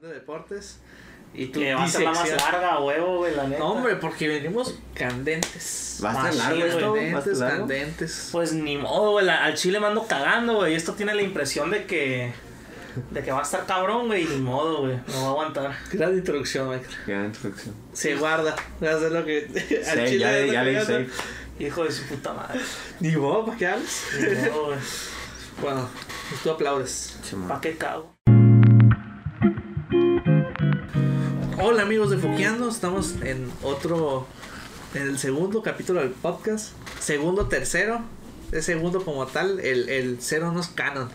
de deportes. Y tú Que va a ser la más larga, huevo, güey, la neta. No, hombre, porque venimos candentes. Va a estar Machín, largo güey. esto. Va a Candentes, candentes. Pues ni modo, güey. Al chile me ando cagando, güey. Esto tiene la impresión de que. De que va a estar cabrón, güey. Ni modo, güey. No va a aguantar. Gran introducción, Michael. Gran introducción. Se guarda. Va a hacer lo que. al Sí, chile ya, le hice. Hijo de su puta madre. Ni modo, ¿para qué hables? Ni modo, güey. Bueno, pues tú aplaudes. ¿Para qué cago? Amigos de Foqueando, estamos en otro, en el segundo capítulo del podcast, segundo, tercero, es segundo como tal, el, el cero no es canon,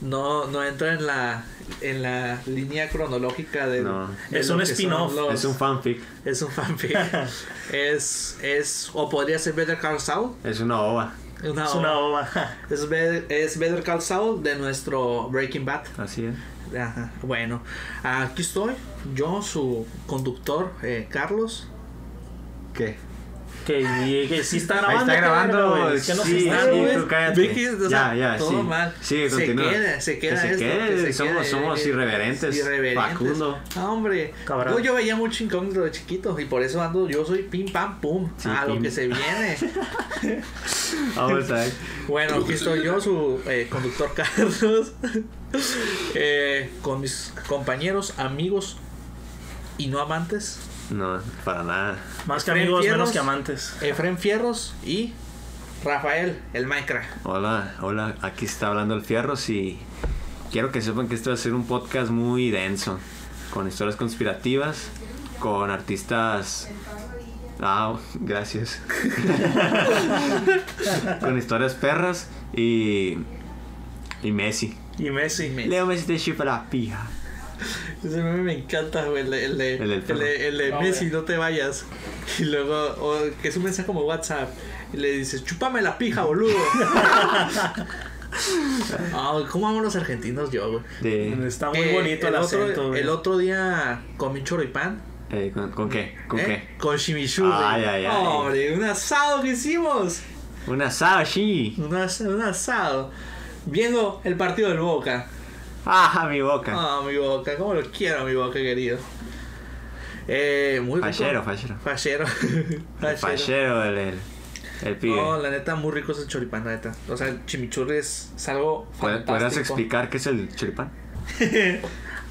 no, no entra en la, en la línea cronológica de, No. de Es un spin-off. Es un fanfic. es un fanfic, es, es, o podría ser Better Call Saul, Es una ova. una, Es una ova. es, es Better Call Saul de nuestro Breaking Bad. Así es. Ajá, Bueno, aquí estoy, yo, su conductor, eh, Carlos. ¿Qué? Que, y- que sí está Ahí está grabando. Que no se sí, está, sí, tú cállate. Vicky, o sea, ya, ya, todo sí. mal. Sí, Se queda, se queda Que se esto, quede, que se somos, quede, somos irreverentes. irreverentes. Facundo. Ah, hombre, Cabrón. yo, yo veía mucho incógnito de chiquito y por eso ando, yo soy pim pam pum, Sí, a lo que se viene. Vamos a ver. bueno, aquí estoy yo, su eh, conductor Carlos, eh, con mis compañeros, amigos y no amantes, No, para nada. Más que amigos, Fierros. menos que amantes. Efren Fierros y Rafael, el Minecraft. Hola, hola. Aquí está hablando el Fierros y quiero que sepan que este va a ser un podcast muy denso. Con historias conspirativas, con artistas. Ah, gracias. con historias perras y. Y Messi. Y Messi. Leo Messi te chupa la pija. Ese meme me encanta, güey. El de, el de, El del el perro. de- el de No, Messi, no te vayas. Y luego, o que es un mensaje como WhatsApp. Y le dices, chúpame la pija, boludo. Ah, ¿Cómo amo los argentinos yo, güey? De, Está muy Eh, bonito el, otro, acento, güey. El otro día comí choripán. eh, ¿con, con qué? ¿Con ¿eh? qué? Con chimichurri. Ay, ay, ay. Hombre, un asado que hicimos. Un asado, sí. Un, as- un asado. Viendo el partido del Boca. Ah, mi boca. Ah, mi boca, cómo lo quiero, mi boca querido. Eh, muy rico. Fachero, fachero. Fachero. El el, el, el pibe. No, la neta, muy rico es el choripán, la neta. O sea, el chimichurri es, algo ¿Pod- ¿Podrías fantástico. explicar qué es el choripán?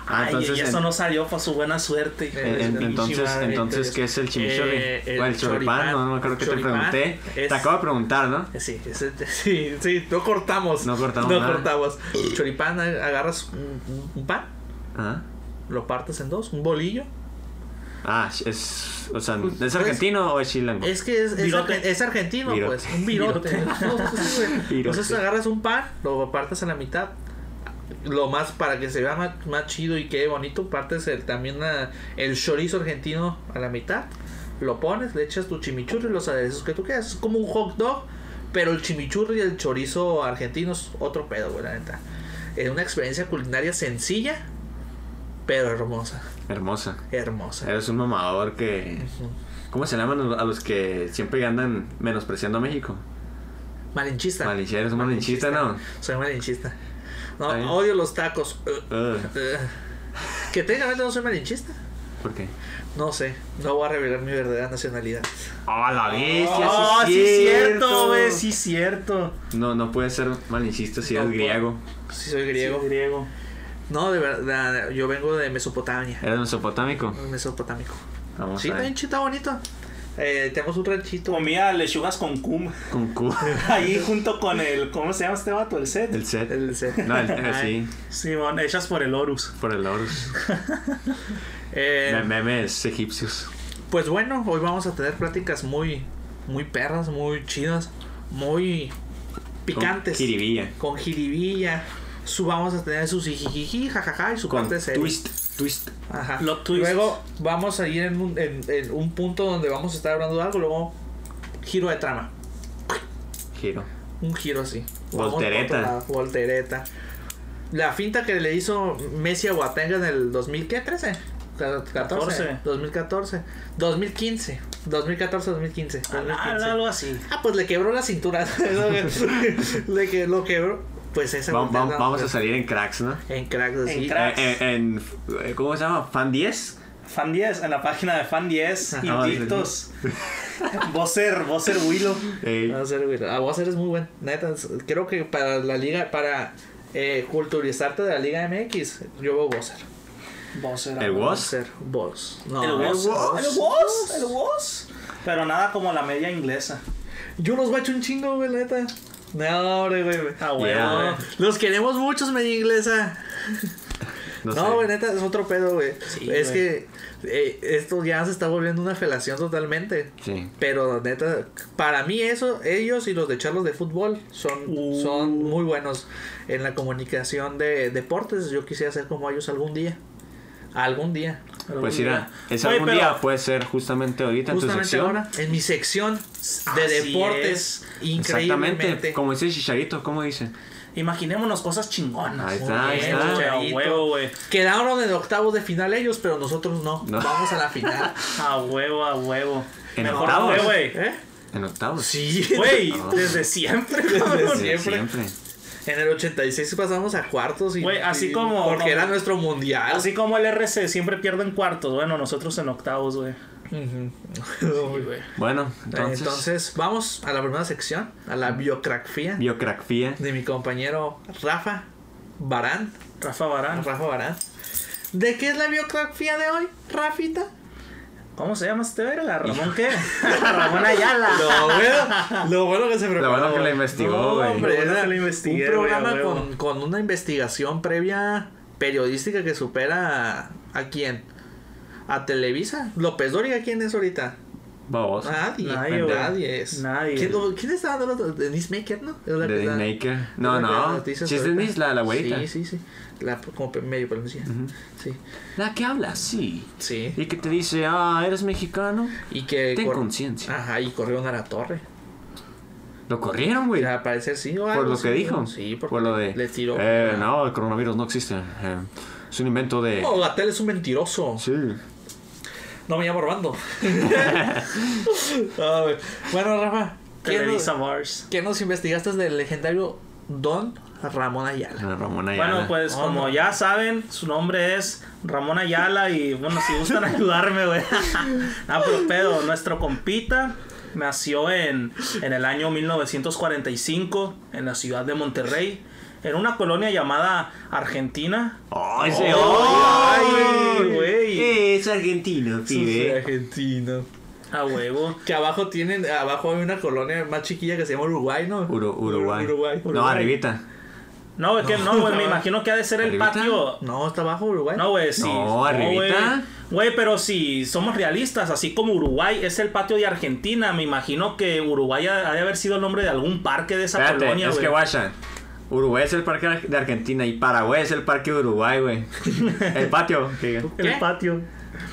Ah, Ay, entonces, y eso en- no salió para su buena suerte. hijo Eh, en- entonces, madre. entonces, ¿qué es el chimichurri? Eh, el o el choripán, choripán. no, no me acuerdo que te pregunté. es- Te acabo de preguntar, ¿no? Eh, Sí, ese- sí, sí, no cortamos. No cortamos No nada. cortamos. Choripán, ag- agarras un, un- un pan, Ah, lo partes en dos, un bolillo. ah es, o sea, Pues, ¿es pues, argentino o es chilango? Es que es, es, argentino, Virote. pues. Un virote. Virote. Sí, güey. Virote. Entonces agarras un pan, lo partes a la mitad. Lo más para que se vea más, más chido y quede bonito, partes el- también la- el chorizo argentino a la mitad. Lo pones, le echas tu chimichurri y los aderezos que tú quieras. Es como un hot dog, pero el chimichurri y el chorizo argentino es otro pedo, güey, la neta. Es una experiencia culinaria sencilla, pero hermosa. Hermosa. Hermosa. Eres un mamador que... ¿Cómo se llaman a los que siempre andan menospreciando a México? Malinchista. Malinchista, eres un malinchista, ¿no? Soy malinchista. No, odio los tacos. Uh, uh. Que técnicamente no soy malinchista. ¿Por qué? No sé, no voy a revelar mi verdadera nacionalidad. ¡Ah, la bestia! Oh, sí, sí, es cierto, güey, sí, cierto. No, no puedes ser malinchista si No eres griego. Si soy griego. Sí, griego. No, de verdad, yo vengo de Mesopotamia. ¿Eres mesopotámico? Mesopotámico. Vamos Sí, chita bonito. Eh, tenemos un ranchito. Comía lechugas con cum. Con Q. Ahí junto con el. ¿Cómo se llama este vato? El set. El set. El- el- No, el, eh, sí, Simón, hechas por el Horus. por el Horus. Eh, Me- Memes egipcios. pues bueno, hoy vamos a tener pláticas muy, muy perras, muy chidas, muy picantes. Con jiribilla. Con jiribilla. Su, vamos a tener su jijiji, jajaja y su Con parte seria. twist, twist. Ajá. Plot twist. Luego vamos a ir en un, en, en un punto donde vamos a estar hablando de algo, luego giro de trama. Giro. Un giro así. Voltereta. lado, Voltereta. La finta que le hizo Messi a Boateng en el 2013. 14, 14. 2014, 2015, 2014, 2015, 2015. Algo así. Ah, pues le quebró la cintura. le que lo quebró. Pues esa Va- va- voltea, vamos a pues, salir en cracks, ¿no? En cracks así. En cracks. Eh, eh, en, eh, ¿Cómo se llama? ¿Fan 10? Fan 10, en la página de Fan 10, Ajá. invictos. Bosser, Bosser Willow. Ey, Vamos a. Ah, vos eres muy buen. Neta, es- creo que para la liga, para eh, culturizarte de la Liga MX, yo veo Bosser. Bosser. ¿El? Bosser. Boss. No, El. Woz. El Woz. El Woz. Pero nada como la media inglesa. Yo los bacho un chingo, güey, neta. No, hombre, güey. güey. Ah. Yeah. Los queremos muchos, media inglesa. no, sé. No, güey, neta, es otro pedo, güey. Sí, es güey. que eh, esto ya se está volviendo una felación totalmente. Sí. Pero neta, para mí eso, ellos y los de charlos de fútbol son, Uh. son muy buenos en la comunicación de deportes. Yo quisiera ser como ellos algún día. Algún día. Pues mira, ese Oye, algún día puede ser justamente ahorita en tu sección. ahora, en mi sección de Así deportes, increíblemente. Exactamente, como dice Chicharito, ¿cómo dice? Imaginémonos cosas chingonas. Ahí está, ahí está. Huevo, güey. Quedaron en octavos de final ellos, pero nosotros no. No. Vamos a la final. A huevo, a huevo. En Mejor octavos. güey. ¿Eh? En octavos. Sí. Güey, desde siempre, Desde. Siempre. En el 86 pasamos a cuartos y. Güey, así y- como- Porque como- era nuestro mundial. Así como el RC siempre pierde en cuartos, bueno, nosotros en octavos, güey. Sí, güey. Bueno, Entonces, entonces, vamos a la primera sección, a la biografía biografía. de mi compañero Rafa Barán. Rafa Barán. Rafa Barán. ¿De qué es la biografía de hoy, Rafita? ¿Cómo se llama este verga? ¿Ramón qué? Ramón Ayala. Lo bueno, lo bueno que se preparó. bueno que la güey. investigó, No, güey. hombre, Lo bueno era que la investigué, Un programa con, una investigación previa periodística que supera a, ¿a quién? A Televisa. López Dóriga, ¿quién es ahorita? Vos. Nadie. Nadie, Nadie, es. Nadie. ¿Quién, ¿quién está dando la Denise Maker, no? Es la De que da- Maker. No, no. noticias Si es ahorita. Denise, la, la güerita. Sí, sí, sí. La, como medio pronuncia. Sí, La que habla, sí. sí. Y que te dice, ah, ¿eres mexicano? Y que. Ten conciencia. Ajá, y corrieron a la torre. Lo corrieron, güey. Al parecer sí, o Por algo lo así, que dijo. Sí, porque Por lo de. le tiró. Eh, no, el coronavirus no existe. Eh, es un invento de. No, Gatel es un mentiroso. Sí. No me llamo ver, bueno, Rafa, ¿qué nos, Mars. qué nos investigaste del legendario Don Ramón Ayala? La Ramón Ayala. Bueno, pues Oh, como no. ya saben, su nombre es Ramón Ayala y bueno, si gustan ayudarme, güey. ah, pero pedo, nuestro compita nació en, en el año 1945 en la ciudad de Monterrey, en una colonia llamada Argentina. ¡Oh, ese! Ay, ¡Ay, güey! Es argentino, Sí, pibe. argentino. A huevo. Que abajo tienen, abajo hay una colonia más chiquilla que se llama Uruguay, ¿no? Uru- Uruguay. Uruguay. No, arribita. No, es que no, güey, me imagino que ha de ser el ¿Arribita? patio. No, está abajo Uruguay. No, güey, sí. No, arribita. Güey, pero si somos realistas, así como Uruguay es el patio de Argentina, me imagino que Uruguay ha ha de haber sido el nombre de algún parque de esa Espérate, colonia, es güey. que guacha. Uruguay es el parque de Argentina y Paraguay es el parque de Uruguay, güey. El patio. El patio.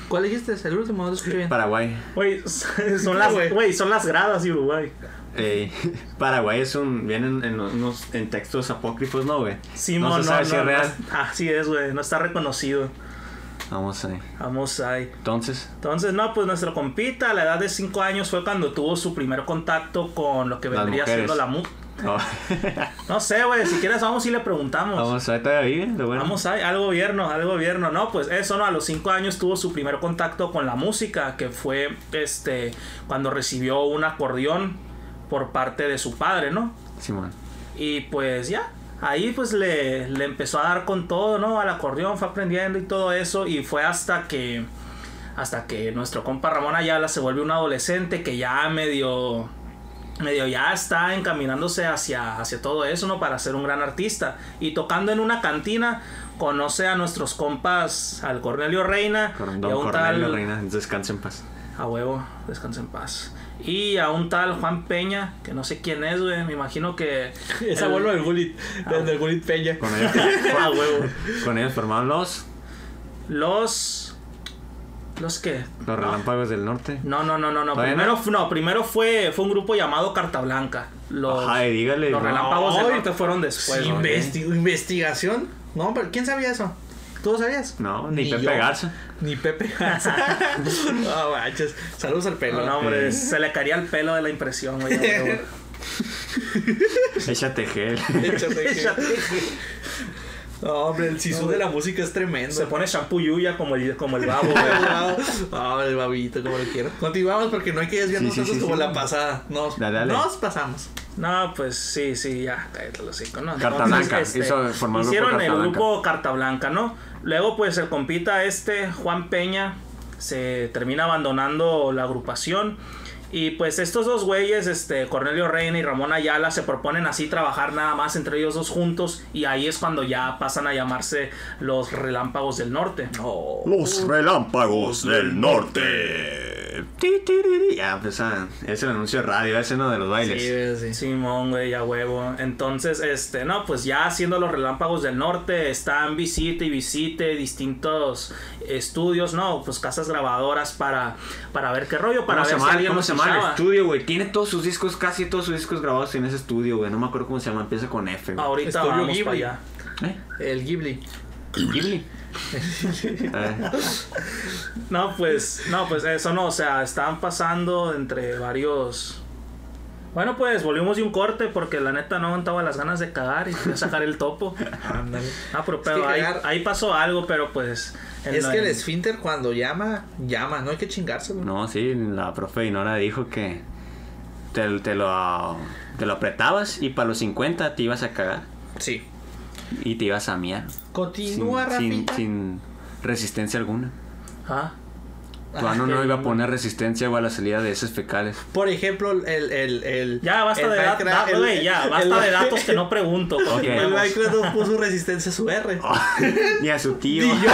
¿Cuál dijiste? El último, no lo escuché bien. Paraguay. Güey, son las, güey. güey, son las gradas de Uruguay. Eh, Paraguay es un. Vienen en, unos en textos apócrifos, ¿no, güey? Simón, no no, se sabe no, si es no, real. Así es, güey, no está reconocido. Vamos ahí. Vamos ahí. Entonces, Entonces, no, pues nuestro compita a la edad de 5 años fue cuando tuvo su primer contacto con lo que vendría siendo la mu. no. No sé, güey, si quieres vamos y le preguntamos. vamos ahí todavía, bueno. Vamos ahí, al gobierno, al gobierno. No, pues eso, ¿no? A los cinco años tuvo su primer contacto con la música, que fue este cuando recibió un acordeón por parte de su padre, ¿no? Simón. Y pues ya, ahí pues le, le empezó a dar con todo, ¿no? Al acordeón, fue aprendiendo y todo eso. Y fue hasta que, hasta que nuestro compa Ramón Ayala se vuelve un adolescente que ya medio, medio ya está encaminándose hacia, hacia todo eso, ¿no? Para ser un gran artista. Y tocando en una cantina, conoce a nuestros compas, al Cornelio Reina y Don a un Cornelio tal... Reina, descansa en paz. A huevo, descansa en paz. Y a un tal Juan Peña, que no sé quién es, güey. Me imagino que. Es el- abuelo del Gulit, del del Gulit Peña. Con ellos, A huevo. con ellos formaron los, Los. ¿Los qué? los No. relámpagos del norte. No, no, no, no, no. ¿Todavía Primero, no? no, primero fue, fue un grupo llamado Carta Blanca. Los, Ay, dígale. los no. relámpagos del Ay, norte fueron después. Sí, ¿no? investi- ¿Investigación? No, pero ¿quién sabía eso? ¿Tú lo sabías? No, ni, Ni Pepe yo. Garza. Ni Pepe Garza. no manches. Saludos al pelo. No, no, hombre, se le caería el pelo de la impresión, güey. Échate gel. Échate Échate. No, hombre, el sisu de la música es tremendo. Se pone shampoo yuya como el, como el babo, güey. Ah, el babito, como lo quiero. Continuamos porque no hay que desviarnos Sí, sí, como sí. la pasada. Nos, Dale, dale. nos pasamos. No, pues sí, sí, ya, cállate los hocico, ¿no? Carta Entonces, Blanca, este, hizo- formó el grupo hicieron Carta el Blanca. grupo Carta Blanca, ¿no? Luego, pues el compita este, Juan Peña, se termina abandonando la agrupación. Y pues estos dos güeyes, este, Cornelio Reina y Ramón Ayala, se proponen así trabajar nada más entre ellos dos juntos. Y ahí es cuando ya pasan a llamarse los Relámpagos del Norte. No. Los relámpagos del norte. Ya, pues ah, es el anuncio de radio, ese no de los bailes. Sí, güey, sí. Simón, güey, a huevo. Entonces, este, no, pues ya haciendo los relámpagos del norte, están visite y visite distintos estudios, no, pues casas grabadoras para, para ver qué rollo, para ¿Cómo se ver si llama, alguien ¿cómo los se llama el estudio, güey? Tiene todos sus discos, casi todos sus discos grabados en ese estudio, güey. No me acuerdo cómo se llama, empieza con F, güey. Ahorita Estudio vamos Ghibli. para allá. ¿Eh? El Ghibli. Ghibli. No, pues, no, pues eso no, o sea, estaban pasando entre varios... Bueno, pues volvimos de un corte porque la neta no aguantaba las ganas de cagar y quería sacar el topo. Ándale. Ah, pero, que pero ahí, cagar- ahí pasó algo, pero pues... Es que el esfínter cuando llama, llama, no hay que chingárselo. no, sí, la profe Dinora dijo que te, te lo, te lo apretabas y para los 50 te ibas a cagar Sí. y te ibas a miar. Continúa, sin, sin, Rafita. sin resistencia alguna. Ah, Tu ano Ah, no iba a poner resistencia a la salida de esos fecales. Por ejemplo, el. el, el Ya, basta el de datos, güey, ya, el- basta de datos que no pregunto. Ok. El. Minecraft no puso resistencia a su R. Ni a su tío. Ni yo,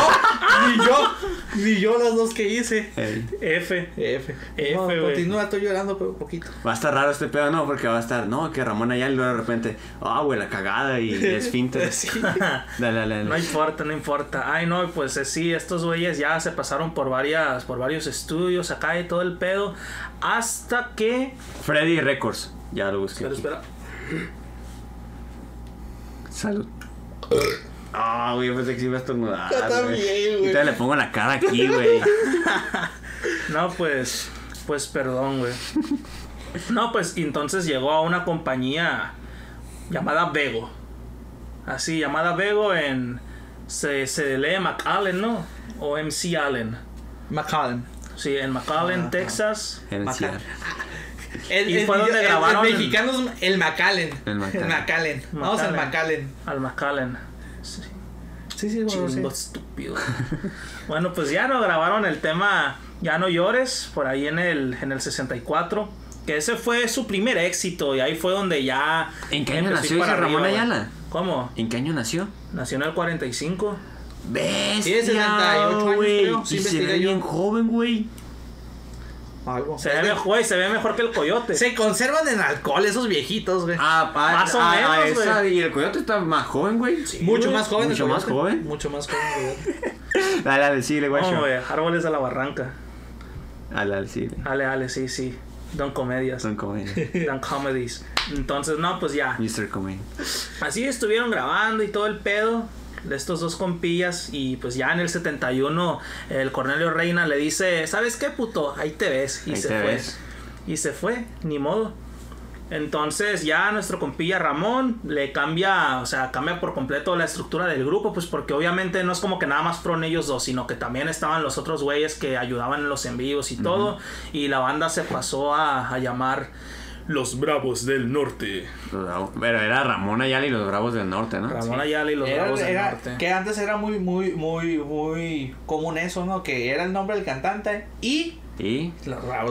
ni yo, ni yo las dos que hice. Ey. F. F. F, No, continúa, estoy llorando, pero un poquito. Va a estar raro este pedo, no, porque va a estar, no, que Ramón allá y luego de repente, ah, güey, la cagada y esfínter. Sí. Dale, dale, dale. No importa, no importa. Ay, no, pues eh, sí, estos güeyes ya se pasaron por varias, por varios estudios acá y todo el pedo. Hasta que. Freddy Records. Ya lo busqué. Espera, espera. Salud. Ah, güey, pensé que se iba a estornudar. Güey. también, güey. Y todavía le pongo la cara aquí, güey. No, pues. Pues perdón, güey. No, pues entonces llegó a una compañía llamada Vego. Así, llamada Vego en. Se, se lee McAllen, ¿no? O MC Allen. McCallum. Sí, en McAllen, Ajá. Texas. En el Maca-. El, Y el- fue donde el- grabaron El en- mexicano es el McAllen. El McAllen. McAllen. Vamos al McAllen. McAllen. Al McAllen. Sí. Sí, sí, bueno, sí. Chingo estúpido. bueno, pues ya no grabaron el tema Ya no llores, por ahí en el, en el 64. Que ese fue su primer éxito y ahí fue donde ya... ¿En qué año nació ese para Ramón arriba, Ayala? ¿Cómo? ¿En qué año nació? Nació en el 45. ¿Ves? Sí, 68 años, creo. Sí, y se ve yo. bien joven, güey. Algo. Se ve, mejor, güey, se ve mejor que el coyote. Se conservan en alcohol esos viejitos, güey. Ah, pa- Más o ah, menos, ah, esa, güey. y el coyote está más joven, güey. Mucho güey. más joven. Mucho más joven. Mucho más joven. coyote. Dale, dale, síguele, No, guacho. güey, árboles de la barranca. Dale, dale, síguele. Ale, ale, sí, sí. Don Comedias. Son comedia. Don Comedies. Entonces, no, pues ya. Mr. Comedia. Así estuvieron grabando y todo el pedo estos dos compillas y pues ya en el 71 el Cornelio Reina le dice, ¿sabes qué puto? Ahí te ves. Y Ahí se fue. ves. Y se fue, ni modo. Entonces ya nuestro compilla Ramón le cambia, o sea, cambia por completo la estructura del grupo, pues porque obviamente no es como que nada más fueron ellos dos, sino que también estaban los otros güeyes que ayudaban en los envíos y todo. Y la banda se pasó a, a llamar Los Bravos del Norte. Pero era Ramón Ayala y los Bravos del Norte, ¿no? Ramón Ayala y los Era- Bravos del era- Norte. que antes era muy, muy, muy, muy común eso, ¿no? Que era el nombre del cantante y Y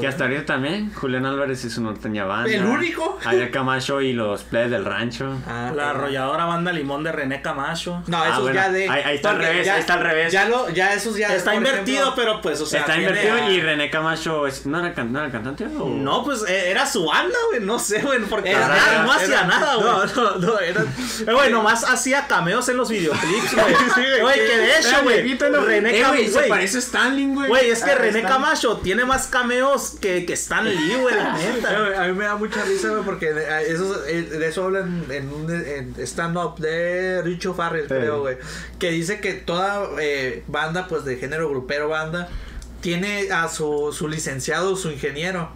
que hasta ahorita también, Julián Álvarez y su norteña banda. ¿El único? Ariel Camacho y los plebes del rancho. Ah, La eh, arrolladora banda Limón de René Camacho. No, Ah, esos bueno, ya de. ahí- ahí está al revés, ya- ahí está al revés. Ya, lo, ya esos ya. Está invertido, ejemplo, pero pues, o sea. Está invertido a- y René Camacho es- ¿no, era, can- no era cantante o? No, pues eh, era su banda, güey. No sé, güey. Porque Era- era- no hacía era- nada, güey. No, no, no, era. Eh, güey, nomás hacía cameos en los videoclips, güey. güey, Güey, que de hecho, güey. René eh, Camacho. se parece Stanley, güey. Güey, es que Ah, René Camacho tiene más cameos que, que Stan Lee, güey, la neta. A mí me da mucha risa, güey, porque eso, eh, de eso hablan en un en stand-up de Richo Farrell, creo, güey. Que dice que toda eh, banda, pues de género grupero banda, tiene a su, su licenciado, su ingeniero.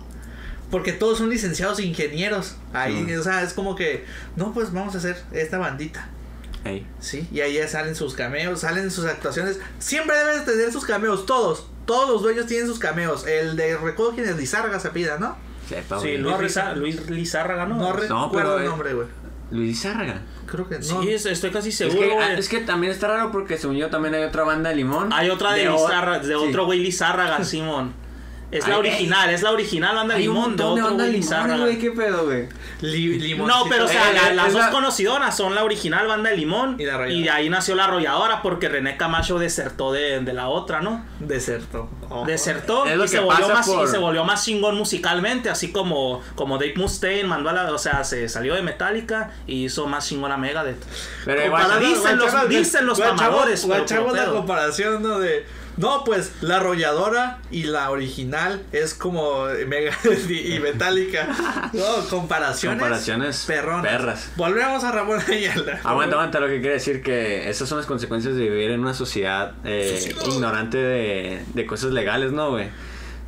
Porque todos son licenciados ingenieros. Ahí, Sí. o sea, es como que, no, pues vamos a hacer esta bandita. Sí, y ahí ya salen sus cameos, salen sus actuaciones. Siempre debes tener sus cameos, todos. Todos los dueños tienen sus cameos. El de recuerdo quién es Lizarga se pida, ¿no? Sepa, Sí. Luis, No, Liza- Luis Lizárraga, ¿no? No, No, recuerdo pero, el nombre, güey. Luis Zárraga. Creo que no. Sí, es- estoy casi Es seguro, que, güey. ah, es que también está raro porque según yo también hay otra banda de limón. Hay otra de, o- Lizárraga, de sí. otro güey Lizárraga, Simón. Es la Ay, original, es la original banda Hay un Limón de montón de otro banda güey limón, Lizárraga. güey. ¿Qué pedo, güey? Li- limoncito. No, pero o sea, Eh, la- eh, las es dos la- conocidoras son la original banda de Limón Y la arrolladora. de ahí nació la arrolladora porque René Camacho desertó de, de la otra, ¿no? Desertó. Oh. Desertó Es lo y se, que volvió pasa más, por- y se volvió más chingón musicalmente, así como, como Dave Mustaine mandó a la, o sea, se salió de Metallica y hizo más chingón a Megadeth. Pero Comparado- igual, dicen los- dicen los mamadores, pero Guachamos la pedo. comparación, ¿no? De. No, pues la arrolladora y la original es como Mega y, Metallica. No, comparaciones. Comparaciones perronas. perras. Volvemos a Ramón Ayala. Aguanta, aguanta, lo que quiere decir que esas son las consecuencias de vivir en una sociedad eh, ignorante de, de cosas legales, ¿no, güey?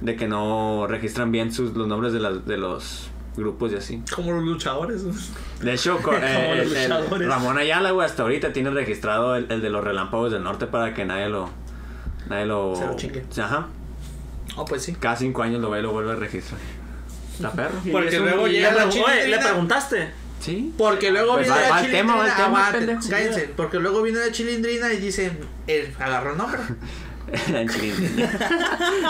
De que no registran bien sus, los nombres de, las, de los grupos y así. Como los luchadores. De hecho, co- Como eh, los el- el luchadores. Ramón Ayala, güey, hasta ahorita tiene registrado el, el de los relámpagos del norte para que nadie lo... Nadie lo... Se lo chingue. Ajá. Oh, pues sí. Cada cinco años lo ve y lo vuelve a registrar. ¿Está perro? Porque luego llega la Oye, chilindrina. ¿le preguntaste? Sí. Porque luego Pues viene va- la va el tema, va el chilindrina. tema, aguante, pendejo. cállense. Porque luego viene la chilindrina y dicen, él agarró el nombre. La chilindrina.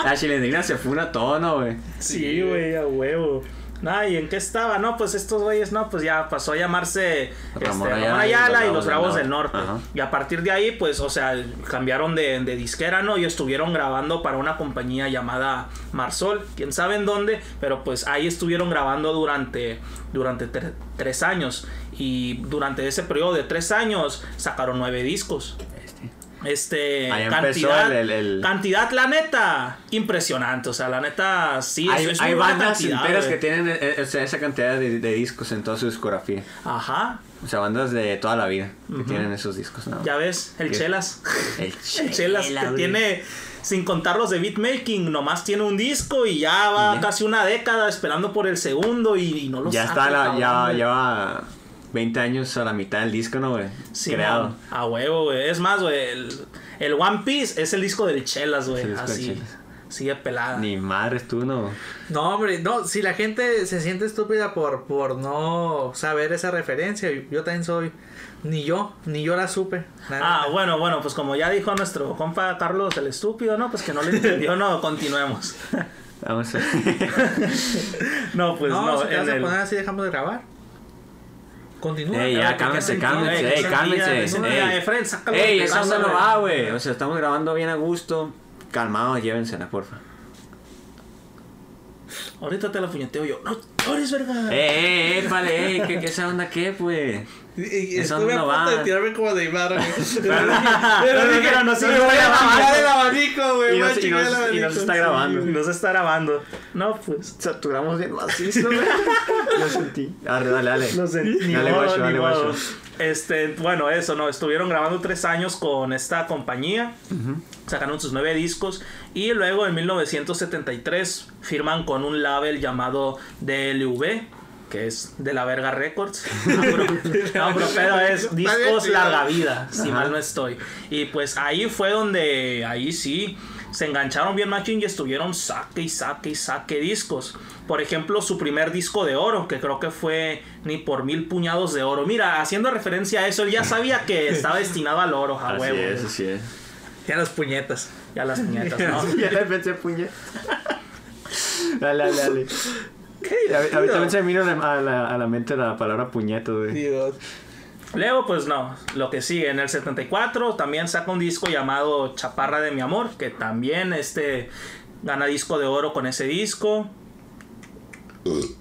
La chilindrina se funa todo, ¿no, güey? Sí, güey, a huevo. Nah, ¿y en qué estaba? No, pues estos güeyes, no, pues ya pasó a llamarse Ramón este, Ramón y Ayala y los los Bravos del Norte. Ajá. Y a partir de ahí, pues, o sea, cambiaron de, de disquera, ¿no? Y estuvieron grabando para una compañía llamada Marsol, quién sabe en dónde, pero pues ahí estuvieron grabando durante, durante tre- tres años. Y durante ese periodo de tres años sacaron nueve discos. Este, Ahí cantidad, el- cantidad, la neta, impresionante. O sea, la neta, sí, hay es, hay muy bandas cantidad, enteras que tienen eh, sea, esa cantidad de, de discos en toda su discografía. Ajá, O sea, bandas de toda la vida que tienen esos discos. ¿no? ya ves, el ¿Qué? Chelas. El El Chelas Chela, que tiene, sin contar los de beatmaking, nomás tiene un disco y ya va Ya. casi una década esperando por el segundo y, y no lo Ya saca, está, la, ya güey. Lleva 20 años a la mitad del disco, ¿no, güey? Sí, Creado. man, A huevo, güey. Es más, güey, el, el One Piece es el disco del Chelas, güey. Así, Chelas. sigue pelada. Ni madres tú, ¿no? No, hombre, no, si la gente se siente estúpida por, por no saber esa referencia, yo también soy, ni yo, ni yo la supe. la Ah, neta. bueno, bueno, pues como ya dijo nuestro compa Carlos el estúpido, ¿no? Pues que no le entendió, no, continuemos. Vamos a... No, pues no, no, si te vas a el- poner así, dejamos de grabar. Continúa. Ey, ya, ver, ¿qué cálmense, cálmense, Ey, ey, cálmense. eso ey. Ey, casa, onda no va, güey. O sea, estamos grabando bien a gusto. Calmados, llévensela, porfa. Ahorita te la puñeteo yo. No llores, verga. Eh, eh, eh, vale, eh, ¿qué, qué esa onda qué, pues? Y- Eso Estuve a no punto va. de tirarme como de Neymar, güey. Pero dije, pero no se me voy a chingar el abanico, güey. Y no a y no y no se está grabando. No se está grabando. No, pues. Saturamos bien macizo, güey. Lo sentí. Dale, dale, dale. No sé, ni Dale, modo, guacho, ni dale, modo. guacho. Este, bueno, eso, ¿no? Estuvieron grabando tres años con esta compañía. Sacaron sus nueve discos. Y luego en 1973 firman con un label llamado DLV. Que es de la verga Records. No, pero, es discos larga vida, si Ajá. mal no estoy. Y pues ahí fue donde, ahí sí, se engancharon bien machín y estuvieron saque y saque y saque discos. Por ejemplo, su primer disco de oro, que creo que fue ni por mil puñados de oro. Mira, haciendo referencia a eso, él ya sabía que estaba destinado al oro, a Así huevo. es, así es. Ya las puñetas. Ya las puñetas, ¿no? Ya le pensé puñet. Dale, dale, dale. A mí- a mí también se me vino a la, a la mente la palabra puñeto, güey. Dios. Luego, pues no, lo que sigue, en el 74 también saca un disco llamado Chaparra de mi amor, que también este gana disco de oro con ese disco.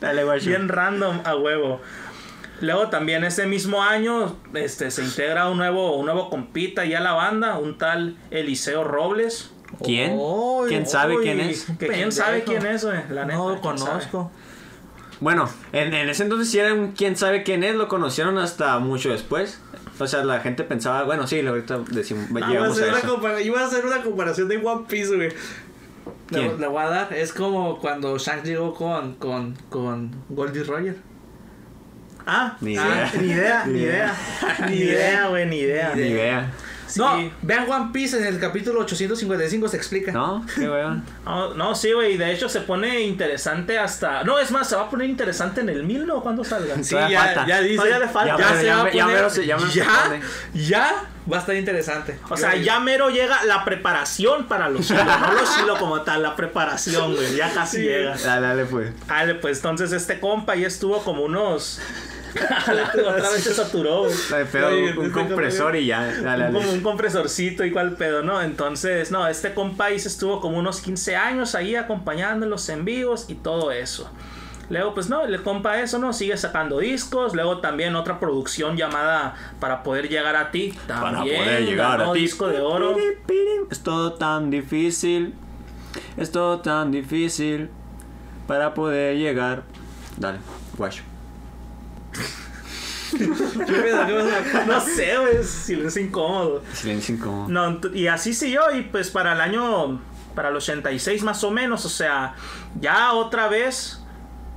Dale, guacho. Bien random a huevo. Luego también ese mismo año este, se integra un nuevo, un nuevo compita ya a la banda, un tal Eliseo Robles. ¿Quién? ¿Quién sabe quién es? que ¿Quién sabe quién es, güey? La neta, No lo conozco. Bueno, en, en ese entonces si era un quién sabe quién es, lo conocieron hasta mucho después. O sea, la gente pensaba, bueno, sí, ahorita decimos, iba, a a eso. iba a hacer una comparación de One Piece, güey. Le, ¿Quién? le voy a dar. Es como cuando Shanks llegó con, con, con Goldie Roger. Ah, Ni sí, idea. ni idea, ni idea. Ni idea, güey, ni idea. Ni idea. Sí. No, vean One Piece en el capítulo 855 se explica. ¿No? Qué weón. No, no, sí, güey, de hecho se pone interesante hasta... No, es más, se va a poner interesante en el 1000, ¿no? Cuando salga. Sí, ya, falta. ya dice. Todavía le falta. Ya, Ya se ya va a ya mero se- ya mero se ya, pone. ya va a estar interesante. O sea, ya mero llega la preparación para los hilos, no los hilos como tal, la preparación, güey, ya casi llega. Dale, dale, pues. Dale, pues entonces este compa ya estuvo como unos... Otra vez se saturó. Dale, pero Oye, un, un compresor y ya. Dale, como dale. un compresorcito y cual pedo, ¿no? Entonces, no, este compa ahí se estuvo como unos 15 años ahí acompañándolos en vivos y todo eso. Luego, pues no, el compa eso, ¿no? Sigue sacando discos. Luego también otra producción llamada Para poder llegar a ti. Para También poder llegar ganó a ti. disco de oro. Es todo tan difícil. Es todo tan difícil. Para poder llegar. Dale, guacho. ¿Qué pedo? ¿Qué pasa? No sé, güey, silencio incómodo. Silencio incómodo. No, y así siguió y pues para el año, para el 86 más o menos, o sea, ya otra vez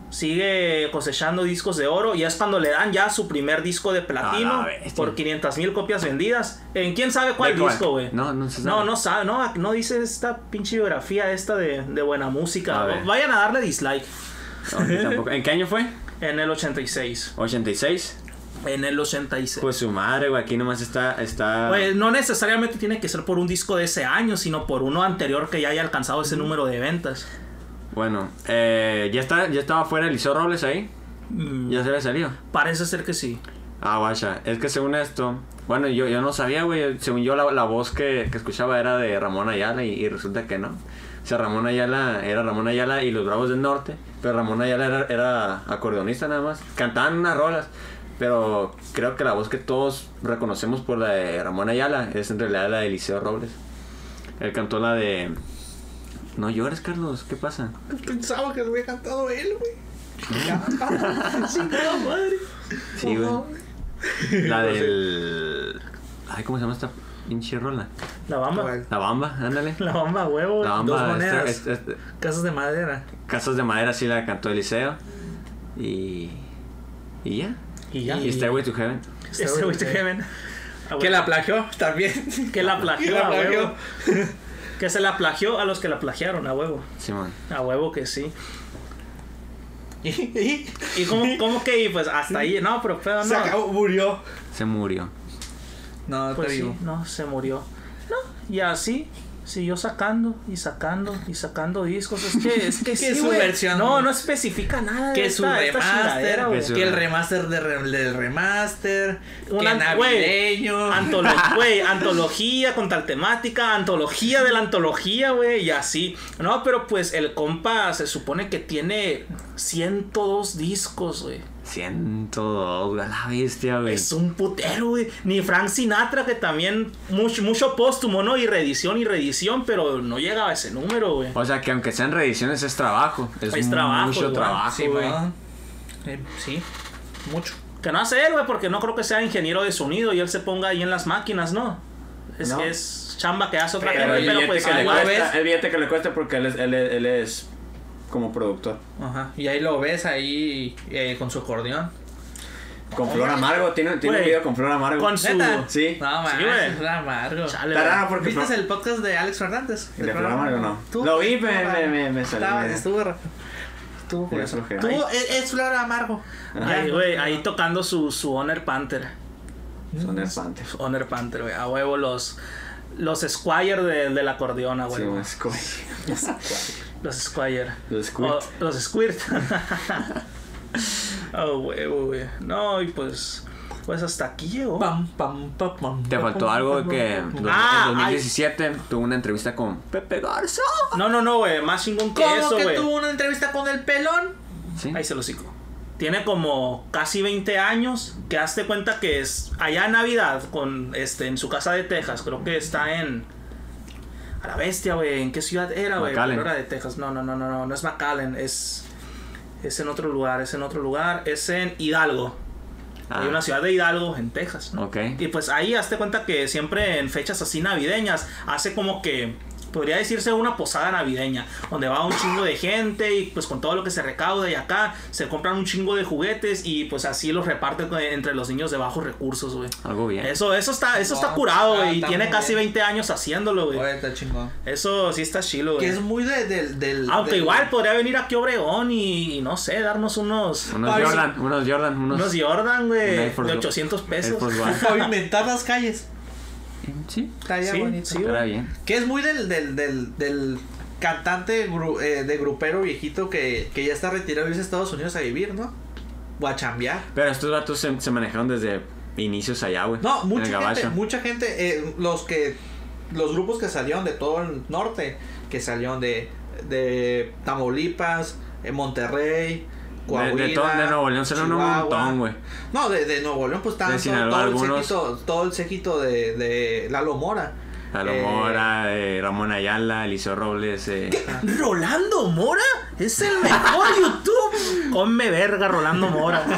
sigue cosechando discos de oro y es cuando le dan ya su primer disco de platino por 500 mil copias vendidas. ¿En quién sabe cuál disco, güey? No, no se sabe. No, no sabe, no, no dice esta pinche biografía esta de, de buena música. A. Vayan a darle dislike. No, yo tampoco. ¿En qué año fue? En el 86. ¿86? En el 86. Pues su madre, güey. Aquí nomás está. está... Pues no necesariamente tiene que ser por un disco de ese año, sino por uno anterior que ya haya alcanzado ese número de ventas. Bueno, eh, ¿ya, está, ¿ya estaba fuera Eliseo Robles ahí? Mm, ¿Ya se había salido? Parece ser que sí. Ah, guacha. Es que según esto. Bueno, yo, yo no sabía, güey. Según yo, la, la voz que, que escuchaba era de Ramón Ayala y, y resulta que no. O sea, Ramón Ayala era Ramón Ayala y los Bravos del Norte. Pero Ramón Ayala era, era acordeonista nada más. Cantaban unas rolas. Pero creo que la voz que todos reconocemos por la de Ramón Ayala es en realidad la de Eliseo Robles. Él cantó la de. No llores, Carlos. ¿Qué pasa? Pensaba que lo había cantado él, güey. Madre. Sí, güey. La del. Ay, ¿cómo se llama esta pinche rola? La bamba. ¿Cuál? La bamba, ándale. La bamba, huevo. La Dos bamba, monedas. este- este- Casas de madera. Casas de madera sí la cantó Eliseo. Y. Y ya. Y ya. Y Stairway to Heaven. Güey de Heaven. Ah, Que la plagió también. Que la plagió, la a plagió. huevo. Que se la plagió a los que la plagiaron, a huevo. Simón. A huevo que sí. Y, y ¿Y cómo, cómo que y pues hasta ahí? No, pero pedo, se no. acabó, murió. Se murió. No, Pues te sí, digo. no, se murió. No, y así siguió sacando y sacando y sacando discos. Es que, es que, sí, su güey. versión- No, no especifica nada. de Que su esta- remaster. Que el remaster de re- del remaster, que güey, navideño. Antolo- güey, antología con tal temática, antología de la antología, güey, y así. No, pero pues el compa se supone que tiene 102 discos, güey. 102, a la bestia, güey. Es un putero, güey. Ni Frank Sinatra, que también mucho, mucho póstumo, ¿no? Y reedición y reedición, pero no llegaba a ese número, güey. O sea que aunque sean reediciones es trabajo. Es, Es trabajo, mucho igual. trabajo, Sí, güey. Eh, sí, mucho. Que no hace él, güey, porque no creo que sea ingeniero de sonido y él se ponga ahí en las máquinas, ¿no? Es No. que es chamba que hace otra Pero gente, el pero billete pues que le igual cuesta, ves. el billete que le cuesta porque él es, él es, él es como productor. Ajá. Y ahí lo ves ahí eh, con su acordeón. Con Flor Amargo, tiene, tiene un Güey, video con Flor Amargo. Con su. ¿Neta? Sí. No, Sí, man, güey. es amargo. Chale, Está güey. raro porque ¿Viste Flor- el podcast de Alex Fernández? ¿El de Flor? Amargo no? ¿Tú? Lo vi, me- me- me- me salió Estaba-. Estuvo raro. Estuvo Medio curioso. flojera. Tú, Ahí. es, es Flor Amargo. Ahí, Ya. güey, ahí tocando su, su Honor Panther. Son espantes. Honor Panther, güey. A huevo los. Los Squire de- del acordeón, a Sí, huevo. squirt. Los Squire. Los squirt. O- los Squirt. oh, huevo, güey. No, y pues. Pues hasta aquí llegó. Pam, pam, pam, pam, Te faltó pam, algo pam, que pam, en pam. Ah, 2017 tuvo una entrevista con Pepe Garza. No, no, no, güey. Más chingón que ¿Cómo eso, que tuvo una entrevista con el pelón? ¿Sí? Ahí se lo sigo. Tiene como casi 20 años que hazte cuenta que es allá en Navidad con este en su casa de Texas, creo que está en a la bestia, güey, ¿en qué ciudad era, güey? No era de Texas. No, no, no, no, no, no es McAllen, es es en otro lugar, es en otro lugar, es en Hidalgo. Ah. Hay una ciudad de Hidalgo, en Texas. ¿no? Ok. Y pues ahí hazte cuenta que siempre en fechas así navideñas hace como que podría decirse una posada navideña, donde va un chingo de gente y pues con todo lo que se recauda y acá se compran un chingo de juguetes y pues así los reparten con- entre los niños de bajos recursos, güey. Algo bien. Eso, eso está, eso está curado, ah, güey. y tiene casi bien. 20 años haciéndolo, güey. Está chingón. Eso sí está chilo, Que güey. es muy de- del. del Aunque del- igual podría venir aquí a Obregón y, y no sé, darnos unos. Unos Jordan, unos Jordan, unos. Unos Jordan, güey. De One. 800 pesos. One. Pavimentar las calles. Sí, Estaría Sí, bonito. sí, bien. Que es muy del, del, del, del cantante gru- eh, de grupero viejito que, que ya está retirado y a Estados Unidos a vivir, ¿no? O a chambear. Pero estos datos se, se manejaron desde inicios allá, güey. No, mucha gente, mucha gente, eh, los que, los grupos que salieron de todo el norte, que salieron de, de Tamaulipas, eh, Monterrey, Coahuila, de, todo, de Nuevo León salieron un montón, güey. No, de, de Nuevo León pues estaban todo, todo el algunos. séquito, todo el séquito de, de Lalo Mora. Lalo Eh, Mora, eh, Ramón Ayala, Eliseo Robles. Eh. ¿Rolando Mora? Es el mejor YouTube. Come verga, Rolando Mora.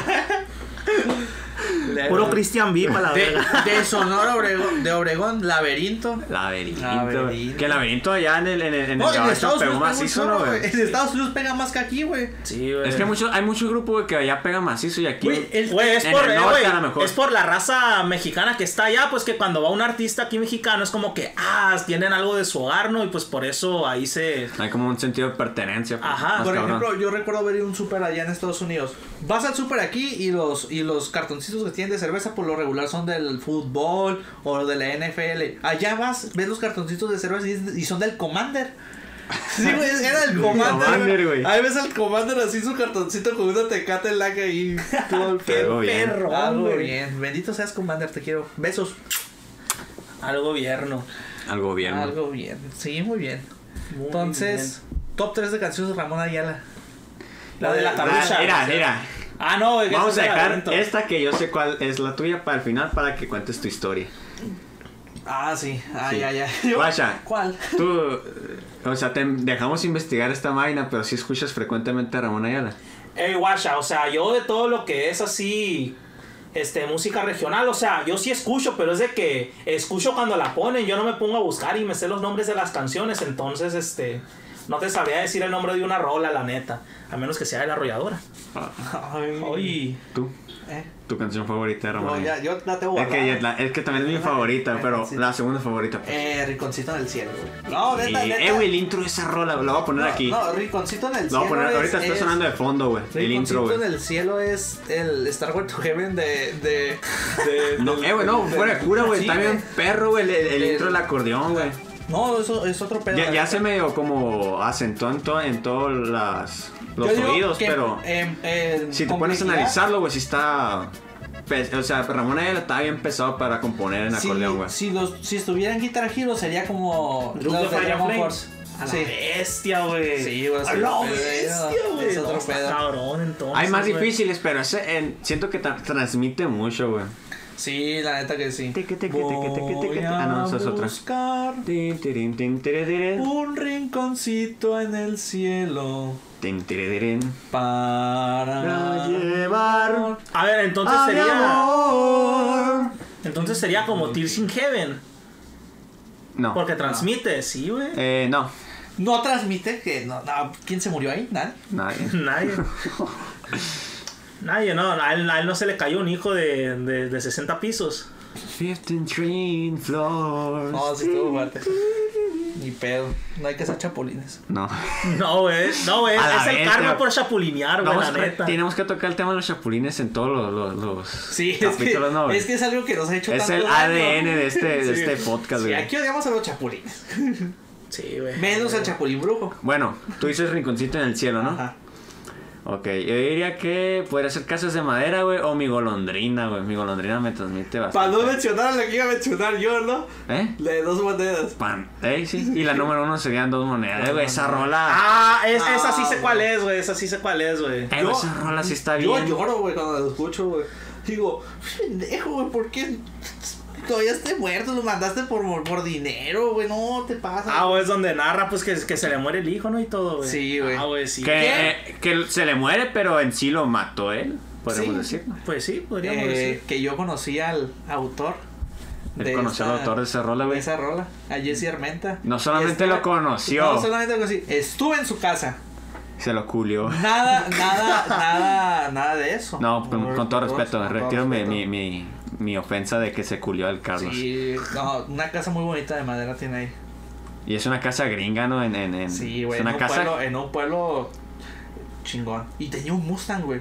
Puro Christian B para la De, verga. de Sonora Obregón, de Obregón, Laberinto. Laberinto. Laberinto. Que el laberinto allá en el, en el, en el No, en gabacho Estados pegó macizo. En Estados Unidos pega más que aquí, güey. Sí, güey. Es que hay mucho, hay mucho grupo, güey, que allá pega macizo y aquí. Güey, el- Güey, es En por, el norte, güey, a lo mejor. es por la raza mexicana que está allá, pues que cuando va un artista aquí mexicano es como que, ah, tienen algo de su hogar, ¿no? Y pues por eso ahí se... Hay como un sentido de pertenencia. pues, Ajá. Por cabrón. ejemplo, yo recuerdo ver un súper allá en Estados Unidos. Vas al súper aquí y los y los cartoncitos que tienen de cerveza por lo regular son del fútbol o de la NFL. Allá vas, ves los cartoncitos de cerveza y, son del Commander. Sí, güey, era el Commander. Commander, güey. Ahí ves al Commander así su cartoncito con una tecate laca y todo el bien. Perro, Algo bien. Bendito seas Commander, te quiero. Besos. Al gobierno. Al gobierno. Algo bien. Sí, muy bien. Muy Entonces, top 3 de canciones de Ramón Ayala. La de la Ah, carucha. mira, mira. Ah, no, Vamos a dejar esta que yo sé cuál es la tuya para el final para que cuentes tu historia. Ah, sí. Ay, Sí. ay, ay. Guacha. ¿Cuál? Tú, eh, o sea, te dejamos investigar esta vaina, pero sí escuchas frecuentemente a Ramón Ayala. Ey, guacha, o sea, yo de todo lo que es así, este, música regional, o sea, yo sí escucho, pero es de que escucho cuando la ponen, yo no me pongo a buscar y me sé los nombres de las canciones, entonces, este, no te sabría decir el nombre de una rola, la neta, a menos que sea de la arrolladora. Ay. Oye, ¿Tú? ¿Eh? ¿Tu canción favorita de Ramón No, ya, yo la tengo Es que, guardada. ya la- es que también es mi favorita, pero la segunda favorita. pues. Eh, Rinconcito en el cielo, güey. No, Y, neta, neta. eh, güey, el intro de esa rola, lo voy a poner no, aquí. No, Rinconcito en el lo cielo. voy a poner, es- ahorita está es- sonando de fondo, güey. El intro, Rinconcito güey. en el cielo es el Star Wars to Heaven de. de, de No, del- eh, güey, no, fuera de cura, güey. Sí, Está bien perro, güey, el, intro del acordeón, güey. No, eso es otro pedo. Ya, ya se medio como asentó en, to- en todos las, los oídos, que, pero en si te pones a analizarlo, güey, si está... O sea, Ramón Ayala estaba bien pesado para componer en acordeón, güey. si, los, si estuviera en Guitar Hero sería como. Los de Fire Dragon. Force. a la Sí. bestia, güey. Sí, güey, A la bestia, güey. es otro pedo. cabrón, entonces. Hay más difíciles, pero ese, en- siento que tra- transmite mucho, güey. Sí, la neta que sí. Teque, teque, teque, teque, teque, Voy teque. Ah, no, es a otra. buscar tin, tere, tirin. un rinconcito en el cielo para llevar A ver, entonces a mi sería. amor. Entonces sería como Tears in Heaven. No. Porque transmite, sí, güey. Eh, no. No transmite que no, no, ¿quién se murió ahí? ¿Nadie? Nadie. Nadie. Nadie, no. A él, a él no se le cayó un hijo de, de, de 60 pisos. 15 train floors. No, sí estuvo fuerte. Ni pedo. No hay que ser chapulines. No. No, güey. No, güey. Es el karma por chapulinear, güey, la neta. tenemos que tocar el tema de los chapulines en todos los, los, los Sí, es que, capítulos, ¿no, güey? es que es algo que nos ha hecho Es tanto el daño. ADN de este, de Sí. este podcast, Sí, güey. aquí odiamos a los chapulines. Sí, güey. Menos al chapulín brujo. Bueno, tú dices rinconcito en el cielo, ¿no? Ajá. Ok, yo diría que podría ser casas de madera, güey, o mi golondrina, güey. Mi golondrina me transmite Para bastante. no mencionar lo que iba a mencionar yo, ¿no? ¿Eh? La de dos monedas. Pan. Eh, sí. Y la número uno serían dos monedas, güey. Esa rola. Ah, es, esa sí sé Ah, cuál es, güey. Esa sí sé cuál es, güey. Eh, yo- esa rola sí está Yo bien. lloro, güey, cuando lo escucho, güey. Digo, pendejo, güey, ¿por qué todavía esté muerto? Lo mandaste por, por dinero, güey. No te pasa. Ah, güey, es donde narra, pues, que, que se le muere el hijo, ¿no? Y todo, güey. Sí, güey. Ah, güey, sí. Que, eh, que se le muere, pero en sí lo mató él. podríamos Sí. decirlo. Pues sí, podríamos Eh, decir. que yo conocí al autor. Él conoció al autor de esa rola, de güey. esa rola, a Jesse Armenta. No solamente lo conoció. No solamente lo conocí, estuve en su casa. Se lo culió. Nada, nada, nada, nada de eso. No, con, con todo respeto, retiro mi, respeto. mi, mi, mi ofensa de que se culió al Carlos. Sí, no, una casa muy bonita de madera tiene ahí. Y es una casa gringa, ¿no? En, en, en- Sí, güey, en un casa pueblo, en un pueblo chingón. Y tenía un Mustang, güey.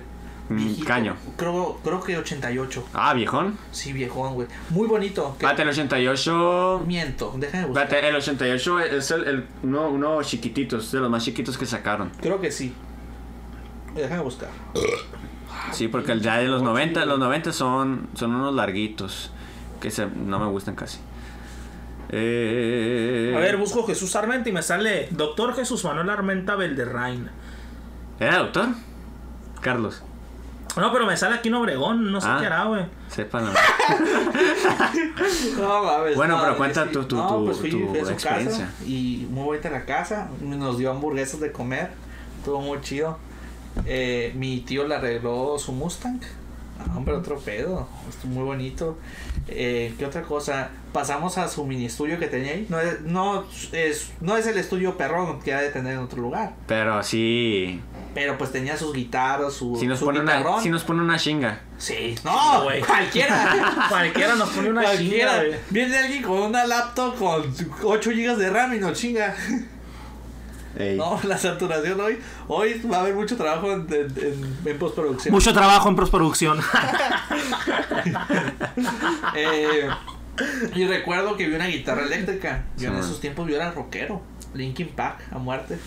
Mm, Viejito. caño. Creo, creo que 88. Ah, viejón. Sí, viejón, güey. Muy bonito. Espérate, el 88. Miento, déjame buscar. Espérate, el 88 es el, el uno, uno chiquitito, es de los más chiquitos que sacaron. Creo que sí. Déjame buscar. Sí, porque el ya de los 90, los 90 son, son unos larguitos que se, no me gustan casi. Eh, A ver, busco Jesús Armenta y me sale Doctor Jesús Manuel Armenta Belderrain. ¿Era doctor? Carlos, No, pero me sale aquí en Obregón, no sé Ah. qué hará, güey. sepan. No, mames, Bueno, no, pero cuenta tu- tu- no, tu- pues fui, tu fui a su experiencia. casa y muy bonita la casa. Nos dio hamburguesas de comer. Estuvo muy chido. Eh, mi tío le arregló su Mustang. Ah, hombre, otro pedo. Estuvo muy bonito. Eh, ¿Qué otra cosa? Pasamos a su mini estudio que tenía ahí. No es, no es, no es el estudio perrón que ha de tener en otro lugar. Pero sí, Pero pues tenía sus guitarras, su, sí nos, su pone una, guitarrón. sí nos pone una chinga. Sí, no, güey. cualquiera. Cualquiera nos pone una Cualquiera. chinga, güey. Viene alguien con una laptop con 8 GB de RAM y no chinga. Ey. No, la saturación hoy. Hoy va a haber mucho trabajo en, en- en- en postproducción. Mucho trabajo en postproducción. Eh, y recuerdo que vi una guitarra eléctrica. Yo Sí, en man. esos tiempos yo era rockero. Linkin Park a muerte.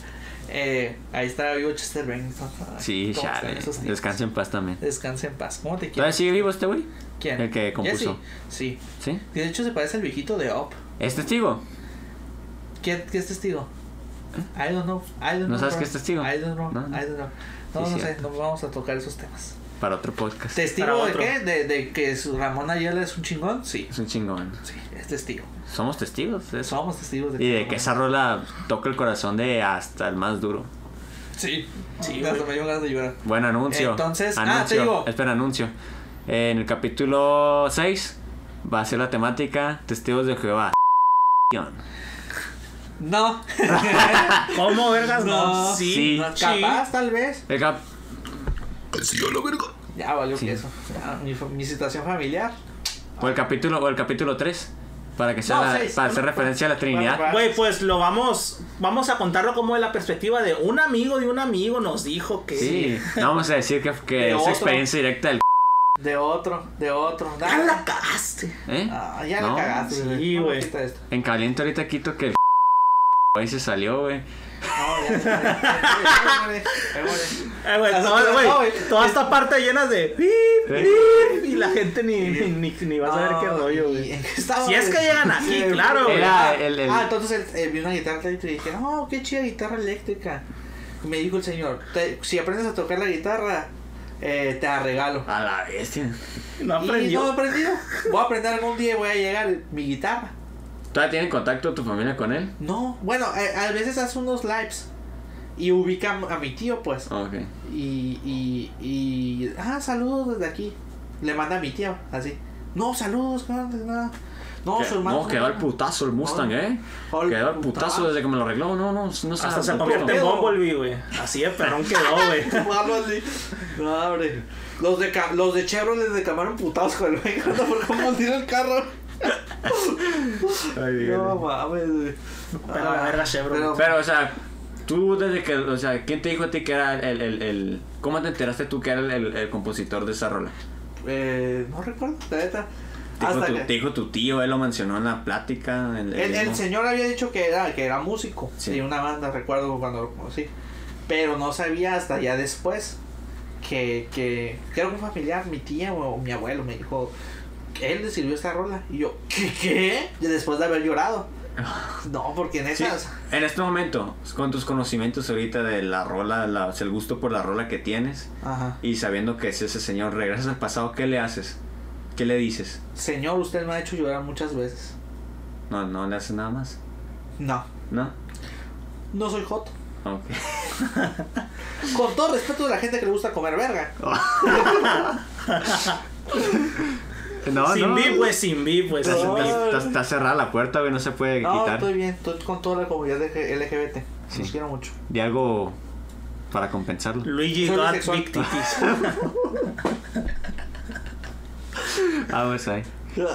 Eh, ahí estaba vivo Chester Bennington. Ay, Sí, ¿cómo están chale. Descansa en paz también. Descansa en paz. ¿Cómo te ¿Todavía quieres? sigue vivo este güey? ¿Quién? el que compuso? Sí. ¿Sí? De hecho se parece al viejito de Up. ¿Es testigo? ¿Qué, qué es testigo? I don't know. I don't ¿No know, sabes qué es testigo? I don't know. No, no. I don't know. No, Sí, no sé. No vamos a tocar esos temas. Para otro podcast. ¿Testigo de qué? ¿De, de que su Ramón Ayala es un chingón? Sí. Es un chingón. Sí, es testigo. Somos testigos de eso. Somos testigos de Y de que esa rola toca el corazón de hasta el más duro. Sí. Sí, me dio ganas de llorar. Buen anuncio. Entonces, ah, anuncio. te digo. Espera, anuncio. En el capítulo 6 va a ser la temática Testigos de Jehová. No. ¿Cómo, vergas? No, No, sí. sí. no, Capaz, tal vez. El cap- Ya valió Sí. eso. Ya, mi, situación familiar. o el capítulo o el capítulo 3 para que sea No, la- seis. para hacer referencia a la Trinidad. Bueno, Güey, pues lo vamos, vamos a contarlo como de la perspectiva de un amigo de un amigo nos dijo que... Sí, no vamos a decir que, que De es otro. experiencia directa del De otro, de otro. ¡Ya la cagaste! ¿eh? Ah, ya No, la cagaste. sí, güey. En caliente ahorita quito que el Ahí se salió, ah, ah, güey. Toda esta parte llena de y la gente ni, ni, ni, va a saber qué rollo, güey. Si es que llegan aquí, claro, güey. Ah, entonces vi una guitarra eléctrica y dije, oh, qué chida guitarra eléctrica. Me dijo el señor, si aprendes a tocar la guitarra, eh, te la regalo. A la bestia. No aprendió. Y no aprendido. Voy a aprender algún día y voy a llegar mi guitarra. ¿Todavía tienen contacto tu familia con él? No, bueno, eh, a veces hace unos lives y ubica a mi tío, pues. Ok. Y, y, y, ah, saludos desde aquí. Le manda a mi tío, así. No, saludos, no, no. No, Que- su hermano. no, quedó al putazo el Mustang, No. ¿eh? Al Quedó al putazo putazo. desde que me lo arregló. No, no, no se Hasta se convierte en. Bumblebee, güey. Así de perrón quedó, güey. No, hombre. Los de, los de Chevrolet de Camarón putados con el mecánico por cómo tira el carro. Ay, No mames. Pero la verga, Chevrolet. pero- Pero, o sea, tú desde que, o sea, ¿quién te dijo a ti que era el, el, el- ¿cómo te enteraste tú que era el, el- el compositor de esa rola? eh, no recuerdo, la neta. Te dijo, tu, que- te dijo tu tío, él lo mencionó en la plática. El, El, señor había dicho que era, que era músico Sí. de una banda, recuerdo cuando lo conocí. Pero no sabía hasta ya después que, que, que era un familiar, mi tía o mi abuelo me dijo él le sirvió esta rola. Y yo, ¿qué? ¿Qué? Y después de haber llorado. No, porque en Sí, esas. en este momento, con tus conocimientos ahorita de la rola, la- el gusto por la rola que tienes, Ajá. y sabiendo que es ese señor, regresas al pasado, ¿qué le haces? ¿Qué le dices? Señor, usted me ha hecho llorar muchas veces. No, no le haces nada más. No, ¿No? no soy joto. Ok. Con todo respeto de la gente que le gusta comer verga. No, sin no. VIP, güey, sin VIP, güey. Está, No. Cerrada la puerta, güey, no se puede No, quitar. estoy bien, estoy con toda la comunidad de LGBT. Sí. Los quiero mucho. De algo para compensarlo. Luigi got big titties. Vamos ahí.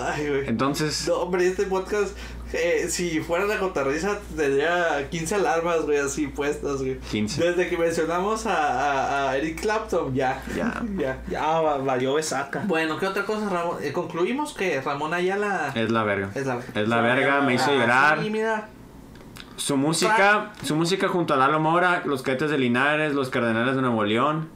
Ay, güey. Entonces, No, hombre, este podcast, eh, si fuera la cotarriza, tendría 15 alarmas, güey, así puestas, güey. 15. Desde que mencionamos a, a- a Eric Clapton, ya. Ya. ya. Ya va- valió besaca. Bueno, ¿qué otra cosa, Ramón? Eh, concluimos que Ramón Ayala es la verga. es la Es la verga, me hizo Ah, llorar. Sí, mira. Su música, su música junto a Lalo Mora, los Cadetes de Linares, los Cardenales de Nuevo León,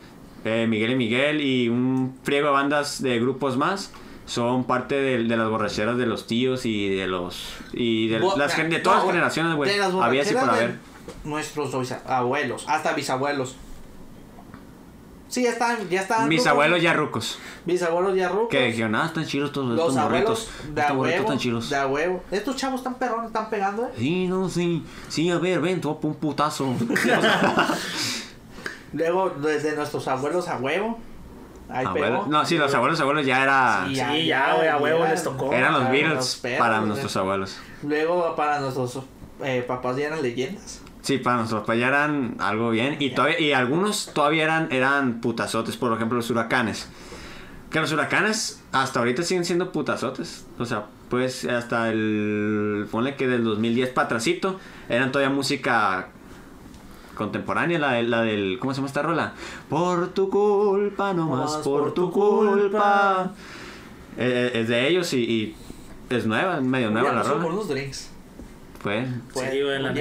eh, Miguel y Miguel y un friego de bandas de grupos más son parte de, de las borracheras de los tíos y de los y de, Bo- las, de no, todas las generaciones, güey. Había así por haber. Nuestros abuelos, hasta bisabuelos. Sí, ya están, ya están. Mis rucos. abuelos ya rucos. Bisabuelos ya rucos. Que dijeron, ah, están chidos todos Los estos abuelos morritos. de Estos morritos huevo. están chidos. De a huevo. Estos chavos están perrones, están pegando, eh. Sí, no, sí. Sí, a ver, ven, topa un putazo. Luego, desde nuestros abuelos a huevo. Ahí Abuelos- pegó. No, sí, los abuelos, abuelos ya era. Sí, Sí, ya, güey, a huevo les tocó. Eran los Beatles los perros, para nuestros abuelos. Luego, para nuestros eh, papás ya eran leyendas. Sí, para nuestros papás ya eran algo bien. Y todavía, y algunos todavía eran, eran putazotes, por ejemplo, los huracanes. Que los huracanes hasta ahorita siguen siendo putazotes. O sea, pues hasta el. Ponle que del 2010 para atrásito eran todavía música contemporánea, la, de- la del. ¿Cómo se llama esta rola? Por tu culpa, no más por tu culpa. Eh, es de ellos y, y es nueva, medio nueva la rola. por unos drinks. Pues, Pues, Sí, güey, la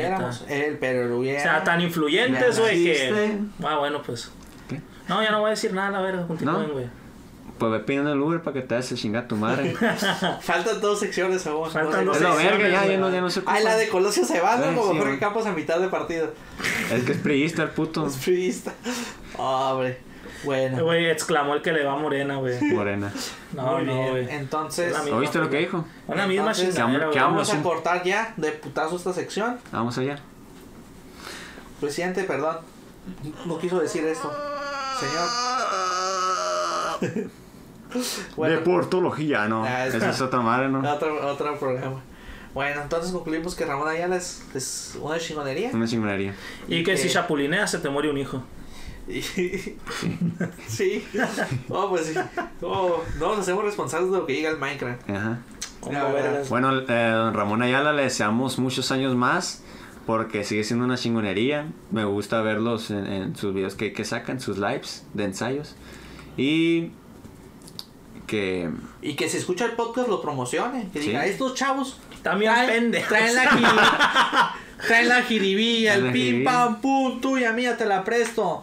eh, pero lo O sea, tan influyentes, güey, que... Ah, bueno, pues... ¿Qué? No, ya no voy a decir nada, a ver, continúen, ¿No? Pues ve pidiendo el Uber para que te hagas el chinga tu madre. Faltan dos secciones aún. Faltan dos secciones, verga, ya, ya no, ya no se ocupa. La de Colosio se va, ¿no? Como sí, Jorge. Campos a mitad de partido. Es que es priista el puto. Es priista. Hombre. Bueno. Güey, exclamó el que le va a Morena, güey. Morena. No, Muy no, güey. Entonces, ¿Oíste lo que dijo? Una misma chingadera, ¿qué güey. vamos a cortar ya de putazo esta sección. Vamos allá. Presidente, perdón. No quiso decir esto. Señor. Bueno, Deportología, no. Ah, es- Esa es otra madre, ¿no? otro, otro programa. Bueno, entonces concluimos que Ramón Ayala es, es una chingonería. Una chingonería. Y que Eh. si chapulineas se te muere un hijo. Y- sí. Oh, pues sí. Oh, no nos hacemos responsables de lo que diga el Minecraft. Ajá. Bueno, eh, don Ramón Ayala le deseamos muchos años más porque sigue siendo una chingonería. Me gusta verlos en, en sus videos que, que sacan, sus lives de ensayos. Y que Y que si escucha el podcast lo promocione. Que Sí. diga, estos chavos También traen, pendejos. traen la jiribilla, traen la jiribilla, el pim pam pum, tuya mía te la presto.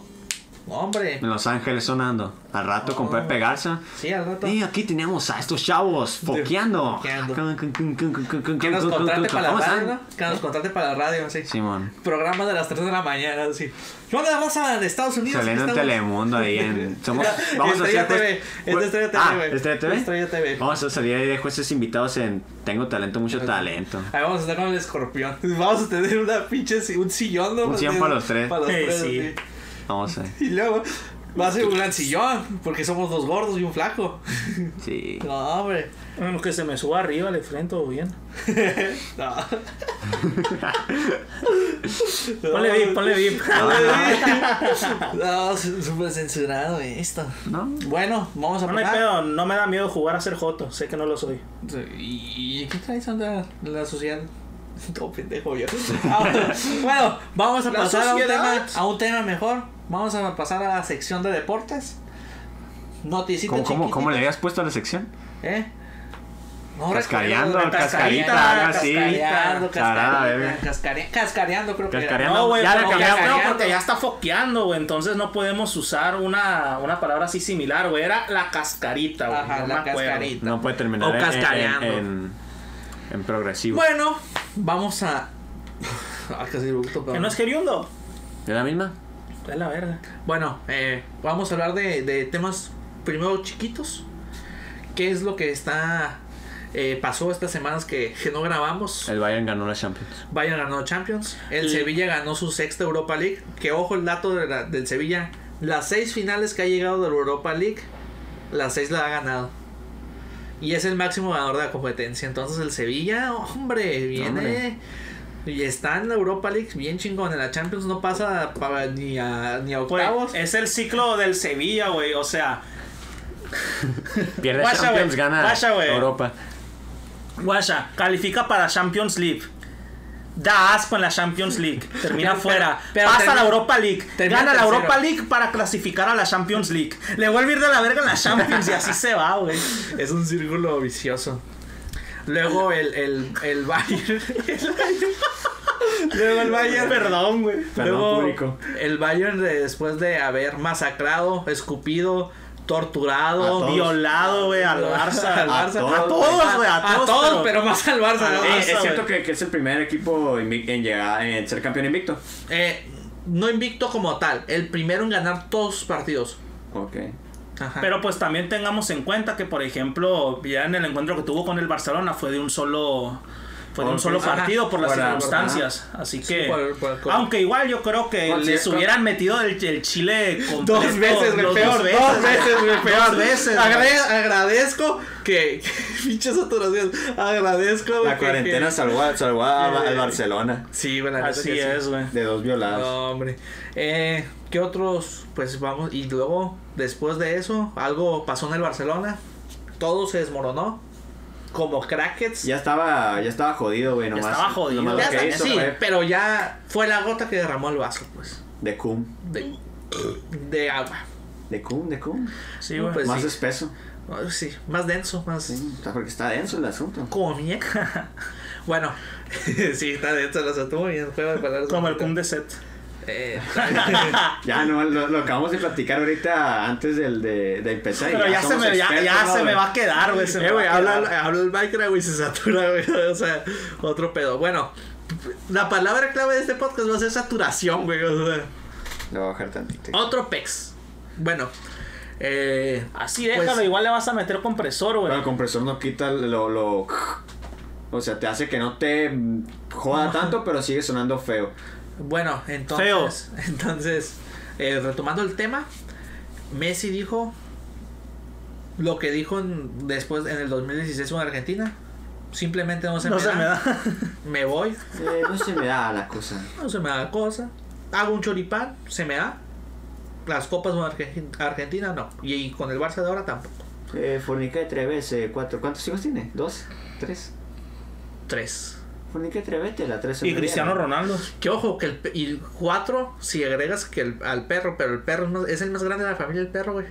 Hombre. en Los Ángeles sonando. Al rato con Oh. Pepe Garza. Sí, al rato. Y aquí teníamos a estos chavos foqueando. Que nos contrate para la radio, ¿no? Que nos contrate para la radio, sí. Simón. Programa de las 3 de la mañana, así. ¿Qué onda, raza de Estados Unidos? Saliendo en Telemundo ahí en. Somos, vamos a hacer. TV. Es de Estrella TV, Ah. ¿Estrella TV? Estrella TV. Vamos a salir ahí de jueces invitados en Tengo talento, mucho talento. Ahí vamos a estar con el escorpión. Vamos a tener una pinche un sillón, ¿no? Un sillón para los tres. Para los tres, sí. A ver. Y luego va a ser un gran sillón, porque somos dos gordos y un flaco. Sí. No, hombre. Bueno, que se me suba arriba, le frente todo bien. No. Ponle VIP, ponle VIP. No, súper censurado esto. ¿No? Bueno, vamos a No me pasar. pedo, no me da miedo jugar a ser joto, sé que no lo soy. ¿Y qué traes onda la sociedad? Todo pendejo yo. Ah, bueno, vamos a La pasar a un, tema, a un tema mejor. Vamos a pasar a la sección de deportes. Noticita ¿Cómo, cómo, cómo le habías puesto a la sección? ¿Eh? No Cascareando, cascarita, cascarita, algo así. Cascareando, cascarita, cascare- cascareando, creo que. Cascareando. No, güey, ya cambiamos. no, porque ya está foqueando, güey. Entonces no podemos usar una, una palabra así similar, güey. Era la cascarita, güey. Ajá, no la cascarita. No puede terminar O en- en, cascareando. en, en progresivo. Bueno, vamos a. Ah, casi Que no es geriundo. ¿Es la misma? Es la verga. Bueno, eh, vamos a hablar de, de temas primero chiquitos. ¿Qué es lo que está eh, pasó estas semanas que, que no grabamos. El Bayern ganó la Champions. Bayern ganó Champions. El Sevilla ganó su sexta Europa League. Que ojo el dato de la- del Sevilla. Las seis finales que ha llegado de la Europa League, las seis la ha ganado. Y es el máximo ganador de la competencia. Entonces el Sevilla, hombre, viene... Hombre. Y está en la Europa League bien chingón. En la Champions no pasa pa- ni, a, ni a Güey, octavos. es el ciclo del Sevilla, güey. O sea, Pierde Champions, güey. gana. Europa. Guasha, califica para Champions League. Da asco en la Champions League. Termina Pero- fuera. pero Pasa a la Europa League. termina Gana la. Europa League para clasificar a la Champions League. Le vuelve a ir de la verga en la Champions y así se va, güey. Es un círculo vicioso. Luego el, el, el Bayern. Luego el Bayern. Perdón, güey. Perdón, Luego público. el Bayern de- después de haber masacrado, escupido, torturado, A. Violado, güey, al Barça. al A Barça. todos, A todos, güey, a A todos. todos, pero más al Barça. Eh, es cierto que, que es el primer equipo en llegar en ser campeón invicto. Eh, no invicto como tal, el primero en ganar todos sus partidos. Ok. Ajá. Pero pues también tengamos en cuenta que, por ejemplo, ya en el encuentro que tuvo con el Barcelona fue de un solo fue de un solo Ajá. partido por las circunstancias. Así Sí, que, aunque igual yo creo que les hubieran metido el, el chile completo. Dos veces, los peor. Dos veces, Dos veces, güey, peor. Dos veces. Agrade- agradezco que. que pinche saturación. Agradezco. La que- cuarentena que- salvó, a- salvó a- que- al Barcelona Sí, neta Así que es, güey. de dos violados. No, hombre. Eh, ¿Qué otros? Pues vamos. Y luego, después de eso, algo pasó en el Barcelona. Todo se desmoronó. Como crackets. Ya estaba, ya estaba jodido, güey. nomás- estaba jodido. nomás Ya lo que hizo sí, fue pero ya fue la gota que derramó el vaso, pues. de cum. De, de agua. De cum, de cum. Sí, güey. Pues más sí. espeso. Sí, más denso, más. Sí, porque está denso el asunto. Como bueno, sí, está denso el asunto. Muy bien, juego de palabras. Como el cum de set. Eh, Ya, no, lo, lo acabamos de platicar ahorita antes del, de, de empezar. Pero ya, se me, ya, expertos, ya ¿no, se me va a quedar, güey. se Eh, habla, habla el micro, güey, se satura, güey. O sea, otro pedo. Bueno, la palabra clave de este podcast va a ser saturación, güey. O sea, Le voy a bajar tantito. otro pex. Bueno, eh, Así déjalo, Pues- igual le vas a meter compresor, Pero güey. el compresor no quita lo, lo... O sea, te hace que no te joda tanto, pero sigue sonando feo. Bueno, entonces. Entonces, eh, retomando el tema, Messi dijo lo que dijo en- después en el 2016 con Argentina. Simplemente no se, No me, se da. me da. Me voy, no se me da la cosa. no se me da cosa. Hago un choripán, se me da. Las copas con Argen- Argentina no. Y con el Barça de ahora tampoco. Eh, forniqué tres veces, cuatro. ¿Cuántos hijos tiene? ¿Dos? ¿Tres? Tres. Forniqué tres veces, la tres Y Cristiano Ronaldo. Que ojo, que el y cuatro, si agregas que el, al perro, pero el perro no- es el más grande de la familia, el perro, güey.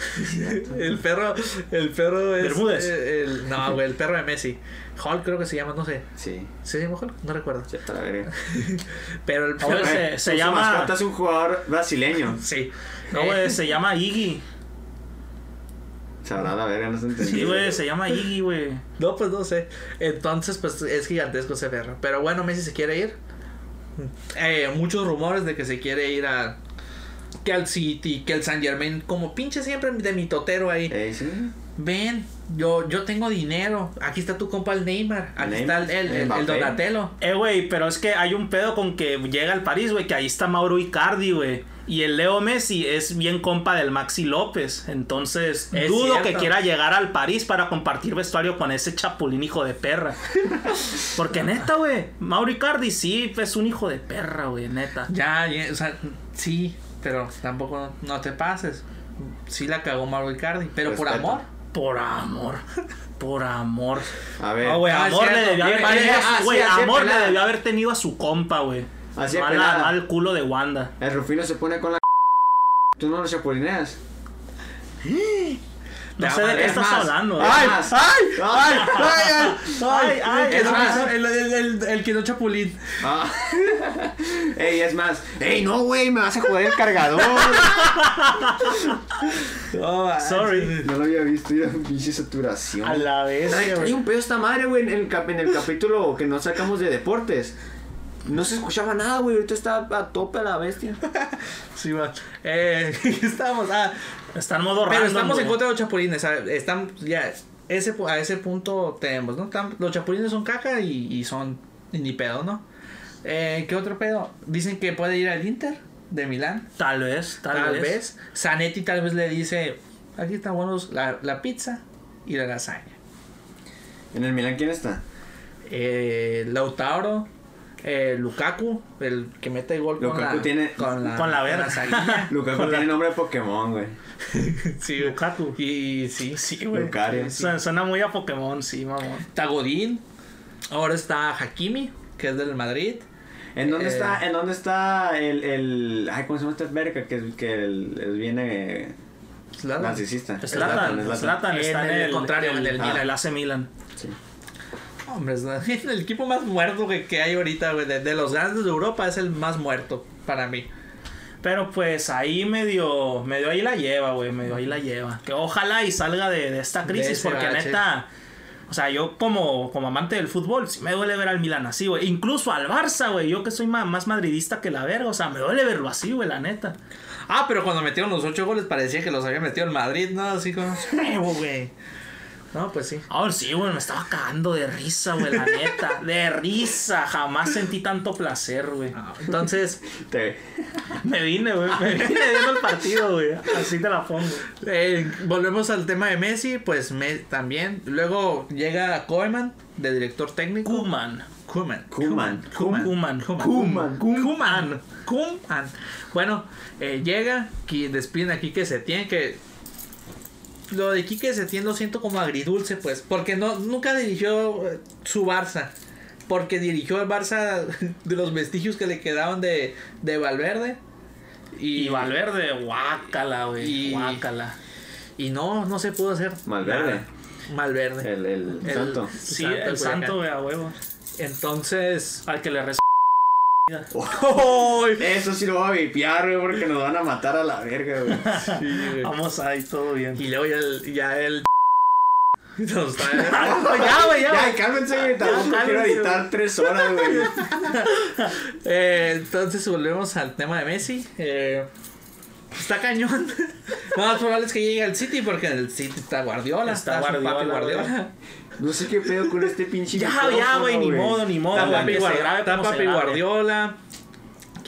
el perro, el perro es. Bermúdez. eh, el- no, güey, el perro de Messi. Hulk creo que se llama, no sé. Sí, ¿Se llama Hulk? No recuerdo. ya está la verga. Pero el Ahora perro. se- se Su llama- mascota es un jugador brasileño. Sí. No, Eh, güey, se llama Iggy. Sabrá la verga, no se entendió. Sí, güey, se llama Iggy, güey. No, pues no sé. Entonces, pues es gigantesco ese perro. Pero bueno, Messi se quiere ir. Eh, muchos rumores de que se quiere ir a. Que al City, que el San Germain, como pinche siempre de mi totero ahí. Eh, sí. Ven, yo, yo tengo dinero. Aquí está tu compa el Neymar. Aquí Neymar, está el, el, el- el Mbappé. Donatello. Eh, güey, pero es que hay un pedo con que llega al París, güey, que ahí está Mauro Icardi, güey. Y el Leo Messi es bien compa del Maxi López. Entonces, Es dudo cierto. que quiera llegar al París para compartir vestuario con ese chapulín hijo de perra. Porque neta, güey, Mauro Icardi sí es un hijo de perra, güey, neta. Ya, ya, o sea, sí, pero tampoco no te pases. Sí la cagó Mauro Icardi, pero por amor. Por amor. Por amor. A ver. Ah, güey, Ah, amor le debió haber ah, amor le debió haber tenido a su compa, güey. Así No es al- pelada. no al culo de Wanda. El Rufino se pone con la. Tú no lo chapulineas. No sé de qué es estás más. hablando. güey. ¡Ay! más. ¡Ay! ¡Ay! ¡Ay! Ay, ay, El, es el, el, el, el que no chapulín. Ah. Ey, es más. Ey, no, güey, me vas a joder el cargador. Oh, Sorry. no lo había visto, ya pinche saturación. A la vez. Hay un pedo esta madre, güey, en el, cap- en el capítulo que no sacamos de deportes. No se escuchaba nada, güey. Ahorita está a tope a la bestia. Sí, va. Eh, estamos. Ah, Está en modo pero random, estamos en güey. contra de los chapulines. Están ya. ese, pu- a ese punto tenemos, ¿no? Los chapulines son caca y, y son ni pedo, ¿no? Eh, ¿Qué otro pedo? Dicen que puede ir al Inter de Milán. Tal vez, tal, Tal, vez. vez. Zanetti tal vez le dice, aquí están buenos la, la pizza y la lasaña. ¿En el Milan quién está? Eh, Lautaro, eh, Lukaku, el que mete el gol con la, tiene- con la, con la verga. Lukaku tiene nombre de Pokémon, güey. sí. Lukaku. Y sí, sí, güey. Lucario. Sí. Suena, suena muy a Pokémon, sí, mamón. Está Godín. Ahora está Hakimi, que es del Madrid. ¿En dónde Eh, está, en dónde está el, el, ay, ¿cómo se llama esta verga? Que, es- que el- es- viene Zlatan. narcisista. Zlatan, Zlatan. Zlatan está En en el el, contrario, el, en el el, Milan. AC Milan. Hombre, es el equipo más muerto que, que hay ahorita, güey. De, de los grandes de Europa es el más muerto para mí. Pero pues ahí medio, medio ahí la lleva, güey, medio ahí la lleva. Que ojalá y salga de, de esta crisis, porque bache. neta, o sea, yo como, como amante del fútbol, sí me duele ver al Milan así, güey. Incluso al Barça, güey, yo que soy ma- más madridista que la verga, o sea, me duele verlo así, güey, la neta. Ah, pero cuando metieron los ocho goles parecía que los había metido el Madrid, ¿no? Así como, nuevo, güey. No, pues sí. Ahora sí, güey, me estaba cagando de risa, güey, la neta. De risa, jamás sentí tanto placer, güey. Entonces, Te- Me vine, güey, me vine viendo el partido, güey. Así te la pongo. eh, volvemos al tema de Messi, pues me, también. Luego llega Koeman, de director técnico. Kuman. Koeman. Koeman. Koeman. Koeman. Koeman. Koeman. Koeman. Bueno, eh, llega, que despiden aquí que se tiene que lo de Quique Setién lo siento como agridulce, pues, porque no nunca dirigió eh, su Barça, porque dirigió el Barça de los vestigios que le quedaban de, de Valverde. Y Valverde, guácala, güey. Y- Guácala. Y no, no se pudo hacer. Malverde. nada. Malverde. El, el, El- santo. Sí, Santo, el santo, güey, a huevo. Entonces. Al que le Eso sí lo voy a vipiar, güey, porque nos van a matar a la verga, güey. Vamos ahí, todo bien. Y luego ya el. Ya el Nos está- ya, güey, ya. Ya, cálmense, güey. Tampoco quiero editar tres horas, güey. Eh, entonces volvemos al tema de Messi. Eh, está cañón. Lo más probable es que llegue al City porque en el City está Guardiola. Está su papi Guardiola, No sé qué pedo con este pinche. Ya, micrófono, ya, güey, ni modo, ni modo. Está güey, papi, que se Guardi- grabe está papi. Guardiola.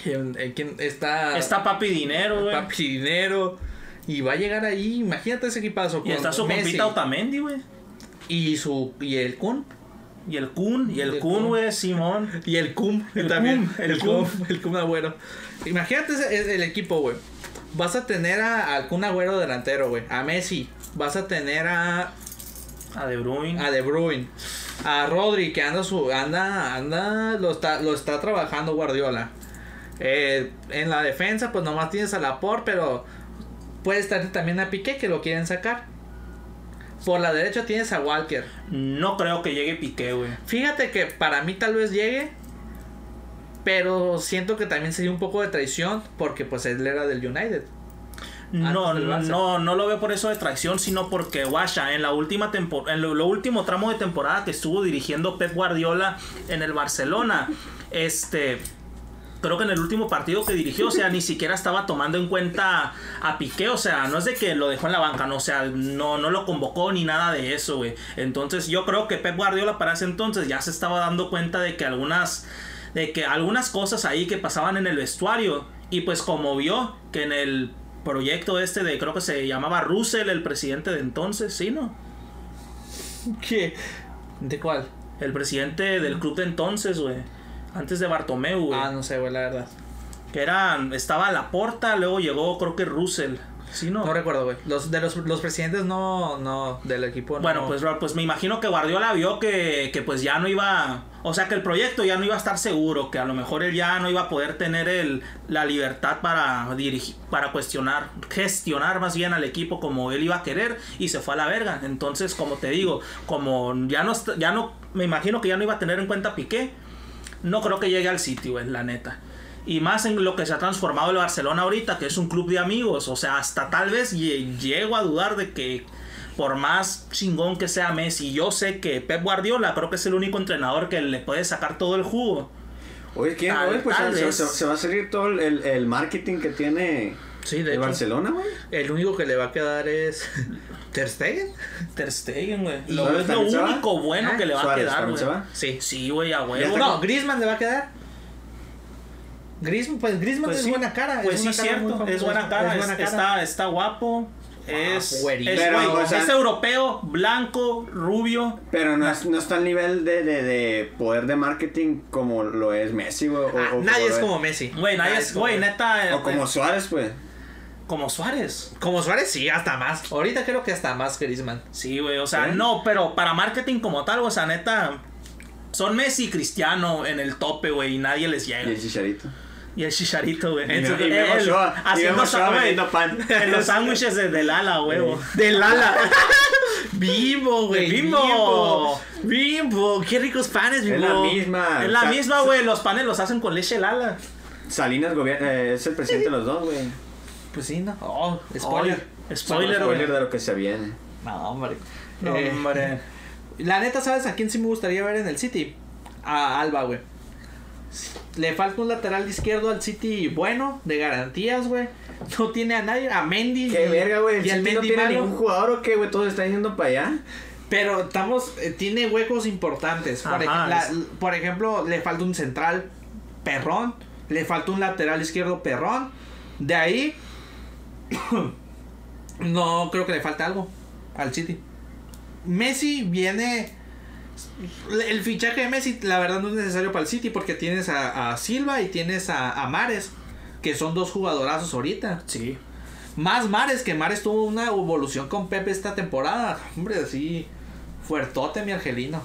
¿Quién, eh, quién está? Está papi dinero, güey. Papi Dinero. Y va a llegar ahí. Imagínate ese equipazo. Y con está su Messi compita Otamendi, güey. Y, su, y el Kun. Y el Kun, y el El Kun, Kun. güey, Simón. Y el Cum. El también. Cum, el. Cum. El Cum Agüero. Imagínate ese- el, el equipo, güey. Vas a tener a, al Kun Agüero delantero, güey. A Messi. Vas a tener a, A De Bruyne. a De Bruyne. A Rodri, que anda su. Anda. Anda. Lo está, lo está trabajando Guardiola. Eh, en la defensa, pues nomás tienes a Laporte, pero. Puede estar también a Piqué, que lo quieren sacar. Por la derecha tienes a Walker. No creo que llegue Piqué, güey. Fíjate que para mí tal vez llegue. Pero siento que también sería un poco de traición. Porque pues él era del United. No, no, no, lo veo por eso de traición, sino porque, guacha, en la última temporada, en lo, lo último tramo de temporada que estuvo dirigiendo Pep Guardiola en el Barcelona, este, creo que en el último partido que dirigió, o sea, ni siquiera estaba tomando en cuenta a Piqué, o sea, no es de que lo dejó en la banca, no, o sea, no, no lo convocó ni nada de eso, güey. Entonces, yo creo que Pep Guardiola para ese entonces ya se estaba dando cuenta de que algunas, de que algunas cosas ahí que pasaban en el vestuario, y pues como vio que en el proyecto este de, creo que se llamaba Russell, el presidente de entonces, ¿sí, no? ¿Qué? ¿De cuál? El presidente del club de entonces, güey. Antes de Bartomeu, güey. Ah, no sé, güey, la verdad. Que eran, estaba Laporta, luego llegó creo que Russell. ¿Sí, no? No recuerdo, güey. Los, de los, los presidentes no, no, del equipo no. Bueno, pues, pues me imagino que Guardiola vio que, que pues ya no iba, o sea que el proyecto ya no iba a estar seguro, que a lo mejor él ya no iba a poder tener el, la libertad para dirigir, para cuestionar, gestionar más bien al equipo como él iba a querer y se fue a la verga. Entonces, como te digo, como ya no, ya no, me imagino que ya no iba a tener en cuenta Piqué, no creo que llegue al sitio, güey, la neta. Y más en lo que se ha transformado el Barcelona ahorita, que es un club de amigos. O sea, hasta tal vez lle- llego a dudar de que por más chingón que sea Messi, yo sé que Pep Guardiola creo que es el único entrenador que le puede sacar todo el jugo. Oye, ¿qué? Tal- Oye, pues tal se, vez. se- se va a salir todo el, el marketing que tiene Sí, de ¿El hecho. Barcelona, güey? El único que le va a quedar es Ter Stegen. Ter Stegen, güey. ¿Y Lo- es lo único bueno Ah, que le va a quedar, güey. se va. Sí. Sí, güey, a huevo. No, Griezmann le va a quedar. Griezmann, pues Griezmann Pues es sí, buena cara. Pues es sí, cara cierto. Es buena cara. es es- buena cara. Está, está guapo. Es, güerito. es, Pero, o sea- es europeo, blanco, rubio. Pero no, es, no está al nivel de, de, de poder de marketing como lo es Messi, güey. o- Ah, o nadie es como Messi. Güey, nadie es, güey, neta. O como eh, Suárez, pues. como Suárez. Como Suárez, sí, hasta más. Ahorita creo que hasta más Griezmann. Sí, güey, o sea, ¿Sí? no, pero para marketing como tal, o sea, neta. Son Messi y Cristiano en el tope, güey, y nadie les Y llega. el chicharito. Y el chicharito, güey. Y En su- Memo- y él, Ochoa, y haciendo sa- vendiendo pan. En los sándwiches de, del ala, huevo. Del ala. Bimbo, güey. Bimbo. Bimbo. Qué ricos panes, Bimbo. Es la misma. Es la misma, güey. Los panes los hacen con leche el ala. Salinas eh, es el presidente de los dos, güey. Pues sí, ¿no? Oh, spoiler. Spoiler, Spoiler güey. de lo que se viene. No, hombre. No, Eh, hombre. La neta, ¿sabes a quién sí me gustaría ver en el City? A Alba, güey. Le falta un lateral izquierdo al City bueno, de garantías, güey. No tiene a nadie, a Mendy. Qué y- verga, güey. El Y el City no Mendy tiene malo. ningún jugador o qué, güey. Todos están yendo para allá. Pero estamos, eh, tiene huecos importantes. Por, Ajá, ej- la- es- por ejemplo, le falta un central perrón. Le falta un lateral izquierdo perrón. De ahí, no creo que le falta algo al City. Messi viene. El fichaje de Messi, la verdad, no es necesario para el City porque tienes a, a Silva y tienes a, a Mares, que son dos jugadorazos ahorita. Sí. Más Mares, que Mares tuvo una evolución con Pepe esta temporada. Hombre, así fuertote mi argelino.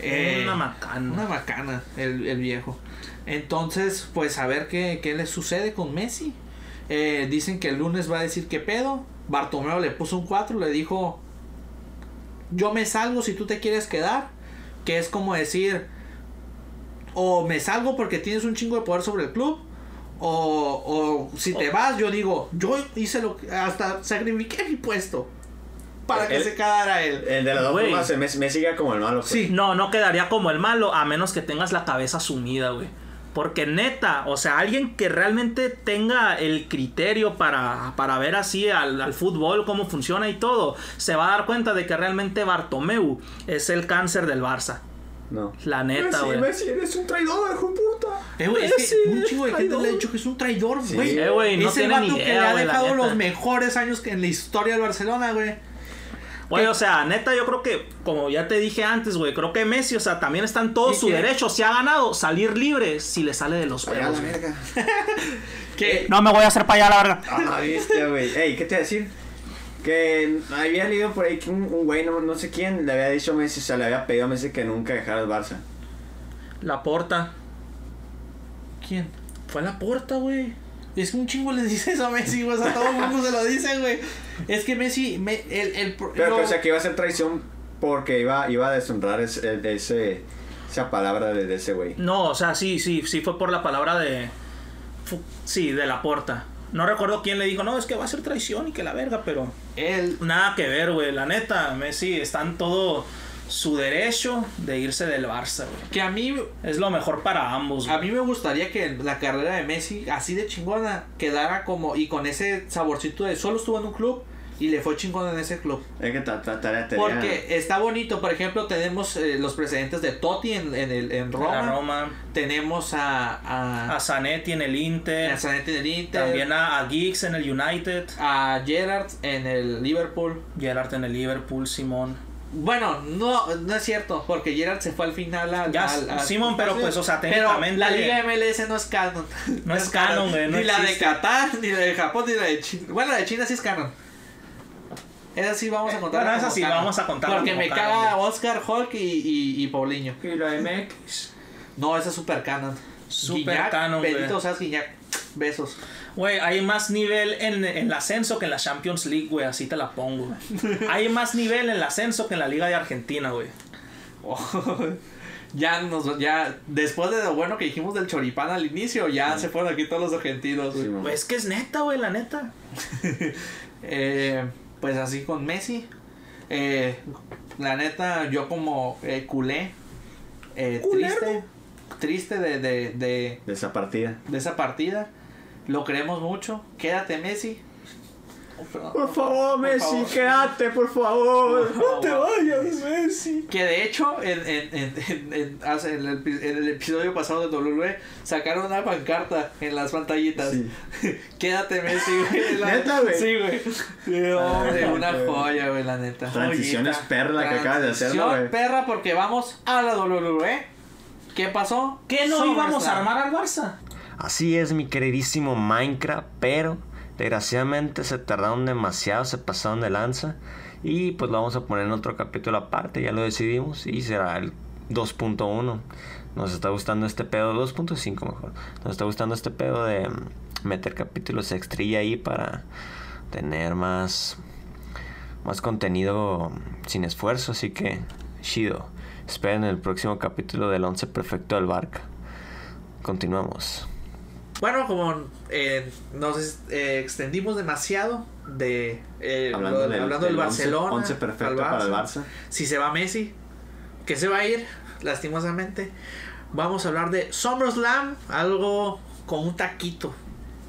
Eh, una macana. Una macana, el, el viejo. Entonces, pues a ver qué, qué le sucede con Messi. Eh, dicen que el lunes va a decir qué pedo. Bartomeo le puso un 4, le dijo, yo me salgo si tú te quieres quedar. Que es como decir, o me salgo porque tienes un chingo de poder sobre el club. O, o si te vas, yo digo, yo hice lo que, hasta sacrifiqué mi puesto. Para que El- se quedara él. El de las dos Güey. formas, me, me sigue como el malo. pues. Sí. No, no quedaría como el malo a menos que tengas la cabeza sumida, güey. Porque neta, o sea, alguien que realmente tenga el criterio para, para ver así al, al fútbol, cómo funciona y todo, se va a dar cuenta de que realmente Bartomeu es el cáncer del Barça. No. La neta, güey. Messi, eres un traidor, hijo de puta. Eh, güey, es que un chingo de gente le ha dicho que es un traidor, Sí. güey. Eh, güey, no es el tiene ni vato que idea, le ha dejado los mejores años que en la historia del Barcelona, güey. Güey, o sea, neta, yo creo que, como ya te dije antes, güey, creo que Messi, o sea, también está en todo ¿Y su qué? derecho. Se ha ganado salir libre si le sale de los huevos. Que No me voy a hacer para allá, la verga. Ah, viste, güey. Ey, ¿qué te iba a decir? Que había leído por ahí que un, un güey, no, no sé quién, le había dicho a Messi, o sea, le había pedido a Messi que nunca dejara el Barça. La porta. ¿Quién? Fue la porta, güey. Es que un chingo le dice eso a Messi, güey. O sea, todo el mundo se lo dice, güey. Es que Messi, me- el, el, Pero lo- que, o sea, que iba a ser traición porque iba, iba a deshonrar ese, ese, esa palabra de, de ese güey. No, o sea, sí, sí, sí fue por la palabra de. fu- Sí, de la porta. No recuerdo quién le dijo, no, es que va a ser traición y que la verga, pero. él, Nada que ver, güey. La neta, Messi está en todo su derecho de irse del Barça, güey. que a mí, Es lo mejor para ambos, a güey. mí me gustaría que la carrera de Messi, así de chingona, quedara como, y con ese saborcito de solo estuvo en un club y le fue chingón en ese club. Es que tarea Porque está bonito, por ejemplo, tenemos eh, los precedentes de Totti en, en, el, en Roma. Roma, Tenemos a, a, a Zanetti en el Inter, a Zanetti en el Inter. también a, a Giggs en el United, a Gerrard en el Liverpool. Gerrard en el Liverpool, Simón. Bueno, no, no es cierto, porque Gerrard se fue al final al. Ya, al- al- Simón, pero pues, o sea, técnicamente- la Liga MLS no es canon. No es canon, güey, no ni la de. Qatar, ni la de Japón, ni la de China. Bueno, la de China sí es canon. Esa sí vamos a contar. Bueno, esa sí vamos a contarla Porque me caga. Oscar, Hulk y, y, y Paulinho. Y la MX. No, esa es super canon. Super Guiñac, canon, seas Guiñac. Besos. Güey, hay más nivel en, en el ascenso que en la Champions League, güey. Así te la pongo, güey. Hay más nivel en el ascenso que en la Liga de Argentina, güey. ya nos ya después de lo bueno que dijimos del choripán al inicio, ya se fueron aquí todos los argentinos. güey. Pues es que es neta, güey, la neta. Eh, pues así con Messi. Eh, la neta, yo como eh, culé, eh, triste, triste de, de, de, De esa partida. de esa partida. Lo queremos mucho. Quédate, Messi. Por favor, Messi, favor. quédate, por favor. Por favor. No te vayas, Messi. Que de hecho, en, en, en, en, en- hace- en el, el episodio pasado de WWE sacaron una pancarta en las pantallitas. Sí. Quédate, Messi, güey. La- ¿Neta, güey? Sí, güey. Sí, hombre, Ay, una güey. joya, güey, la neta. Transición es perla que acabas de hacerlo, Transición güey. perra porque vamos a la WWE. ¿Qué pasó? ¿Qué no íbamos a armar al Barça? Así es, mi queridísimo Minecraft, pero desgraciadamente se tardaron demasiado, se pasaron de lanza. Y pues vamos a poner en otro capítulo aparte, ya lo decidimos. Y será el 2.1. Nos está gustando este pedo, 2.5 mejor. Nos está gustando este pedo de mm, meter capítulos extrilla ahí para tener más, más contenido sin esfuerzo. Así que, chido. Esperen el próximo capítulo del 11 Perfecto del Barca. Continuamos. Bueno, como eh, nos eh, extendimos demasiado de eh, Hablando lo- del, hablando del, del Barcelona, 11 al perfecto para el Barça. Si se va Messi, que se va a ir, lastimosamente. Vamos a hablar de SummerSlam, algo con un taquito.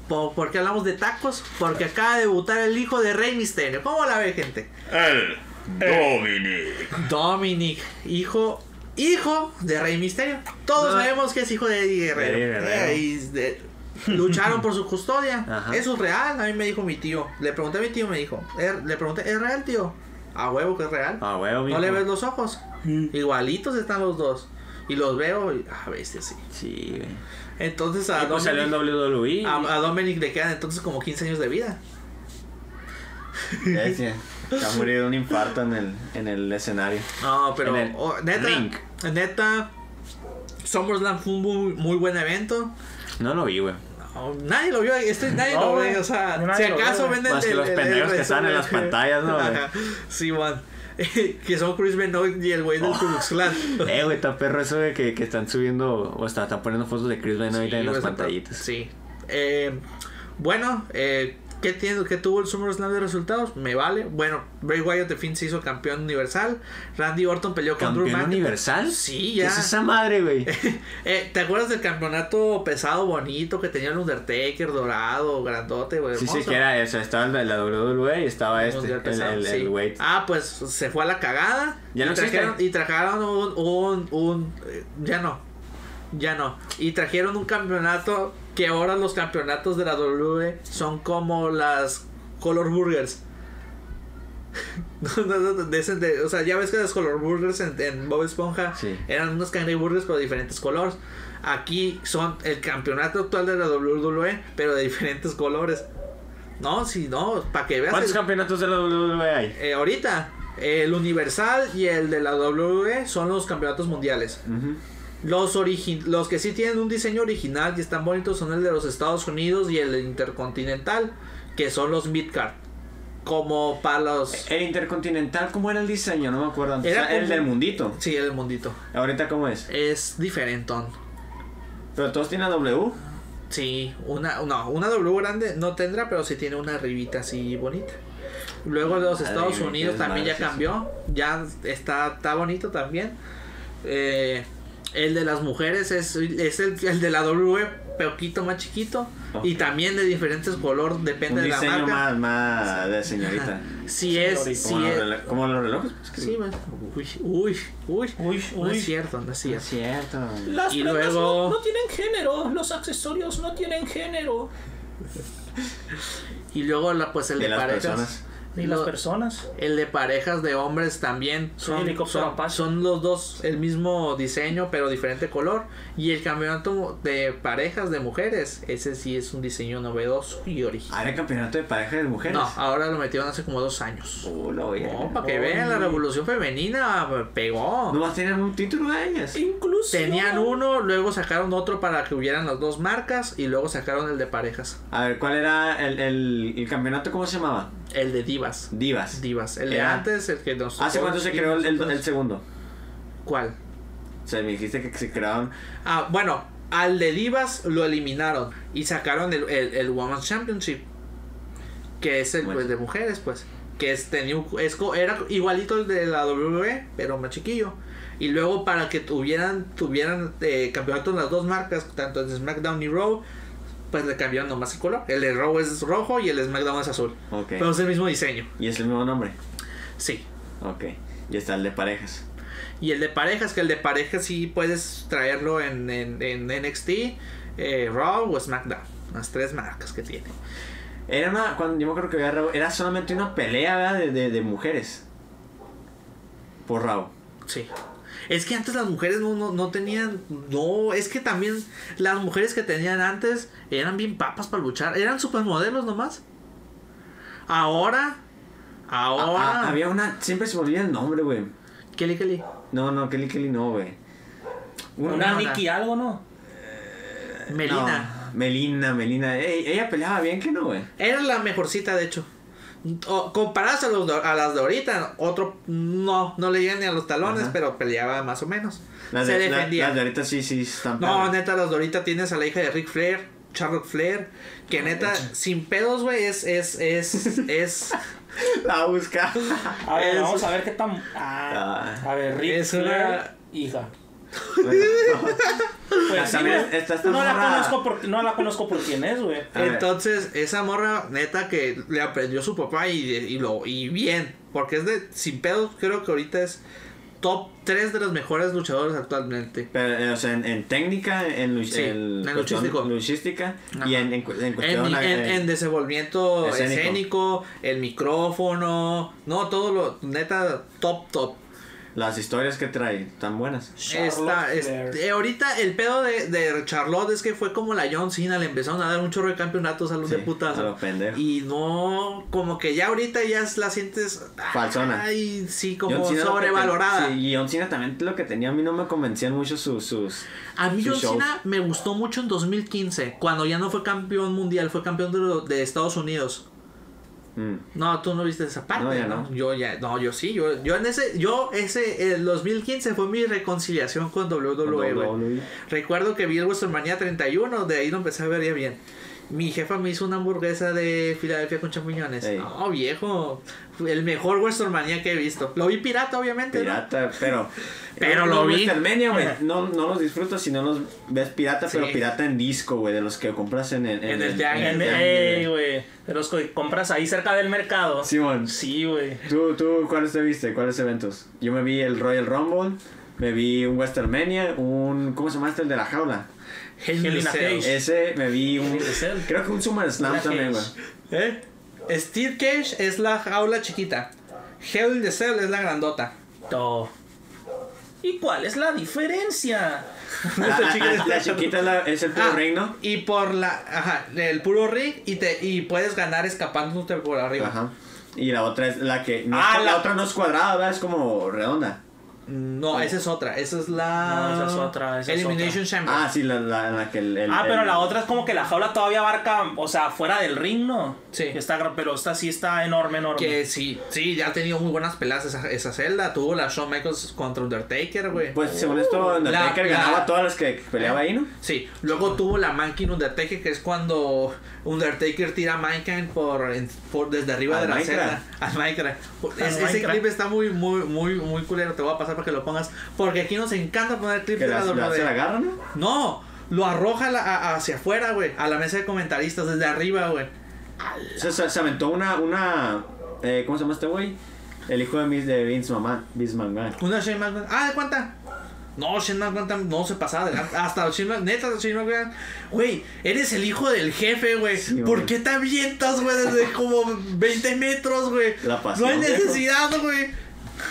Po- ¿Por qué hablamos de tacos? Porque acaba de debutar el hijo de Rey Misterio. ¿Cómo la ve, gente? El Dominic. Dominic, hijo, hijo de Rey Misterio. Todos No. sabemos que es hijo de Eddie Guerrero. Eddie Guerrero. Eh, y de- lucharon por su custodia. Ajá. Eso es real. A mí me dijo mi tío. Le pregunté a mi tío, me dijo. "Er- Le pregunté, ¿es real, tío? A huevo que es real. Ah, huevo, ¿No mijo. le ves los ojos? Igualitos están los dos. Y los veo y, ah, bestia, sí. Sí, güey. Entonces a Y pues salió en Dominic, WWE. a, a Dominic le quedan entonces como 15 años de vida. Ya decía, Se ha de un infarto en el, en el escenario. No, pero En el oh, neta, ring. neta, SummerSlam fue un muy, muy buen evento. No lo vi, güey. No, nadie lo vio, este, nadie No, lo ve, o sea, si acaso ve, venden Más que los pendejos que están en las pantallas, ¿no? Ajá, Sí, man. que son Chris Benoit y el güey del Ku Klux Klan. Eh, güey, está perro eso de que, que están subiendo o está, están poniendo fotos de Chris Benoit Sí, en las pantallitas. Sí. Eh, bueno, eh, ¿qué, tiene, ¿qué tuvo el SummerSlam de resultados? Me vale. Bueno, Bray Wyatt de fin se hizo campeón universal. Randy Orton peleó con Drew ¿Campeón McIntyre. universal? Sí, ¿Qué ya. es esa madre, güey? Eh, ¿Te acuerdas del campeonato pesado bonito que tenía el Undertaker dorado, grandote, güey? Sí, sí, que era eso. Estaba el la WWE y estaba este, el, pesado, el, sí. el. Ah, pues se fue a la cagada. Ya no y trajeron, y trajeron un, un, un- ya no. Ya no. Y trajeron un campeonato que ahora los campeonatos de la WWE son como las Color Burgers. No, no, no, de ese- de- o sea, ya ves que las Color Burgers en, en Bob Esponja Sí. eran unos cangreburgers pero de diferentes colores. Aquí son el campeonato actual de la WWE, pero de diferentes colores. No, si no, para que veas. ¿Cuántos el- campeonatos de la WWE hay? eh, ahorita, el Universal y el de la WWE son los campeonatos mundiales. Ujú. Los, los que sí tienen un diseño original y están bonitos son el de los Estados Unidos y el Intercontinental, que son los Midcard. Como para los... El Intercontinental, ¿cómo era el diseño? No me acuerdo. antes. Era O sea, el del mundito. Sí, el mundito. Ahorita, ¿cómo es? Es diferentón. Pero todos tienen W. Sí, una, no, una W grande no tendrá, pero sí tiene una ribita así bonita. Luego los Madre Estados Unidos también ya cambió, ya está, está bonito también. Eh, el de las mujeres es, es el, el de la W, poquito más chiquito. Y Ok. también de diferentes colores, depende Un de la diseño marca. más, más de señorita. Si es, si Como, los es, como los relojes. sí, pues, uy, uy, uy, Uy, no uy. es cierto, no es Es cierto. cierto. Las Y luego- no, no tienen género, los accesorios no tienen género. Y luego la, pues el De de, las parejas. personas. Ni Lo- las personas. El de parejas de hombres también son, son, los dos el mismo diseño pero diferente color y el campeonato de parejas de mujeres ese sí es un diseño novedoso y original. Ah, era campeonato de pareja de mujeres. No, ahora lo metieron hace como dos años. Oh. No, para que vean la revolución femenina pegó. Nomás tenían un título de ellas. Incluso. Tenían uno, luego sacaron otro para que hubieran las dos marcas y luego sacaron el de parejas, A ver, ¿cuál era el, el, el campeonato? ¿Cómo se llamaba? el de divas. Divas. Divas, el de antes, el que nos ¿Hace cuánto se creó el, segundo? ¿Cuál? O sea, me dijiste que se crearon. Ah, bueno, al de Divas lo eliminaron y sacaron el, el, el Women's Championship, que es el Bueno. pues, de mujeres, pues. Que es, tenía es era igualito el de la WWE, pero más chiquillo. Y luego para que tuvieran, tuvieran eh, campeonato en las dos marcas, tanto en SmackDown y Raw, pues le cambiaron nomás el color. El de Raw es rojo y el de SmackDown es azul. Ok. Pero es el mismo diseño. Y es el mismo nombre. Sí. Ok. Y está el de parejas. Y el de parejas, que el de parejas sí puedes traerlo en, en, en NXT, eh, Raw o SmackDown. Las tres marcas que tiene. Era una. Cuando yo me acuerdo que había Raw, era solamente una pelea de, de mujeres. Por Raw. Sí. Es que antes las mujeres no, no, no tenían. No, es que también las mujeres que tenían antes eran bien papas para luchar. Eran supermodelos nomás. Ahora. Ahora. Ah, ah, había una. Siempre se me olvida el nombre, güey. Kelly Kelly. No, no, Kelly Kelly no, güey. Una una- Nikki algo, ¿no? Melina. No, Melina, Melina. Ey, ella peleaba bien, que no, güey? Era la mejorcita, de hecho. Comparadas a, los de- a las de ahorita, otro no, no le llegan ni a los talones, Ajá. pero peleaba más o menos. Las Se de, la- defendía. las de ahorita sí, sí están. No, padres. neta, las de ahorita tienes a la hija de Rick Flair, Charlotte Flair, que neta, sin pedos, güey, es, es, es, es, La busca. A ver, Es- vamos a ver qué tan. Ah, a ver, Rick Es Flair, una- hija. Bueno, Pues sí, esta no, la conozco por, no la conozco por quién es, güey. Entonces, esa morra, neta, que le aprendió su papá y, y lo, y bien, porque es de, sin pedos, creo que ahorita es top 3 de los mejores luchadores actualmente. Pero, eh, o sea, en, en técnica, en, lu- Sí, en en cuestión- luchística Ajá. y en, en, en En, cuestión. en, eh, en desenvolvimiento escénico. escénico. el micrófono, no, todo lo, neta, top, top. Las historias que trae, tan buenas. Está, es- Flair. eh, ahorita el pedo de, de Charlotte es que fue como la John Cena, le empezaron a dar un chorro de campeonatos a los Sí, de putas. Y no, como que ya ahorita ya la sientes. Falsona. Ay, sí, como sobrevalorada. ten- sí, y John Cena también lo que tenía a mí no me convencían mucho sus. sus A mí sus John shows. Cena me gustó mucho en 2015, cuando ya no fue campeón mundial, fue campeón de, de Estados Unidos. Mm. No, tú no viste esa parte. No, ya no. Yo ya, no, yo sí, yo, yo en ese, yo ese, el 2015 fue mi reconciliación con WWE. WWE. Recuerdo que vi el WrestleMania 31, de ahí lo empecé a ver ya bien. Mi jefa me hizo una hamburguesa de Filadelfia con champiñones. Ey. No, viejo, el mejor WrestleMania que he visto. Lo vi pirata, obviamente. ¿no? Pirata, pero. Pero los lo vi. No, no los disfrutas si no los ves pirata, Sí. pero pirata en disco, güey. De los que compras en, en, En el En- en el Ey, güey. De los que compras ahí cerca del mercado. Simón. Sí, güey. ¿Tú, tú, ¿cuáles te viste? ¿Cuáles eventos? Yo me vi el Royal Rumble, me vi un WrestleMania, un... ¿Cómo se llama este? El de la jaula. Hell in a. Cage. Ese me vi un... Hell in a Cell. Creo que un SummerSlam Una también, güey. ¿Eh? Steel Cage es la jaula chiquita. Hell in the Cell es la grandota. To. ¿Y cuál es la diferencia? Ah, ah, la chiquita es, la- es el puro Ah, ring, ¿no? Y por la, ajá, el puro ring y te y puedes ganar escapándote por arriba. Ajá. Y la otra es la que... No Ah, es- la... la- otra no es cuadrada, ¿verdad? Es como redonda. No, esa es otra. Esa es la. No, esa es otra, esa es Elimination Chamber. Ah, sí, la, la, la que el... el- Ah, pero el- la otra es como que la jaula todavía abarca, o sea, fuera del ring, ¿no? Sí. Está, pero esta sí está enorme, enorme. Que sí, sí, ya ha tenido muy buenas peleas esa, esa celda. Tuvo la Shawn Michaels contra Undertaker, güey. Pues según esto, Undertaker La- la- ganaba todas las que peleaba ahí, ¿no? Sí, luego tuvo la Mankind Undertaker, que es cuando Undertaker tira a Mankind por, desde arriba de la Minecraft. celda. Al Minecraft. Es- ese Minecraft. clip está muy, muy, muy, muy culero. Te voy a pasar para que lo pongas. Porque aquí nos encanta poner clips de la la, la- WWE. se la agarra, ¿no? Lo arroja a la- a- hacia afuera, güey. A la mesa de comentaristas, desde arriba, güey. Se, se, se aventó una, una, eh, ¿cómo se llama este güey? El hijo de, Miss- de Vince mamá, Vince McMahon. Una Shane McMahon. Ah, ¿de cuánta? No, Shane McMahon no se pasaba adelante. Hasta Shane McMahon, neta, Shane McMahon. Güey, eres el hijo del jefe, güey. Sí, ¿Por güey. qué te avientas, güey, desde como 20 metros, güey? La No pasión, hay viejo. necesidad, güey.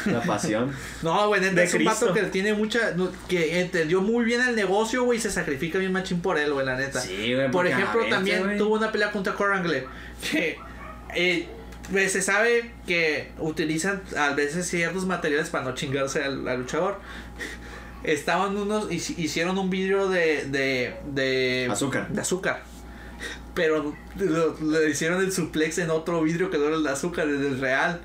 La pasión. No, güey, neta, es un Cristo. que tiene mucha. no, que entendió muy bien el negocio, güey, y se sacrifica bien machín por él, güey, la neta. Sí, güey, Por ejemplo, veces, también tuvo una pelea contra Kurt Angle. Que. eh, pues, se sabe que utilizan a veces ciertos materiales para no chingarse al, al luchador. Estaban unos. hic- Hicieron un vidrio de. de. de Azúcar. De azúcar. Pero lo- le hicieron el suplex en otro vidrio que no era el de azúcar, el del real.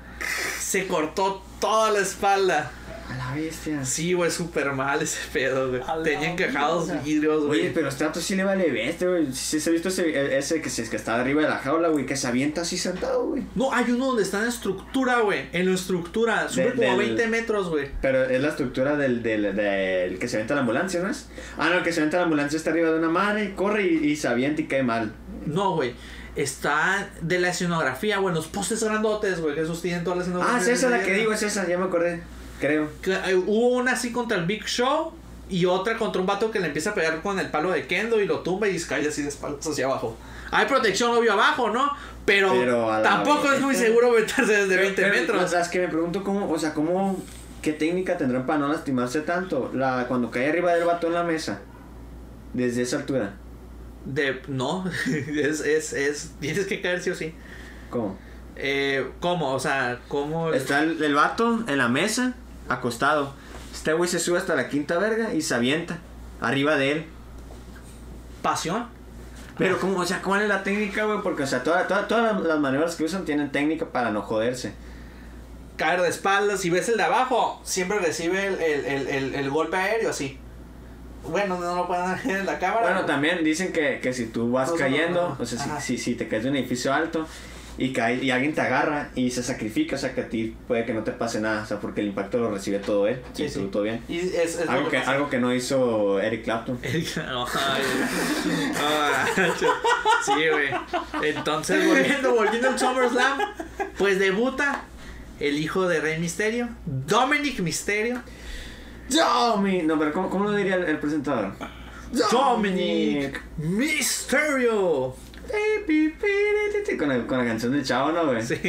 Se cortó toda la espalda. A la bestia. Sí, güey, súper mal ese pedo, güey. A la Tenía encajados verga. vidrios, güey. Oye, pero a este sí le vale bestia, güey. Sí, se ha visto ese, ese que, se, que está arriba de la jaula, güey, que se avienta así sentado, güey. No, hay uno donde está en estructura, güey. En la estructura. Sube De- como del- 20 metros, güey. Pero es la estructura del, del, del que se avienta la ambulancia, ¿no es? Ah, no, el que se avienta la ambulancia está arriba de una madre y corre y, y se avienta y cae mal. No, güey. Está de la escenografía, güey. Los postes grandotes, güey. Que sostienen toda la escenografía. Ah, es esa la que digo, es esa, ya me acordé, creo. Que, eh, hubo una así contra el Big Show. Y otra contra un vato que le empieza a pegar con el palo de Kendo y lo tumba y cae así de espaldas hacia abajo. Hay protección, obvio, abajo, ¿no? Pero, tampoco vez. es muy seguro meterse desde 20 Pero, metros. O sea, es que me pregunto cómo, o sea, cómo, qué técnica tendrán para no lastimarse tanto. La, cuando cae arriba del vato en la mesa, desde esa altura. De, no, es, es, es, tienes que caer sí o sí. ¿Cómo? Eh, ¿Cómo? O sea, ¿cómo? Está el, el vato en la mesa, acostado. Este güey se sube hasta la quinta verga y se avienta arriba de él. Pasión. Pero, ¿cómo, o sea, ¿cuál es la técnica, güey? Porque, o sea, toda- toda- todas las- maniobras que usan tienen técnica para no joderse. Caer de espaldas. Si ves el de abajo, siempre recibe el, el, el, el, golpe aéreo así. Bueno, no lo pueden ver en la cámara. Bueno, también dicen que, que si tú vas No, cayendo, no, no. o sea, si, si, si te caes de un edificio alto y cae, y alguien te agarra y se sacrifica, o sea, que a ti puede que no te pase nada, o sea, porque el impacto lo recibe todo él, Sí, y sí. todo bien. Y es, es lo Algo que, pasa. algo que no hizo Eric Clapton. Sí, güey. Entonces, volviendo, volviendo al SummerSlam, pues debuta el hijo de Rey Misterio, Dominic Misterio. Domi- No, pero ¿cómo, cómo lo diría el, el presentador? Dominic Misterio. Con, el- con la canción del chavo, ¿no, güey? Sí.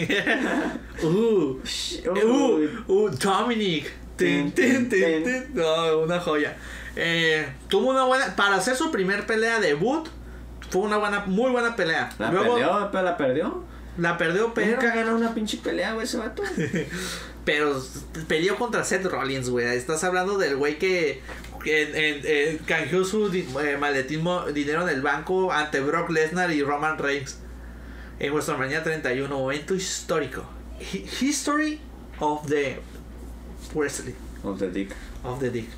Uh, uh, uh, Dominic. Tin, tin. No, una joya. Eh, tuvo una buena. Para hacer su primer pelea debut, fue una buena, muy buena pelea. La Luego perdió, pero la perdió. la perdió, pero. Nunca ganó una pinche pelea, güey, ese vato. Pero peleó contra Seth Rollins, güey. Estás hablando del güey que en- en- en- canjeó su di- eh, maletín dinero en el banco ante Brock Lesnar y Roman Reigns. En WrestleMania 31, momento histórico. Hi- History of the Wrestling. Of the dick. Of the Dick.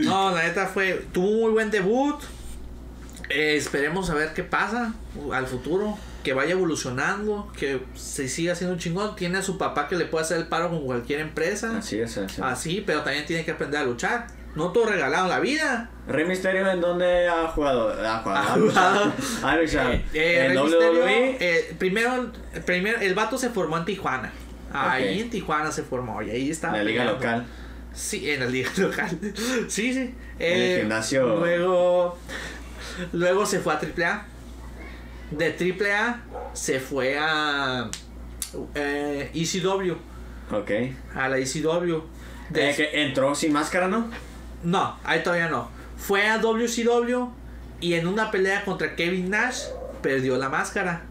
No, la neta fue. Tuvo un muy buen debut. Eh, esperemos a ver qué pasa al futuro. Que vaya evolucionando. Que se siga haciendo un chingón. Tiene a su papá que le puede hacer el paro con cualquier empresa. Así es, así. Así, pero también tiene que aprender a luchar. No todo regalado en la vida. Rey Misterio, ¿en dónde ha jugado? Ha jugado. Ha jugado. Ha luchado. Eh, eh, en Rey WWE. Eh, primero, primero, el vato se formó en Tijuana. Ahí en Tijuana se formó y ahí estaba. la liga local. Sí, en la liga local. Sí, sí. En el gimnasio. Luego, luego se fue a AAA. De AAA se fue a eh, ECW. Ok. A la ECW. De- Eh, que entró sin máscara, ¿no? No, ahí todavía no. Fue a WCW y en una pelea contra Kevin Nash perdió la máscara.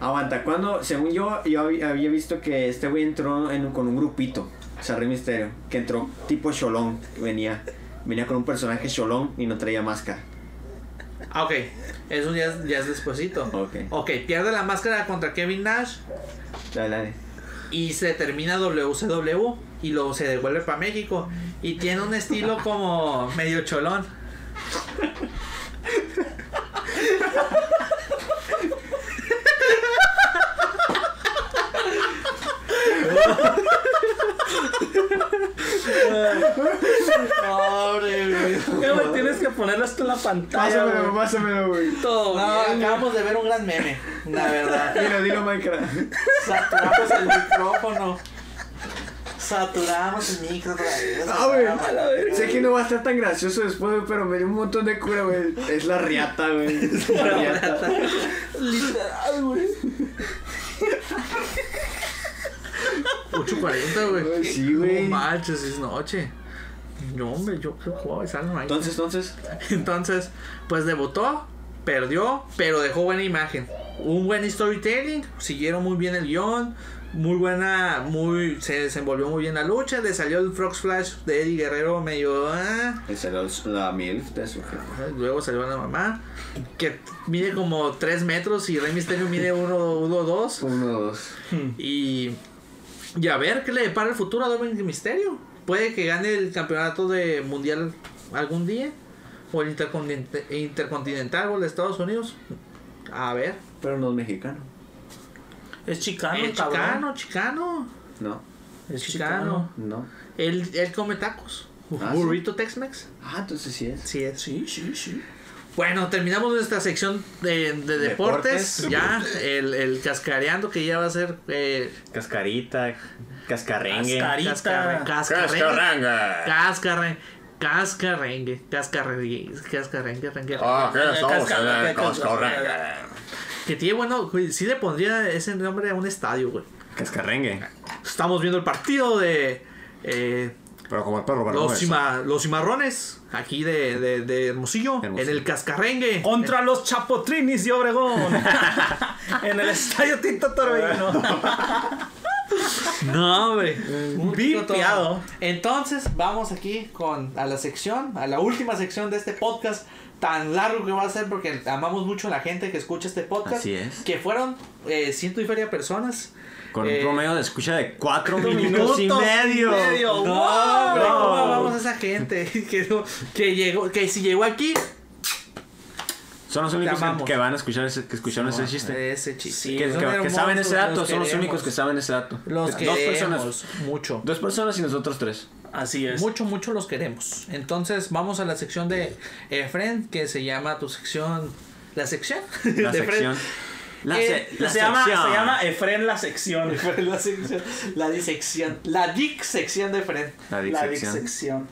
Aguanta, cuando, según yo, yo había visto que este güey entró en, con un grupito, o sea, Rey Misterio, que entró tipo Cholón, venía, venía con un personaje Cholón y no traía máscara. Ah, ok. Eso ya, es- ya es despuesito. Ok. Ok, pierde la máscara contra Kevin Nash Dale, dale. y se termina WCW y luego se devuelve para México y tiene un estilo como medio cholón. Pobre, güey. Eh, güey, tienes que ponerlo hasta en la pantalla. Pásamelo, güey. pásamelo, güey. Todo No, bien, güey. acabamos de ver un gran meme, la verdad. Dilo, dilo, Minecraft. Saturamos el micrófono. Saturamos el micro otra vez. Ah, güey. Sé que no va a estar tan gracioso después, güey, pero me dio un montón de cura, güey. Es la riata, güey. Es la riata. Literal, güey. 8.40, güey. Sí, güey. No manches, es noche. No, hombre, yo que jugaba esa ahí. Entonces, entonces, Entonces, pues debutó, perdió, pero dejó buena imagen. Un buen storytelling, siguieron muy bien el guion, muy buena, muy, se desenvolvió muy bien la lucha, le salió el Frog Flash de Eddie Guerrero medio, ah, esa era la MILF de su jefe. luego salió la mamá, que mide como 3 metros y Rey Mysterio mide 1 2 Uno, dos. y Y a ver qué le depara el futuro a Dominic Misterio. Puede que gane el campeonato de mundial algún día. O el intercontinental o el de Estados Unidos. A ver. Pero no es mexicano. Es chicano, cabrón. chicano, chicano. No. Es Es chicano. No. Él, él come tacos. Ah, ¿sí? Burrito Tex-Mex. Ah, entonces sí es. Sí es. Sí, sí, sí. Bueno, terminamos nuestra sección de, de deportes. Deportes. Ya, el, el cascareando que ya va a ser. Eh, Cascarita, cascarrengue. Cascarita. cascarre- cascarrengue. Cascarranga. Cascarre- Cascarrengue. Cascarrengue. Cascarrengue. rengue. Ah, ¿qué estamos en el Cascarranga. cascarranga? Que tiene bueno. güey, Sí le pondría ese nombre a un estadio, güey. Cascarrengue. Estamos viendo el partido de. eh, Pero como el perro los, cima- los cimarrones. Aquí de, de, de Hermosillo, Hermosillo. En el cascarrengue. Contra los Chapotrinis de Obregón. en el estadio Tito Torbellino. No, hombre. Vipiado. Entonces, vamos aquí con a la sección, a la última sección de este podcast tan largo que va a ser porque amamos mucho a la gente que escucha este podcast. Así es. Que fueron eh, ciento y feria personas. Con Eh, un promedio de escucha de 4 cuatro minutos, y minutos y medio. medio. No, ¡Wow! hombre, ¿cómo amamos a esa gente que, no- que llegó, que si llegó aquí, Son los únicos que, amamos. que van a escuchar ese, que escucharon ese chiste. ese chiste. Sí, que, saben ese dato, los son los únicos que saben ese dato. Los dos queremos personas. mucho. Dos personas y nosotros tres. Así es. Mucho, mucho los queremos. Entonces vamos a la sección de Efren, que se llama tu sección. ¿La sección? La De sección. La, Eh, se- la se, llama, se llama Efren la sección. la sección. La disección. La dic sección de Efren. La La disección. sección.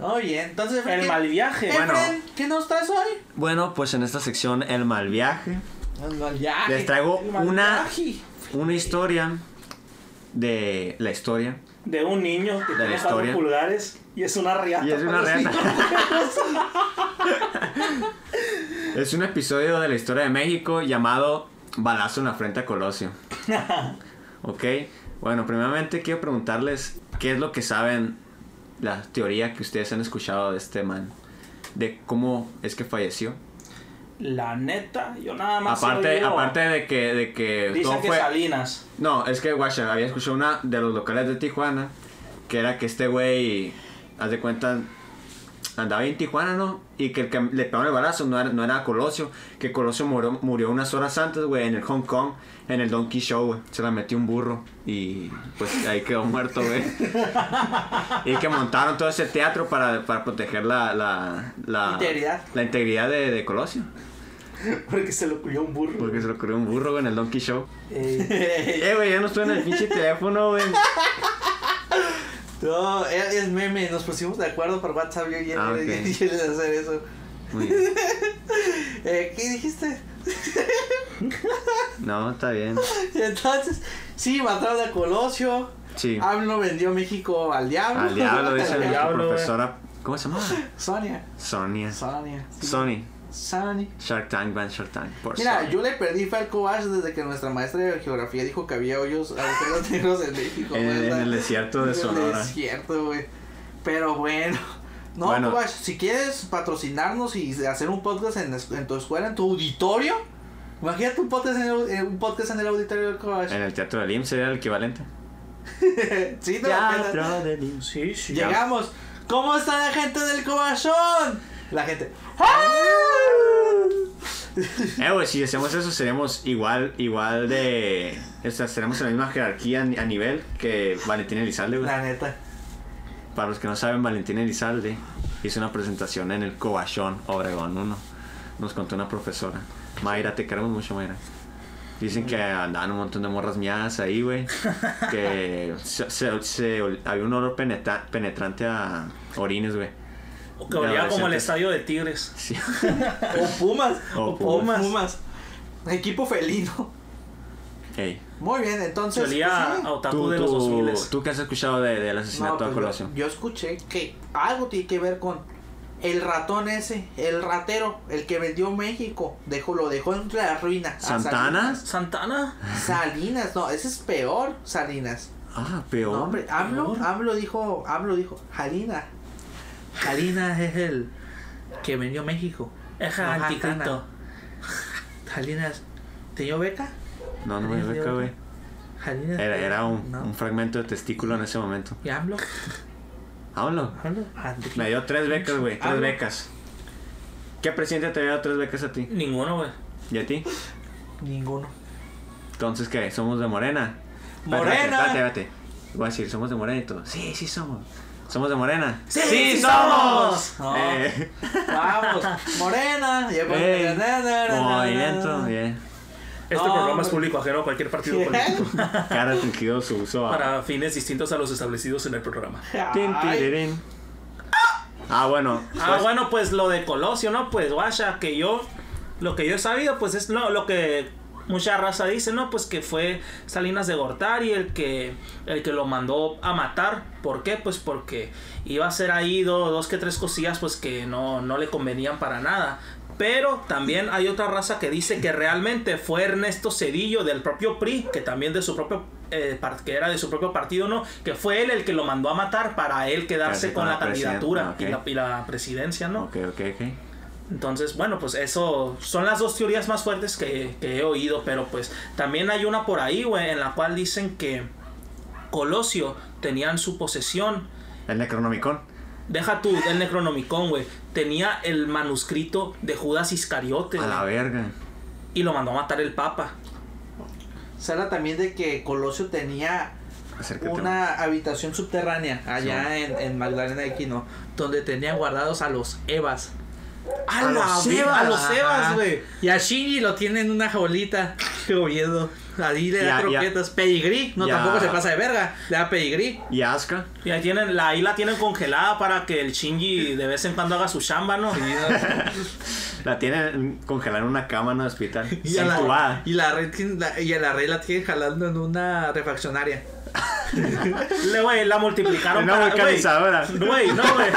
Oye, entonces Efren. El ¿qué- mal viaje. Efren, Bueno. ¿qué nos traes hoy? Bueno, pues en esta sección, El Mal Viaje, El mal viaje. les traigo una, viaje. una historia de la historia. De un niño que De tiene historia. cuatro pulgares y es una riata. Y es una reata. es un episodio de la historia de México llamado Balazo en la frente a Colosio. ok, bueno, primeramente quiero preguntarles qué es lo que saben, la teoría que ustedes han escuchado de este man, de cómo es que falleció. La neta, yo nada más. Aparte, aparte de que, de que Dicen que fue... Salinas. No, es que, guacha, había escuchado una de los locales de Tijuana, que era que este güey, haz de cuenta, andaba ahí en Tijuana, ¿no? Y que el que le pegó el balazo no era, no era Colosio, que Colosio murió, murió unas horas antes, güey, en el Hong Kong, en el Donkey Show, güey. Se la metió un burro y pues ahí quedó muerto, güey. y que montaron todo ese teatro para, para proteger la, la, la Integridad. La integridad de, de Colosio. Porque se lo culió un burro. Porque se le ocurrió un burro, güey, en el Donkey Show. Eh, Eh, güey, ya no estoy en el pinche teléfono, güey. No, es meme. Nos pusimos de acuerdo por WhatsApp yo y él, Ah, ok. y él de hacer eso. Muy bien. Eh, ¿Qué dijiste? No, está bien. Entonces, sí, mataron a Colosio. Sí. AMLO vendió México al diablo. Al diablo, dice la diablo, profesora. ¿Cómo se llama? Sonia. Sonia. Sonia. sí. Sony. Sony. Shark Tank, Van Shark Tank. Por Mira, Sony. yo le perdí fe al Kovacs desde que nuestra maestra de geografía dijo que había hoyos agujeros negros en México. En, güey, en el desierto de en el Sonora. desierto, güey. Pero bueno. No, Bueno. Si quieres patrocinarnos y hacer un podcast en, tu escuela, en tu auditorio. Imagínate un podcast en el, eh, un podcast en el auditorio del Kovacs. En el teatro del IMSS sería el equivalente. sí, te la pena. del IMSS. sí, sí. Llegamos. ¿Cómo está la gente del Cobachón? La gente. Eh, güey, si hacemos eso seríamos igual, igual de... O sea, seremos en la misma jerarquía a ni- a nivel que Valentín Elizalde, güey. La neta. Para los que no saben, Valentín Elizalde hizo una presentación en el Cobachón, Obregón 1. Nos contó una profesora. Mayra, te queremos mucho, Mayra. Dicen que andaban un montón de morras miadas ahí, güey. Que se, se- se- había un olor penetra- penetrante a orines, güey. O que olía como el estadio de Tigres. Sí. O Pumas. O o Pumas. Pumas. Equipo felino. Ey. Muy bien, entonces. olía pues, sí. a otaku ¿Tú, de los tú, 2000 ¿Tú qué has escuchado de- del asesinato No, pues, de Colosio? yo, yo escuché que algo tiene que ver con el ratón ese, el ratero, el que vendió México. Dejó, lo dejó entre la ruina. A ¿Santana? Santana. Salinas. Salinas, no, ese es peor, Salinas. Ah, peor. No, hombre, AMLO, Peor. AMLO dijo, AMLO dijo, Jalina. Jalina es el que vendió México. Es No, anticristo. Jalinas, ¿te dio beca? No, no me beca, güey. Salinas Era, era un, No. un fragmento de testículo en ese momento. ¿Y AMLO? Háblalo. AMLO. Ah, ¿de qué? Me dio tres becas, güey. Tres AMLO. becas. ¿Qué presidente te dio tres becas a ti? Ninguno, güey. ¿Y a ti? Ninguno. Entonces, ¿qué? ¿Somos de Morena? ¡Morena! Espérate, espérate. Voy a decir, ¿somos de Morena y todo? Sí, sí somos. ¿Somos de Morena? ¡Sí, sí somos! No. Eh, Vamos, Morena. Ya movimiento, bien. Este No, programa es público ajeno a cualquier partido político. Que ha restringido su uso para fines distintos a los establecidos en el programa. Tin, Ay. Ah, bueno. Ah, pues, bueno, pues lo de Colosio, ¿no? Pues guacha, que yo, lo que yo he sabido, pues es lo, lo que mucha raza dice, ¿no? Pues que fue Salinas de Gortari el que, el que lo mandó a matar. ¿Por qué? Pues porque iba a ser ahí do- dos que tres cosillas, pues que no, no le convenían para nada. Pero también hay otra raza que dice que realmente fue Ernesto Cedillo del propio PRI, que también de su propio eh, que era de su propio partido, ¿no? Que fue él el que lo mandó a matar para él quedarse con con la candidatura ok. y, la, y la presidencia, ¿no? Ok, ok, ok. Entonces, bueno, pues eso son las dos teorías más fuertes que, que he oído, pero pues también hay una por ahí, güey, en la cual dicen que Colosio tenía en su posesión, El Necronomicon. deja tú el Necronomicon, güey, tenía el manuscrito de Judas Iscariote, A la verga. y lo mandó a matar el Papa. Se habla también de que Colosio tenía Acércate. una habitación subterránea allá en, en Magdalena de Quino, donde tenían guardados a los Evas. A, los a Ajá. güey. Y a Shinji lo tiene en una jaulita, comiendo. Ahí le da croquetas. Pedigrí, no tampoco se pasa de verga. Le da pedigrí. Y Asuka. Y ahí, tienen, la, ahí la tienen congelada para que el Shinji de vez en cuando haga su chamba, ¿no? La tiene congelada en una cama en un hospital. Y a, la, y, la red, tiene- la- y a la red la tiene jalando en una refaccionaria. Le, güey, la multiplicaron Una para... vulcanizadora. Güey, no, güey.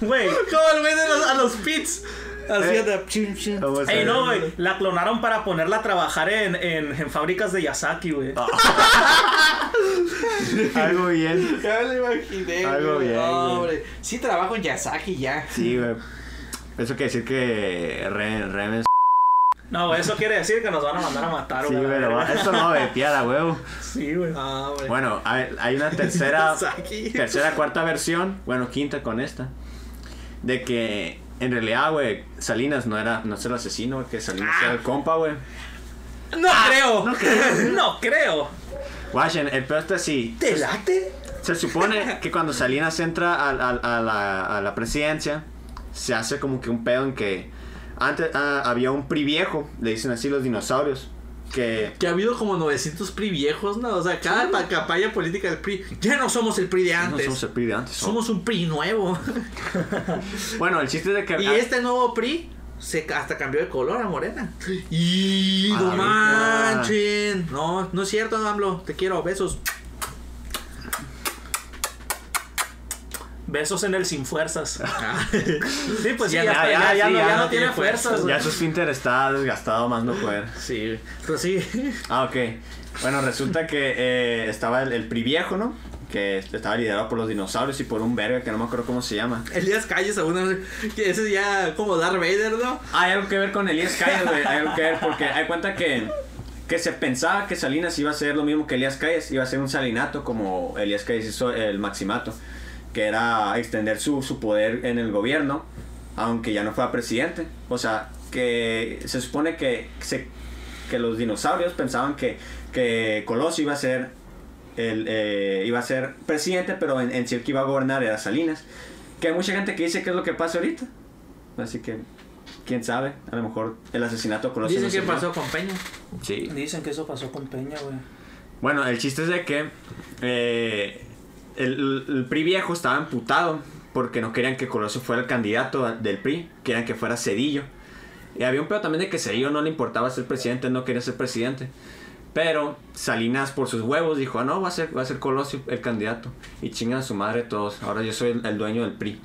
Güey. Como el güey de los, a los pits. Así Eh. anda. chim, chim. ¿Cómo se Ey, ve? no, güey. La clonaron para ponerla a trabajar en, en, en fábricas de Yasaki, güey. Algo bien. Ya me lo imaginé. Algo güey. bien, No, güey. hombre. Sí trabajo en Yasaki ya. Sí, güey. Eso quiere decir que es... No, güey, eso quiere decir que nos van a mandar a matar, Sí, güey. pero esto no de piada, huevo. Sí, güey. No, hombre. Bueno, hay, hay una tercera, Yasaki. tercera, cuarta versión, bueno, quinta con esta, de que en realidad, güey, Salinas no era, no es el asesino, güey, que Salinas era el compa, güey. No creo. No creo. No creo. Guachen, el peor está así. ¿Te late? Se supone que cuando Salinas entra a, a- a la, a la presidencia, se hace como que un pedo en que antes ah, había un PRI viejo, le dicen así los dinosaurios, que Que ha habido como 900 PRI viejos, ¿no? O sea, cada pa- campaña política del PRI. Ya no somos el PRI de no antes. somos el PRI de antes. Somos un PRI nuevo. Bueno, el chiste es de que... y este nuevo PRI se hasta cambió de color a morena. Y no verga. manchen. No, no es cierto, AMLO. Te quiero, besos. Besos en el sin fuerzas. Sí, pues sí, Ya ya, ya, ya sí, no, ya tiene fuerzas, güey. Ya su esfínter está desgastado más no poder. Sí, pero sí. Ah, ok. Bueno, resulta que eh, estaba el, el PRI viejo, ¿no? Que estaba liderado por los dinosaurios y por un verga que no me acuerdo cómo se llama. Elías Calles, aún que ese ya como Darth Vader, ¿no? Hay algo que ver con Elías Calles, güey. Hay algo que ver porque hay cuenta que, que se pensaba que Salinas iba a ser lo mismo que Elías Calles. Iba a ser un salinato como Elías Calles hizo el maximato. Que era extender su, su poder en el gobierno, aunque ya no fuera presidente. O sea, que se supone que, se, que los dinosaurios pensaban que, que Colosio iba a ser el, eh, iba a ser presidente, pero en, en sí el que iba a gobernar era Salinas. Que hay mucha gente que dice que es lo que pasa ahorita. Así que, quién sabe, a lo mejor el asesinato de Colosio. Dicen no que pasó con Peña. Sí. Dicen que eso pasó con Peña, güey. Bueno, el chiste es de que eh, el, PRI viejo estaba emputado porque no querían que Colosio fuera el candidato del PRI, querían que fuera Cedillo. Y había un pedo también de que Cedillo no le importaba ser presidente, no quería ser presidente. Pero Salinas por sus huevos dijo, ah, no, va a ser, va a ser Colosio el candidato. Y chingan a su madre todos, ahora yo soy el, dueño del PRI.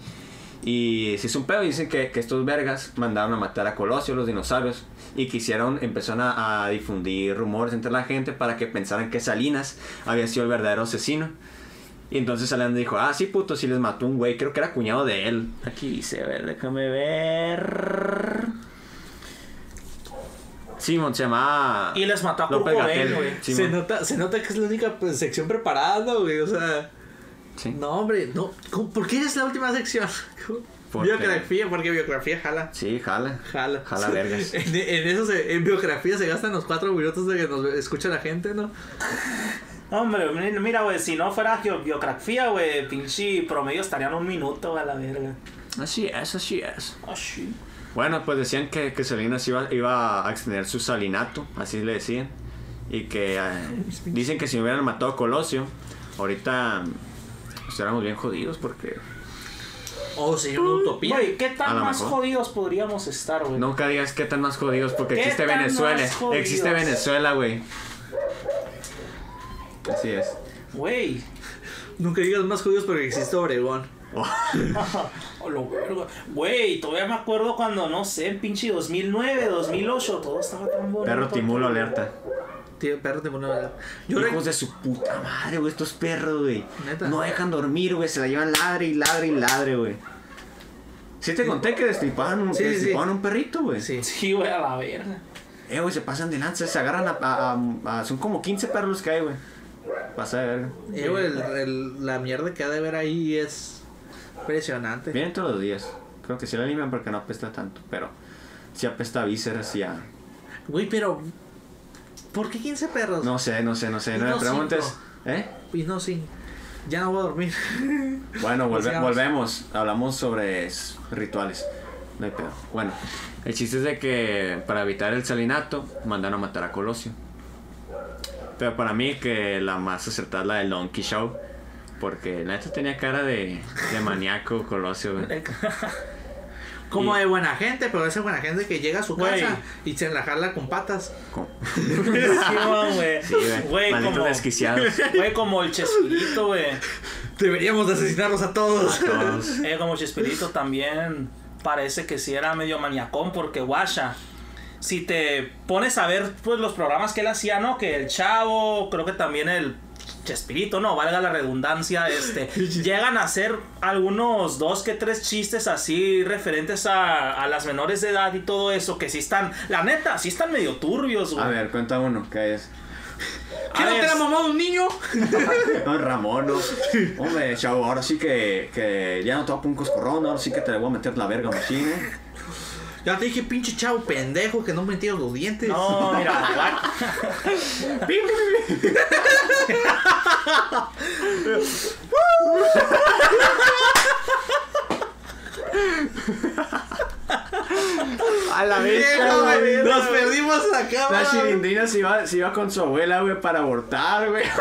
Y se hizo un pedo dicen que, que estos vergas mandaron a matar a Colosio, los dinosaurios, y quisieron, empezaron a, a difundir rumores entre la gente para que pensaran que Salinas había sido el verdadero asesino. Y entonces Salinas dijo, ah, sí, puto, sí les mató un güey, creo que era cuñado de él. Aquí dice, a ver, déjame ver. Simón se llamaba. Y les mató a Kurt López Cobain, güey. Se, nota, se nota que es la única pues, sección preparada, güey. O sea, Sí. no, hombre, no. ¿cómo- ¿Por qué es la última sección? Porque- Biografía, porque biografía jala. Sí, jala. Jala. Jala vergas. En, en eso, se- en biografía se gastan los cuatro minutos de que nos escucha la gente, ¿no? Hombre, mi- mira, güey, si no fuera biografía, güey, pinche promedio estarían un minuto a la verga. Así es, así es. Ah, sí. Bueno, pues decían que, que Salinas iba, iba a extender su salinato, así le decían. Y que eh, dicen que si hubieran matado a Colosio, ahorita estuviéramos bien jodidos porque O sería una utopía. Güey, ¿qué tan más mejor. jodidos podríamos estar, güey? nunca digas que tan más jodidos porque ¿Qué existe Venezuela. Existe Venezuela, güey. Así es. Güey. Nunca digas más judíos porque existe Obregón. Oh, lo verga. Güey, todavía me acuerdo cuando, no sé, en pinche 2009, 2008, todo estaba tan bonito. Perro timulo alerta. Tío, perro pone una- Yo Hijos re- de su puta madre, güey, estos perros, güey. Neta. No dejan dormir, güey, se la llevan ladre y ladre y ladre, güey. Sí te conté que destripaban un, Sí, que sí, sí. destripaban un perrito, güey. Sí. Sí, güey, a la verga. Eh, güey, se pasan de lanza, se agarran a, a- a- a- Son como 15 perros que hay, güey. Pasa de verga. Eh, güey, el- el- la mierda que ha de ver ahí es impresionante. Vienen todos los días. Creo que sí la limpian porque no apesta tanto, pero sí apesta a vísceras y a... Güey, pero. ¿Por qué 15 perros? No sé, no sé, no sé. Y No me preguntes. cinco. ¿Eh? Y no, sí. Ya no voy a dormir. Bueno, volve- sigamos. volvemos. Hablamos sobre rituales. No hay pedo. Bueno, el chiste es de que para evitar el salinato mandaron a matar a Colosio. Pero para mí que la más acertada es la del Donkey Show. Porque la neta tenía cara de, de maníaco Colosio, güey. Como Y- de buena gente, pero ese buena gente que llega a su Güey. casa y se la jala con patas. Como- Sí, güey. Güey. Como, desquiciados. güey, como el Chespirito, güey. Deberíamos de asesinarlos a todos. Todos. Eh, como el Chespirito también parece que sí era medio maniacón porque guasha. Si te pones a ver pues los programas que él hacía, ¿no? Que el Chavo, creo que también el Chespirito, no, valga la redundancia, este, llegan a hacer algunos dos que tres chistes así referentes a, a las menores de edad y todo eso, que sí están, la neta, sí están medio turbios, güey. A ver, cuenta uno. ¿Qué es? ¿Qué no te la mamó de un niño? No, Ramón, no. Hombre, chavo, ahora sí que, que ya no te voy a poner un coscorrón, ahora sí que te le voy a meter la verga machine. Ya te dije, pinche chavo pendejo, que no me entiendes los dientes. No, mira, A la Vieja, güey, Nos perdimos la La cámara. chilindrina se iba, se iba con su abuela, güey, para abortar, güey.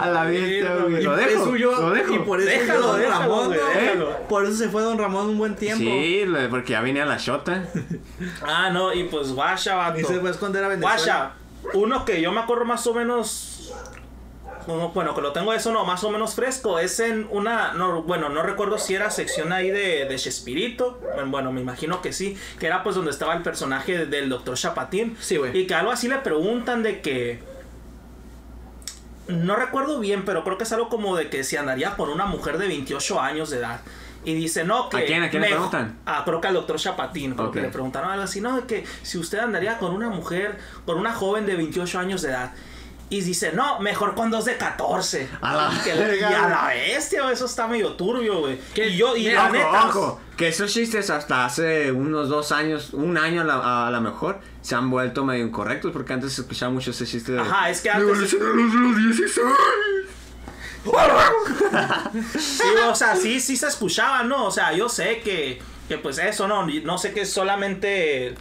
A la bestia, güey. Lo dejo, lo. Y por eso Déjalo, don déjalo, Ramón, déjalo. Por eso se fue Don Ramón un buen tiempo. Sí, porque ya venía la shota. Ah, no, y pues guasha, vato. Y se fue a esconder a Venezuela. Guasha, uno que yo me acuerdo más o menos. Bueno, que lo tengo eso, no, más o menos fresco. Es en una. No, bueno, no recuerdo si era sección ahí de, de Chespirito. Bueno, me imagino que sí. Que era pues donde estaba el personaje del doctor Chapatín. Sí, güey. Y que algo así le preguntan de que. No recuerdo bien, pero creo que es algo como de que si andaría con una mujer de 28 años de edad. Y dice, no, que. ¿A quién? ¿A quién le preguntan? Ah, creo que al doctor Chapatín. Creo Ok. que le preguntaron algo así, no, de que si usted andaría con una mujer, con una joven de 28 años de edad. Y dice, no, mejor con dos de 14. A la y, que- verga, y a la bestia, eso está medio turbio, güey. Que- Y yo, y la Ojo, neta. ojo, que esos chistes hasta hace unos dos años, un año a la, a la mejor, se han vuelto medio incorrectos porque antes se escuchaba mucho ese chiste de... Ajá, es que "Me antes. evolucionaron los- los 16". Sí, o sea, sí, sí se escuchaba, ¿no? O sea, yo sé que, que pues eso, ¿no? No sé que solamente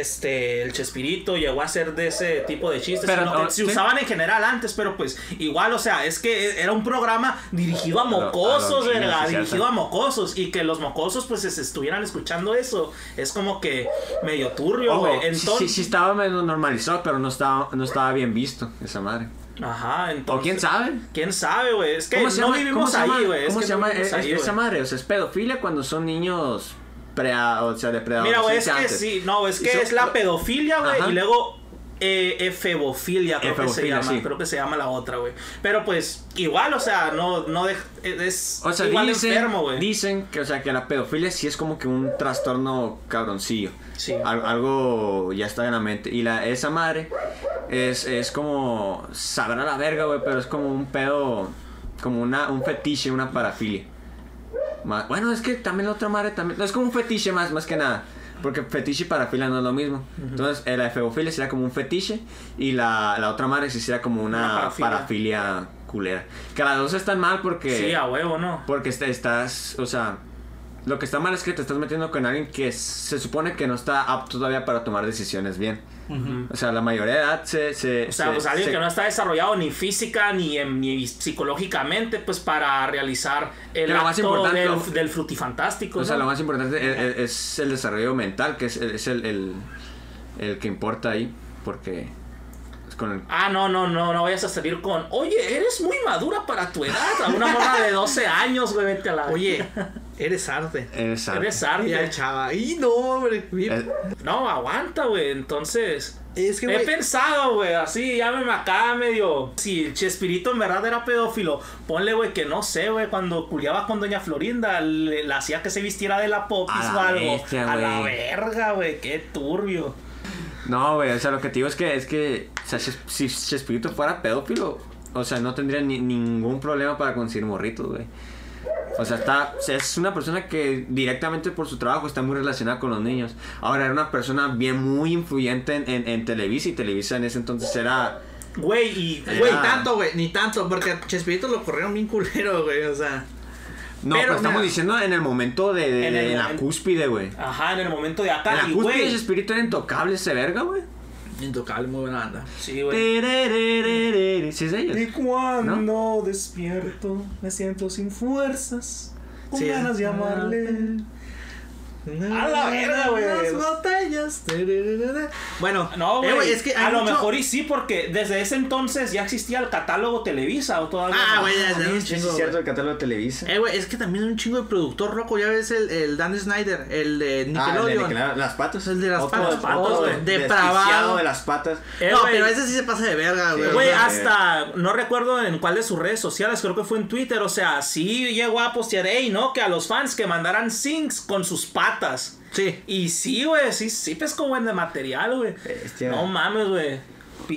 este el Chespirito llegó a ser de ese tipo de chistes, Pero, se sí. usaban en general antes, pero pues igual, o sea, es que era un programa dirigido a mocosos, sí, dirigido a mocosos y que los mocosos pues se estuvieran escuchando eso, es como que medio turbio, güey. sí- Entonces, sí, sí estaba medio normalizado, pero no estaba, no estaba bien visto esa madre. ajá, entonces O quién sabe. ¿Quién sabe, güey? Es que ¿Cómo se no vivimos ¿Cómo se llama? ahí, güey. ¿Cómo se llama ahí, esa madre? O sea, es pedofilia cuando son niños pre, o sea, de Mira, güey, es que sí, no, es que es la pedofilia, güey, y luego eh, efebofilia, creo que se llama. sí. Creo que se llama la otra, güey. Pero pues, igual, o sea, no, no es O sea, igual dicen, enfermo, güey. dicen que, o sea, que la pedofilia sí es como que un trastorno cabroncillo. Sí. Al- algo ya está en la mente. Y la, esa madre es, es como. Sabrá la verga, güey, pero es como un pedo. Como una, un fetiche, una parafilia. Ma- Bueno, es que también la otra madre también. Es como un fetiche más, más que nada. Porque fetiche y parafilia no es lo mismo. Entonces, eh, la efebofilia sería como un fetiche. Y la, la otra madre sí sería como una, Una parafilia. parafilia. culera. Que las dos están mal porque. Sí, a huevo, ¿no? Porque est- estás, o sea, lo que está mal es que te estás metiendo con alguien que se supone que no está apto todavía para tomar decisiones bien. O sea, la mayoría de edad se... se O sea, se- pues alguien se- que no está desarrollado ni física ni, ni psicológicamente, pues para realizar el Que lo más acto importante- del, lo- del frutifantástico. O sea, ¿no? lo más importante es, es- es el desarrollo mental, que es, es el, el, el que importa ahí, porque con el... Ah, no, no, no, no vayas a salir con, oye, eres muy madura para tu edad. A una morra de 12 años, güey, vete a la. Oye, eres arte. Eres arte. eres Y arte. chava. Y no, hombre. No, aguanta, güey. Entonces. Es que, He güey. pensado, güey, así, llámeme acá medio. Si Chespirito en verdad era pedófilo, ponle, güey, que no sé, güey, cuando culiaba con Doña Florinda, le, la hacía que se vistiera de la popis A o la algo. bestia, a la verga, güey, qué turbio. No, güey, o sea, lo que te digo es que, es que o sea, si Chespirito fuera pedófilo, o sea, no tendría ni- ningún problema para conseguir morritos, güey. O sea, está, es una persona que directamente por su trabajo está muy relacionada con los niños. Ahora, era una persona bien muy influyente en, en, en Televisa y Televisa en ese entonces era... Güey, y. Eh, Güey, tanto, güey, ni tanto, porque a Chespirito lo corrieron bien culero, güey, o sea. No, Pero, pero, estamos mira, diciendo en el momento de, de- en el de la cúspide, güey. Ajá, en el momento de En acá. la cúspide güey. Chespirito era intocable ese verga, güey. Intocable, muy buena banda. Sí, güey. Sí, es ellos. Y cuando despierto, me siento sin fuerzas. Con Sí. ganas de amarle. A la verga, güey. Las botellas. Bueno, No, eh, güey. es que a lo mejor y sí, porque desde ese entonces ya existía el catálogo Televisa o todavía. Ah, no? güey, sí, chingo, es cierto, el catálogo Televisa. Eh, güey, es que también un chingo de productor roco. Ya ves el, el Dan Snyder, el de Ah, el de Nickelodeon. Nickelodeon, las patas. El de las Otro patas, de- depravado. desquiciado de las patas. Eh, no, güey. pero ese sí se pasa de verga, güey. Güey, sea, hasta no recuerdo en cuál de sus redes sociales, creo que fue en Twitter, o sea, sí llegó a postear, ey, ¿no? Que a los fans que mandaran syncs con sus patas. Sí. Y sí, güey, sí, sí pescó buen de material, güey. No mames, güey.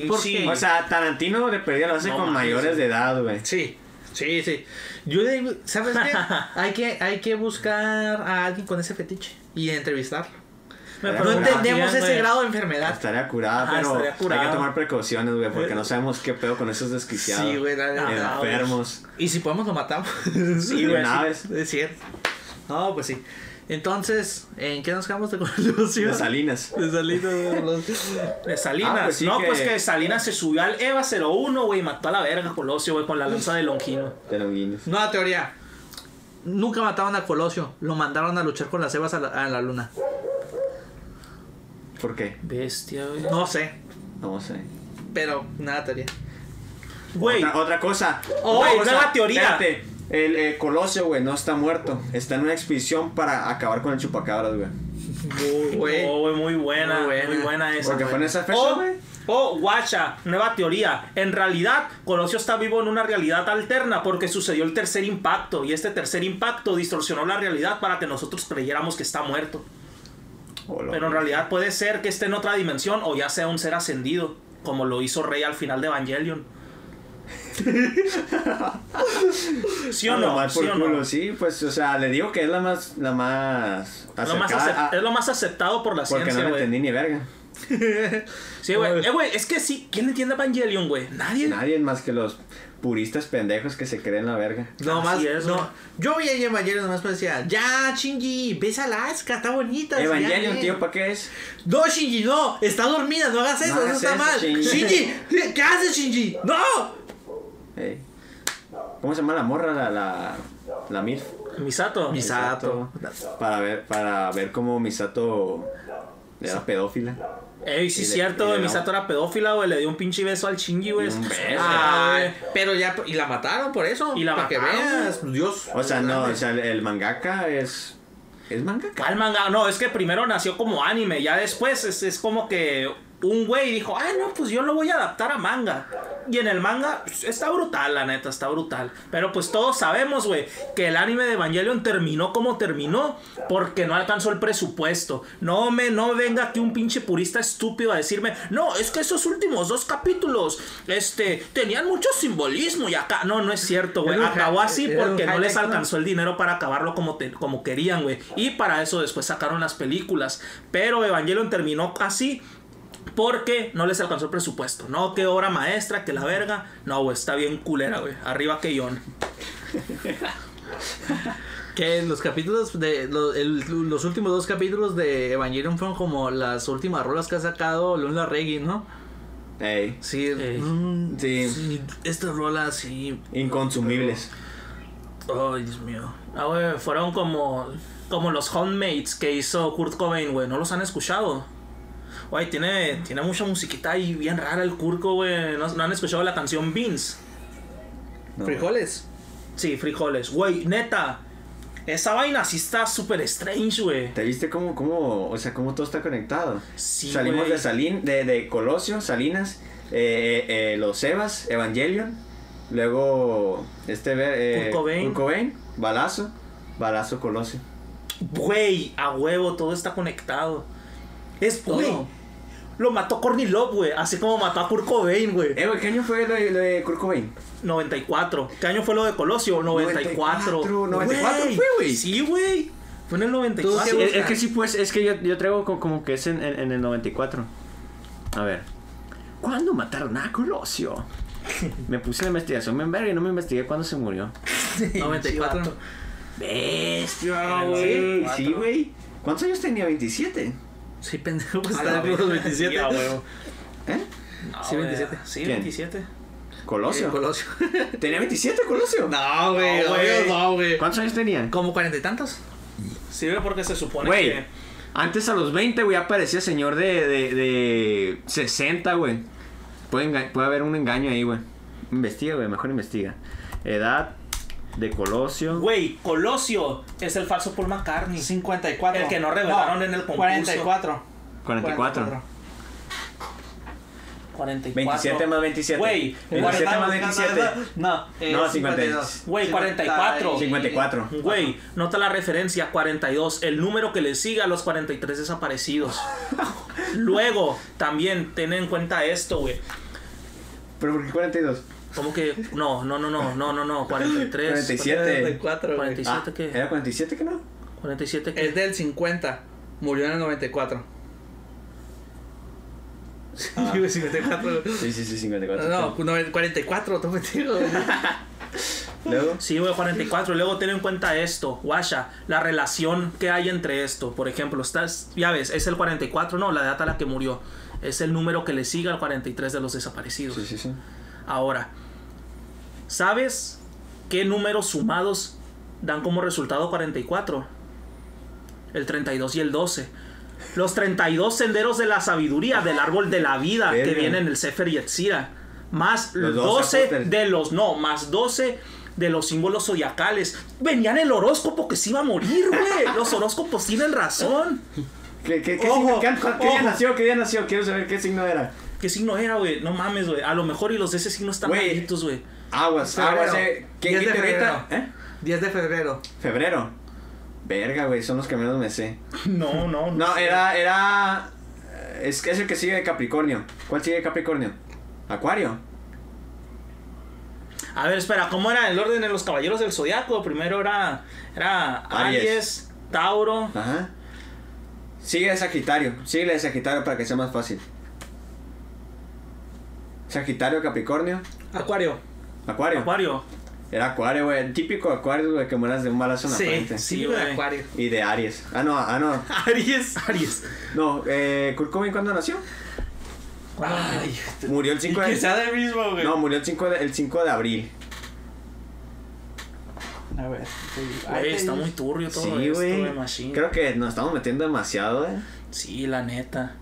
¿Por Pinche. qué? O sea, Tarantino de perdida lo hace No con mames, mayores de edad, güey. Sí, sí, sí. Yo digo, ¿sabes qué? hay, que, hay que buscar a alguien con ese fetiche y entrevistarlo. No entendemos ese güey. grado de enfermedad. Estaría curada, Ajá, pero estaría curado. hay que tomar precauciones, güey, porque no sabemos qué pedo con esos desquiciados. Sí, güey. Enfermos. Y si podemos lo matamos. Sí, de güey. sí. Es cierto. No, pues sí. Entonces, ¿en qué nos quedamos de conclusión? De Salinas. De Salinas. De Salinas. Ah, pues sí no, que- pues que Salinas se subió al EVA 01, güey, mató a la verga Colosio, güey, con la lanza de Longino. De Longuines. Nueva teoría. Nunca mataron a Colosio. Lo mandaron a luchar con las Evas a la, a la luna. ¿Por qué? Bestia, güey. No sé. No sé. Pero, nada teoría. Güey, Otra, otra cosa. Oh, Otra güey, cosa. nueva teoría. Espérate. El eh, Colosio, güey, no está muerto. Está en una expedición para acabar con el chupacabras, güey. Güey. oh, muy buena, Muy muy buena. buena, esa. Porque fue en esa fecha, Oh, güey. oh, guacha, nueva teoría. En realidad, Colosio está vivo en una realidad alterna porque sucedió el tercer impacto y este tercer impacto distorsionó la realidad para que nosotros creyéramos que está muerto. Hola. Pero en realidad puede ser que esté en otra dimensión o ya sea un ser ascendido, como lo hizo Rey al final de Evangelion. ¿Sí o lo no? más por ¿Sí o culo, no? sí, pues, o sea, le digo que es la más, la más Lo más a- es lo más aceptado por la porque no ciencia, le güey. entendí ni verga. Sí, güey. Eh, güey, es que sí. ¿Quién entiende Evangelion, güey? Nadie. Nadie más que los puristas pendejos que se creen la verga. No más, es, no. Yo veía a Evangelion nomás pues decía, ya Shinji, ves a Alaska, está bonita. Evangelion, ya, tío, eh". ¿para qué es? No, Shinji, no, está dormida, no hagas eso, No eso hagas está eso, mal. Shinji. Shinji, ¿qué haces, Shinji? ¡No! ¿Cómo se llama la morra? La, la. Misato. Misato. Para ver, para ver cómo Misato era pedófila. Ey, sí, es cierto, le Misato era pedófila, güey. Le dio un pinche beso al chingy, güey. Y un beso. Ay, pero ya, y la mataron por eso. Y la para que mataron, veas, Dios. O sea, no, o sea, el, mangaka es. ¿Es mangaka? ¿Cuál manga? No, es que primero nació como anime. Ya después es, es como que un güey dijo, ah, no, pues yo lo voy a adaptar a manga. Y en el manga pues, está brutal, la neta, está brutal. Pero pues todos sabemos, güey, que el anime de Evangelion terminó como terminó porque no alcanzó el presupuesto. No me, no venga aquí un pinche purista estúpido a decirme, no, es que esos últimos dos capítulos, este, tenían mucho simbolismo y acá. No, no es cierto, güey. Acabó así porque no les alcanzó el dinero para acabarlo como, te- como querían, güey. Y para eso después sacaron las películas. Pero Evangelion terminó así porque no les alcanzó el presupuesto. No, que obra maestra, que la verga. No, güey, está bien culera, güey. Arriba que Yon. Que los capítulos de el- los últimos dos capítulos de Evangelion fueron como las últimas rolas que ha sacado Luna Reggae, ¿no? Ey, Sí, Ey. mm, Sí. sí, Estas rolas sí. inconsumibles. Ay, Dios mío. Ah, güey, fueron como, como los homemates que hizo Kurt Cobain, güey. ¿No los han escuchado? Güey, tiene, tiene mucha musiquita ahí bien rara el Kurko, güey. ¿No, no han escuchado la canción Beans? No. Frijoles. Sí, frijoles. Güey, neta. Esa vaina sí está súper strange, güey. ¿Te viste cómo, cómo, o sea, cómo todo está conectado? Sí, Salimos de Salín, de, de Colosio, Salinas, eh, eh, los Evas, Evangelion, luego este eh. Kurt Cobain, Balazo, Balazo Colosio. Güey, a huevo, todo está conectado. Es, Todo. güey. Lo mató Courtney Love, güey. Así como mató a Kurt Cobain, güey. Eh, güey, ¿qué año fue lo de, lo de Kurt Cobain? 94. ¿Qué año fue lo de Colosio? 94. 94, 94 fue, güey. Sí, güey. Fue en el 94. ¿Tú Sí, qué es, que sí, pues, es que yo, yo traigo co- como, que es en, en- en el 94. A ver. ¿Cuándo mataron a Colosio? Me puse la investigación, me enverga y no me investigué cuándo se murió. 94. Bestia, Sí, sí, güey. ¿Cuántos años tenía? ¿27? Sí, pendejo, pues A está los verga. 27. Sí. ¿Eh? No, Sí, güey. 27. Sí, ¿Quién? 27. ¿Colosio? Eh, Colosio. ¿Tenía 27 Colosio? No, güey, No, güey. no, güey. ¿Cuántos años tenían? Como cuarenta y tantos. Sí, güey, porque se supone Güey, que. antes a los 20, güey, aparecía señor de, de, de 60, güey. Puede, puede haber un engaño ahí, güey. Investiga, güey, mejor investiga. Edad de Colosio. Güey, Colosio es el falso Paul McCartney. 54. El que no revelaron en el concurso. 44. 44. 44. 27 más 27. Güey, 27 más 27. No, eh, No, 52. Güey, 44. 54. Güey, nota la referencia, 42, el número que le sigue a los 43 desaparecidos. Luego, también ten en cuenta esto, güey. ¿Pero por qué 42? ¿Cómo que? No, no, no, no, no, no, no, 43. 47. 44, güey. 47 Ah, qué? ¿Era 47 que no? 47 qué? Es del 50. Murió en el 94. Sí, güey, 54. Sí, sí, sí, 54. No, no, 44, tú metido. Luego, Sí, güey, 44. Y luego ten en cuenta esto, Washa, la relación que hay entre esto. Por ejemplo, estás, ya ves, es el 44, no, la data a la que murió. Es el número que le sigue al 43 de los desaparecidos. sí, sí, sí. Ahora, ¿sabes qué números sumados dan como resultado 44? El 32 y el 12. Los 32 senderos de la sabiduría del árbol de la vida que vienen en el Sefer Yetzira. Más Los 12 12 apóstoles. de los, no, más 12 de los símbolos zodiacales. Venían el horóscopo que se iba a morir, güey. Los horóscopos tienen razón. ¿Qué, qué, qué, Ojo, signo- qué- día nació? ¿Qué día nació? Quiero saber qué signo era. ¿Qué signo era, güey? No mames, güey. A lo mejor y los de ese signo están malditos, güey. Aguas, Febrero. aguas, eh. ¿Qué, 10 qué de febrero. ¿Eh? 10 de febrero. Febrero. Verga, güey, son los que menos me sé. No, no, No, sé. era, era... Es, es el que sigue de Capricornio. ¿Cuál sigue de Capricornio? Acuario. A ver, espera, ¿cómo era el orden de los caballeros del zodiaco? Primero era, era Aries, Aries. Tauro. Ajá. Sigue de Sagitario. Sigue de Sagitario para que sea más fácil. Sagitario, Capricornio, Acuario. Acuario. Acuario. Era Acuario, güey. El típico Acuario, güey, que mueras de un balazo en la Sí, frente. sí, Sí, güey, güey. Acuario. Y de Aries. Ah, no, ah, no. Aries. Aries. No, eh, Kurt Cobain, ¿cuándo nació? Ay, Murió el 5 de... sea del mismo, güey. No, murió el 5 de, el 5 de abril. A ver. Güey, está muy turbio todo Sí, esto, güey. güey. Creo que nos estamos metiendo demasiado, eh. Sí, la neta.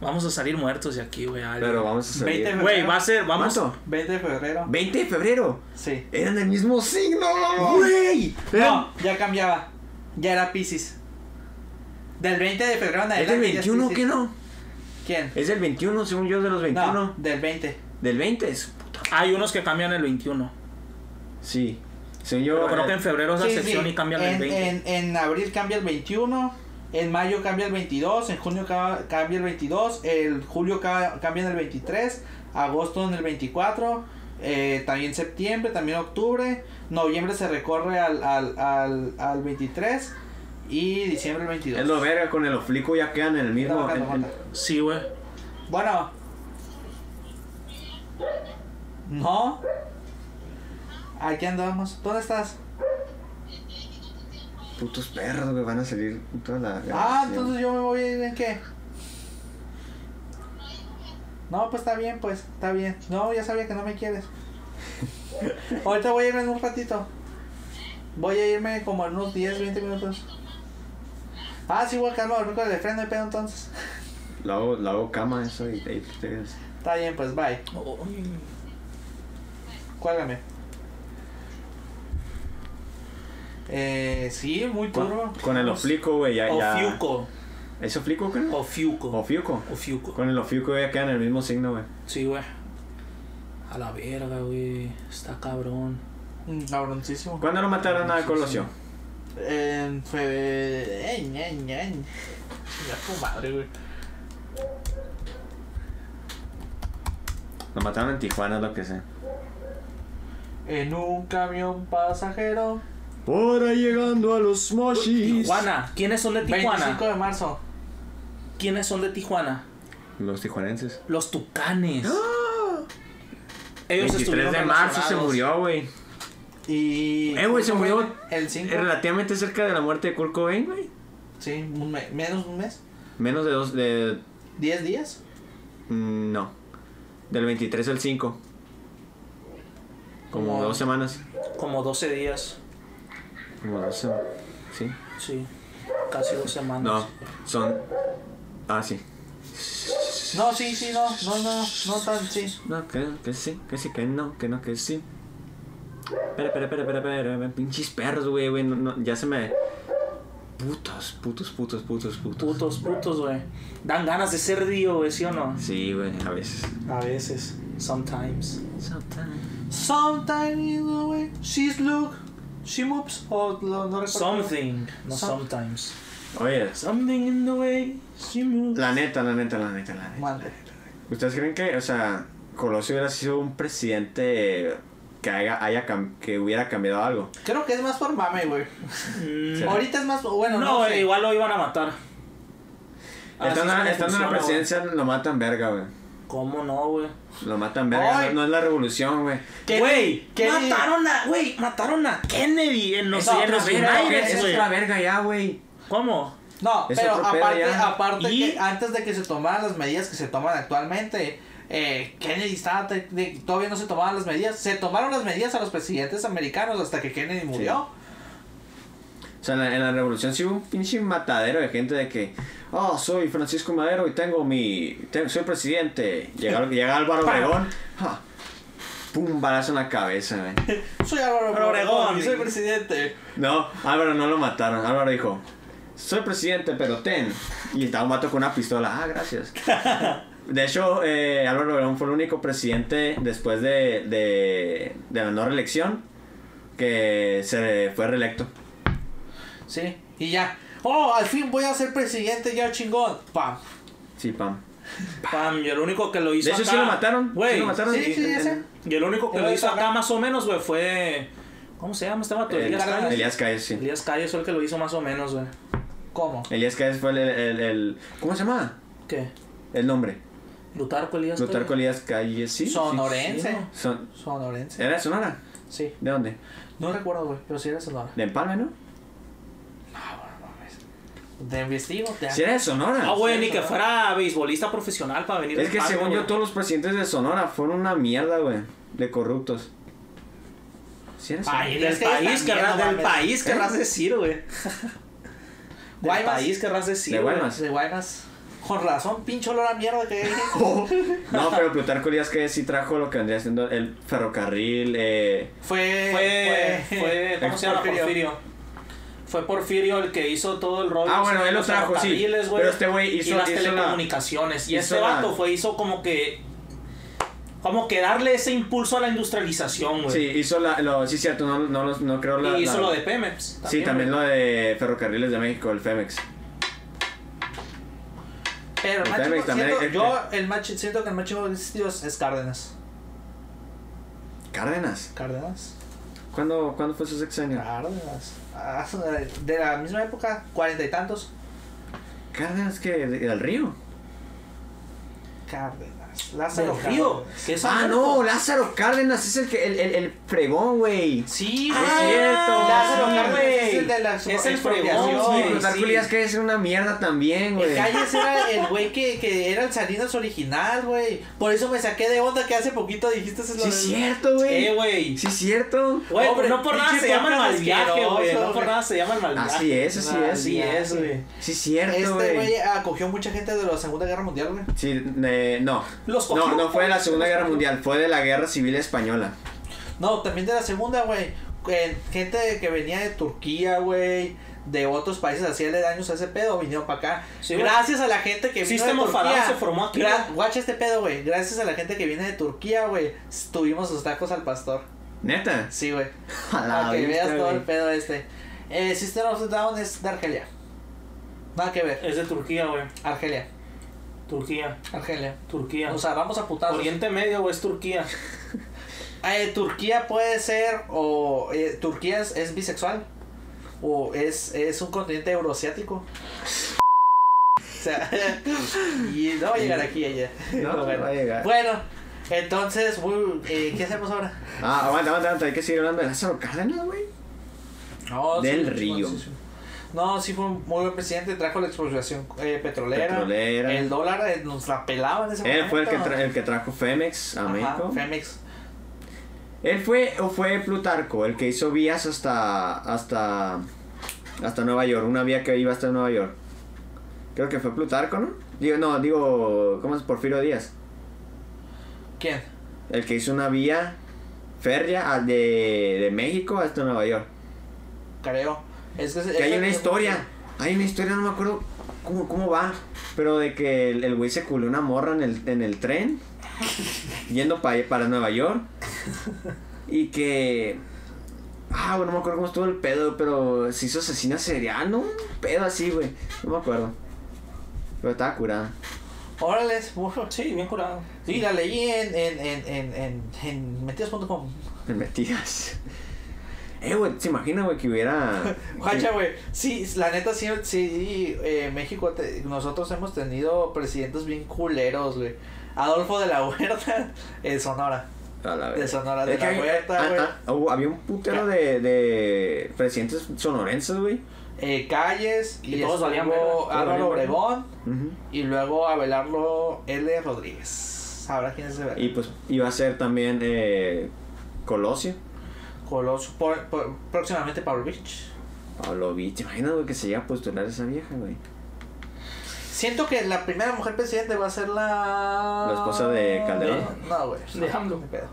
Vamos a salir muertos de aquí, güey. Pero vamos a salir. 20 Güey, va a ser, vamos. ¿Cuánto? 20 de febrero. 20 de febrero. Sí. Eran del mismo signo. Güey. No, ya cambiaba. Ya era Pisces. Del 20 de febrero en ¿Es adelante. del ya 21 sí, qué sí. no? ¿Quién? Es del 21, según yo, de los 21. No, del 20. Del 20 es. Puta. Hay unos que cambian el 21. Sí. Según yo. Pero creo que eh, en febrero es la Sí, sección sí. y cambian el en, 20. En, en abril cambia el 21, en mayo cambia el 22, en junio ca- cambia el 22, el julio ca- cambia en el 23, agosto en el 24, eh, también septiembre, también octubre, noviembre se recorre al, al, al, al 23 y diciembre el 22. Es lo verga, con el oblicuo ya quedan en el mismo. Aguanta, en- en-. Sí, güey. Bueno. No. Aquí andamos. ¿Dónde estás? Putos perros, güey, van a salir toda la. Ah, entonces yo me voy a ir en qué? No, pues está bien, pues, está bien. No, ya sabía que no me quieres. Ahorita voy a irme en un ratito. Voy a irme como en unos 10, 20 minutos. Ah, sí, voy a quedarme a dormir con el de frente de pedo entonces. Lo hago, lo hago cama, eso, y ahí te quedas. Está bien, pues, bye. Cuélgame. Eh, sí, muy turbo. Con, con el oblicuo, güey, ya. ya... Ofiuco. ¿Es oblicuo, creo? Ofiuco. Ofiuco. Ofiuco. Con el ofiuco ya quedan en el mismo signo, güey. Sí, güey. A la verga, güey. Está cabrón. Mm, Cabroncísimo. ¿Cuándo lo mataron a Colosio? Eh, ña, ña. Ya tu madre, güey. Lo mataron en Tijuana, es lo que sé. En un camión pasajero. Ahí llegando a los mochis. Tijuana. ¿Quiénes son de Tijuana? 25 de marzo. ¿Quiénes son de Tijuana? Los tijuanenses. Los Tucanes. Ellos 23 estuvieron de marzo se murió, güey. Y. Eh, güey, se murió El 5. Relativamente cerca de la muerte de Kurt Cobain, güey. Sí, un me- menos un mes. Menos de dos, de... 10 días. mm, No. Del 23 al 5. Como Como- dos semanas. Como 12 días. Como dos semanas. Sí. Sí. Casi dos semanas. No, son... Ah, sí. No, sí, sí, no. No, no, no tan, sí. No, que, que sí, que sí, que no, que no, que sí. Espera, espera, espera, espera, espera, pinches perros, güey, güey, no, no, ya se me... Putos, putos, putos, putos, putos. Putos, putos, güey. Dan ganas de ser Dio, güey, ¿sí o no? Sí, güey, a veces. A veces. Sometimes. Sometimes, know, way, she's look, she moves. O lo- no recuerdo. Something. No Some- sometimes. Oye, Something in the way she moves. la neta, la neta, la neta, la neta. Mande. ¿Ustedes creen que, o sea, Colosio hubiera sido un presidente que, haya, haya cam- que hubiera cambiado algo? Creo que es más por mame, güey. Mm, Ahorita es más. Bueno, No, no. sé. igual lo iban a matar. Estando, en la presidencia lo matan verga, güey. ¿Cómo no, güey? Lo matan verga, no, no es la revolución, güey. ¿Qué- Güey, mataron a, güey, mataron a Kennedy en los, en los United, es güey. otra verga ya, güey. ¿Cómo? No, Es pero aparte, ya. aparte Y- que antes de que se tomaran las medidas que se toman actualmente, eh, Kennedy estaba te- de- todavía no se tomaban las medidas. Se tomaron las medidas a los presidentes americanos hasta que Kennedy murió. O sea, en la, en la revolución sí hubo un pinche matadero de gente de que, oh, soy Francisco Madero y tengo mi, tengo- soy presidente. Llega, llega Álvaro Obregón, pum, balazo en la cabeza, güey. Soy Álvaro Obregón, Obregón y soy presidente. No, Álvaro no lo mataron. Álvaro dijo, soy presidente, pero ten. Y estaba un vato con una pistola. Ah, gracias. De hecho, eh, Álvaro Obregón fue el único presidente después de, de, de la no reelección que se fue reelecto. Sí, y ya. Oh, al fin voy a ser presidente, ya chingón. Pam. Sí, pam. Pam, y el único que lo hizo De hecho, acá, sí lo mataron. Güey, sí lo mataron. sí, sí, sé. y el único que Lo lo hizo acá acá. más o menos, güey, fue... ¿Cómo se llama este vato? Eh, Elías Calles. Elías Calles, sí. Elías Calles fue el que lo hizo más o menos, güey. ¿Cómo? Elías Calles fue el, el, el- ¿Cómo se llama? ¿Qué? El nombre. Plutarco Elías Calles. Elías Calles, sí. sí. Sonorense. sí, no. Son- Sonorense. ¿Era de Sonora? Sí. ¿De dónde? No recuerdo, güey, pero sí era Sonora. ¿De Empalme, no? Te investigo, te Sí era de Sonora. Ah, güey, ni que fuera beisbolista profesional para venir Es que según yo todos los presidentes de Sonora fueron una mierda, güey. De corruptos. ¿Sí era Sonora? Ay, Del que país, querrás, no del país querrás decir, güey. Del país querrás decir, De. Guaymas. De Guaymas. Con razón, pinche olor a mierda que hay. No, pero Plutarco Elías Calles sí trajo lo que vendría siendo el ferrocarril. Eh, Fue. Fue, fue, ¿cómo se llama? Porfirio. Porfirio. Fue Porfirio el que hizo todo el rollo. Ah, bueno, de él lo los trajo, sí. ferrocarriles, güey, Pero este güey hizo- Y las hizo la- telecomunicaciones. y este la- vato fue, hizo como que. Como que darle ese impulso a la industrialización, güey. Sí, hizo la, lo, sí, cierto, no, no, no, no creo la. y hizo la- lo de Pemex. Sí, también lo de Ferrocarriles de México, el FEMEX. Pero el El chico, también, siento, el- yo el más chi- siento que el que existió es es Cárdenas. Cárdenas. Cárdenas. ¿Cuándo, ¿cuándo fue su sexenio? Cárdenas. Ah, de la misma época, cuarenta y tantos. Cárdenas que de- del río. Cárdenas. Lázaro Río. Cárdenas. que es Ah, no, Lázaro Cárdenas es el que el, el, el fregón, güey. Sí, Ah, güey. es cierto. Lázaro Cárdenas es el de la Es el fregón, Sí, güey, pero Tarco sí. Elías que es una mierda también, güey. El Calles era el güey que, que era el Salinas original, güey. Por eso me saqué de onda que hace poquito dijiste eso. Sí, es cierto, güey. Eh, güey. Sí, es cierto. Güey, no por nada se llama el mal viaje, güey. asqueroso, No por nada se llama el mal viaje. Así es, así es. Así es, güey. Sí, es cierto, Este güey. güey acogió mucha gente de la Segunda Guerra Mundial, güey. Sí, eh, no. Los No, no fue de la Segunda Guerra Mundial, fue de la Guerra Civil Española. No, también de la Segunda, güey. Gente que venía de Turquía, güey. De otros países así daños a ese pedo, vinieron para acá. Sí. Gracias a la gente que vino Sistema de Turquía. se formó aquí. Guacha este pedo, güey. Gracias a la gente que viene de Turquía, güey. Tuvimos sus tacos al pastor. Neta. Sí, güey. Para que veas todo el pedo este. Eh, System of Down es de Argelia. Nada que ver. Es de Turquía, güey. Argelia. Turquía. Argelia. Turquía. O sea, vamos a putar. Oriente Medio, güey, es Turquía. Eh, Turquía puede ser, o eh, Turquía es, es bisexual, o es, es un continente euroasiático. O sea, y no va a llegar aquí ella. No, no va a llegar. Bueno, entonces, eh, ¿qué hacemos ahora? Ah, aguanta, aguanta, aguanta. Hay que seguir hablando de Lázaro Cárdenas, güey. No, Del sí, Río. sí, sí. No, sí fue un muy buen presidente, trajo la explotación eh, petrolera. Petrolera. El dólar eh, nos la pelaba en ese momento. Él fue el que, tra- el que trajo Femex a Ajá, México. Femex. Él fue o fue Plutarco, el que hizo vías hasta hasta hasta Nueva York, una vía que iba hasta Nueva York. Creo que fue Plutarco, ¿no? Digo, no, digo, ¿cómo es Porfirio Díaz? ¿Quién? El que hizo una vía férrea a- de, de México hasta Nueva York. Creo. Es que, Que hay una historia, hay una historia, no me acuerdo cómo, cómo va, pero de que el güey se culó una morra en el, en el tren, yendo pa- para Nueva York, y que... Ah, bueno, no me acuerdo cómo estuvo el pedo, pero se hizo asesina serial, ¿no? Un pedo así, güey, no me acuerdo. Pero estaba curada. Órale, Sí, bien curado. Sí, la leí en, en, en, en, en, en metidas.com. Me metías. Eh, güey, ¿se imagina, güey, que hubiera... Guacha, güey. Sí, la neta, sí, sí eh, México, te- nosotros hemos tenido presidentes bien culeros, güey. Adolfo de la Huerta, en Sonora. A la De. Sonora, de Es la Huerta, ah, güey. ah, había un putero de, de presidentes sonorenses, güey. Eh, Calles, y, Y todos estuvo Álvaro Obregón, y luego Abelardo L. Rodríguez. Sabrá quién es ese. Y pues iba a ser también eh, Colosio, Coloso, por- por- próximamente Pavlovich. Pablo Vich. Imagina, güey, que se iba a postular esa vieja, güey. Siento que la primera mujer presidente va a ser la... ¿La esposa de Calderón? No, güey. De no, AMLO. ni pedo.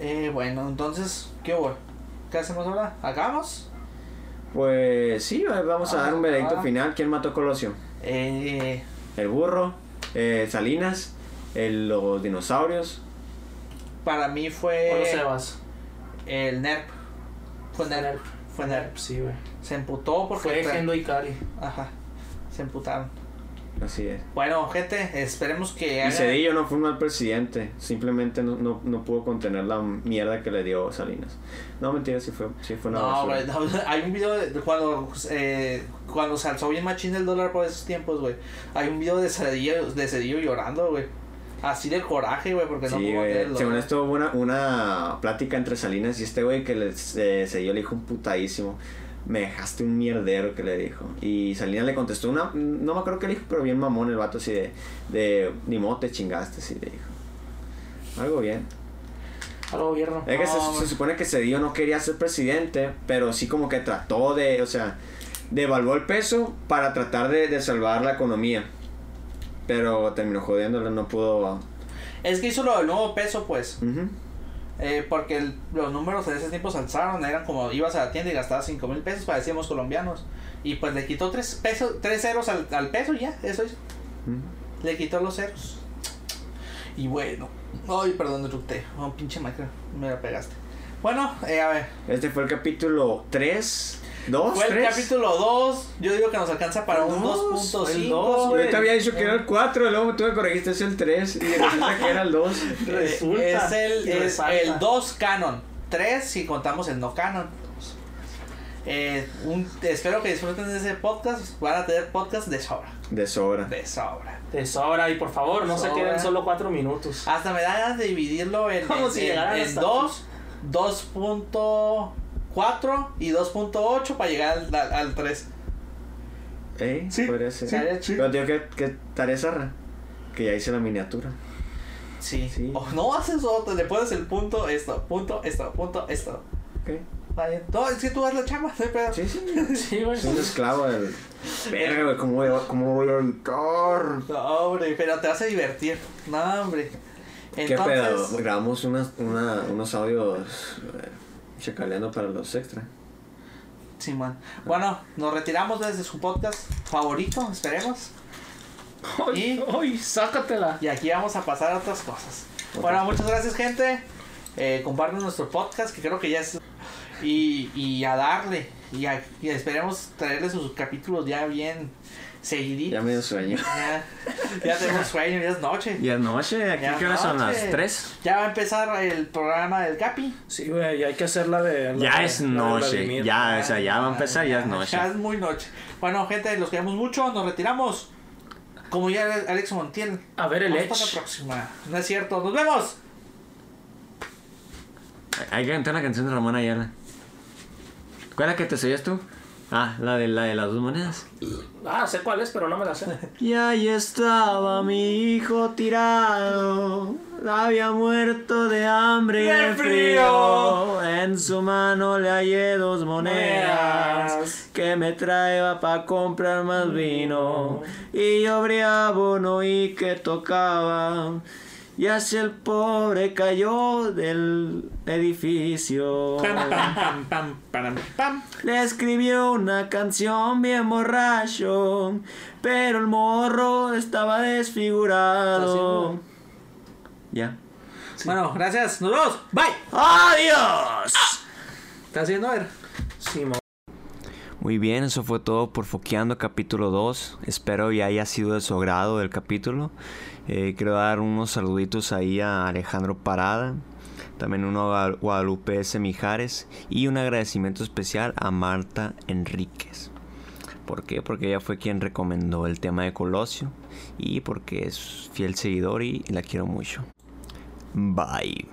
Eh, bueno, entonces, ¿qué hubo? ¿Qué hacemos ahora? ¿Acabamos? Pues sí, güey, vamos a dar un veredicto Ah. final. ¿Quién mató a Colosio? Eh, El burro, eh, Salinas, el- los dinosaurios. para mí fue Sebas. El NERP. Fue NERP. Fue NERP. Sí, güey. Se emputó porque... Fue Gendo Ikari. Ajá. Se emputaron. Así es. Bueno, gente, esperemos que... Y Cedillo no fue un mal presidente, simplemente no, no, no pudo contener la mierda que le dio Salinas. No, mentira, sí fue, sí fue una No, güey, no, hay un video de de cuando, eh, cuando se alzó bien machín el dólar por esos tiempos, güey. Hay un video de Cedillo, de Cedillo llorando, güey. Así del coraje, güey, porque no Sí, güey. mantener el Según esto hubo una, una plática entre Salinas y este güey que le se, se dio, le dijo un putadísimo. Me dejaste un mierdero que le dijo. Y Salinas le contestó una, no me acuerdo qué le dijo, pero bien mamón el vato así de, de ni modo te chingaste, así le dijo. Algo bien. Al gobierno. Es que No, se, se supone que Cedillo no quería ser presidente, pero sí como que trató de, o sea, devaluó el peso para tratar de, de salvar la economía. Pero terminó jodiéndolo, no pudo. Es que hizo lo del nuevo peso, pues. Eh, porque el- los números en ese tiempo se alzaron, eran como ibas a la tienda y gastabas 5 mil pesos, parecíamos colombianos. Y pues le quitó 3 pesos, tres ceros al, al peso y ya, eso es. Mm. Le quitó los ceros. Y bueno, ay, perdón, eructé. Oh, pinche máquina, me la pegaste. Bueno, eh, a ver, Este fue el capítulo 3, 2, fue el 3. capítulo 2. Yo digo que nos alcanza para un Dos, el 2.5. dos, Yo te había dicho que era el 4, luego tú me corregiste, es el 3 y resulta que era el 2. Resulta Eh, es el, es el 2 canon. 3 si contamos el no canon. Eh, un- espero que disfruten de ese podcast. Van a tener podcast de sobra. De sobra. De sobra. De sobra y por favor, no se Sobra. queden solo cuatro minutos. Hasta me da ganas de dividirlo en, en, si en- llegaran en hasta 2, 2.4 y 2.8 para llegar al, al, al 3. ¿Eh? Sí, Podría ser. sí, sí. Pero tío, ¿qué, qué tarea zarra? Que ya hice la miniatura. Sí. Sí. O no haces otro, le pones el punto, esto, punto, esto, punto, esto. Ok. Vale. No, es que tú haz la chamba, hay pedo. Sí, sí. Sí, güey. Soy un esclavo del. Verga, güey, ¿cómo voy a, cómo voy a editar? No, hombre, pero te vas a divertir. No, hombre. ¿Qué pedo? Grabamos unas, una, unos audios eh, chacaleando para los extra. Sí, man. Bueno, nos retiramos desde su podcast favorito, esperemos. Ay, ay, sácatela. Y aquí vamos a pasar a otras cosas. Bueno, muchas gracias, gente. Eh, compartan nuestro podcast, que creo que ya es. Y, y a darle. Y, a- y esperemos traerles sus capítulos ya bien seguiditos. Ya me dio sueño. Ya, ya tenemos sueño, ya es noche. Y anoche, ¿aquí Ya qué hora son? noche. ¿Las 3? Ya va a empezar el programa del Capi. Sí, güey, y hay que hacer la de. la Ya de- es la noche. Ya, o sea, ya va a empezar, ya es noche. Ya es muy noche. Bueno, gente, los queremos mucho, nos retiramos. Como ya Alex Montiel. A ver el para la próxima. No es cierto, nos vemos. Hay que cantar una canción de Ramón Ayala. ¿Cuál es la que te sabías tú? Ah, la de, la de las dos monedas. Ah, sé cuál es, pero no me la sé. Y ahí estaba mi hijo tirado, había muerto de hambre y ¡De frío. En su mano le hallé dos monedas Monedas. que me traía para comprar más vino. Y yo briavo no oí que tocaba. Y así el pobre cayó del edificio. Pam, pam, pam, pam, pam, pam. Le escribió una canción bien borracho, pero el morro estaba desfigurado. Ya. Bueno, gracias. Nos vemos. Bye. ¡Adiós! ¿Estás haciendo? A ver. Sí, mo- Muy bien, eso fue todo por Foqueando capítulo 2. Espero y haya sido de su agrado el capítulo. Eh, quiero dar unos saluditos ahí a Alejandro Parada, también uno a Guadalupe S. Mijares y un agradecimiento especial a Marta Enríquez. ¿Por qué? Porque ella fue quien recomendó el tema de Colosio y porque es fiel seguidor y la quiero mucho. Bye.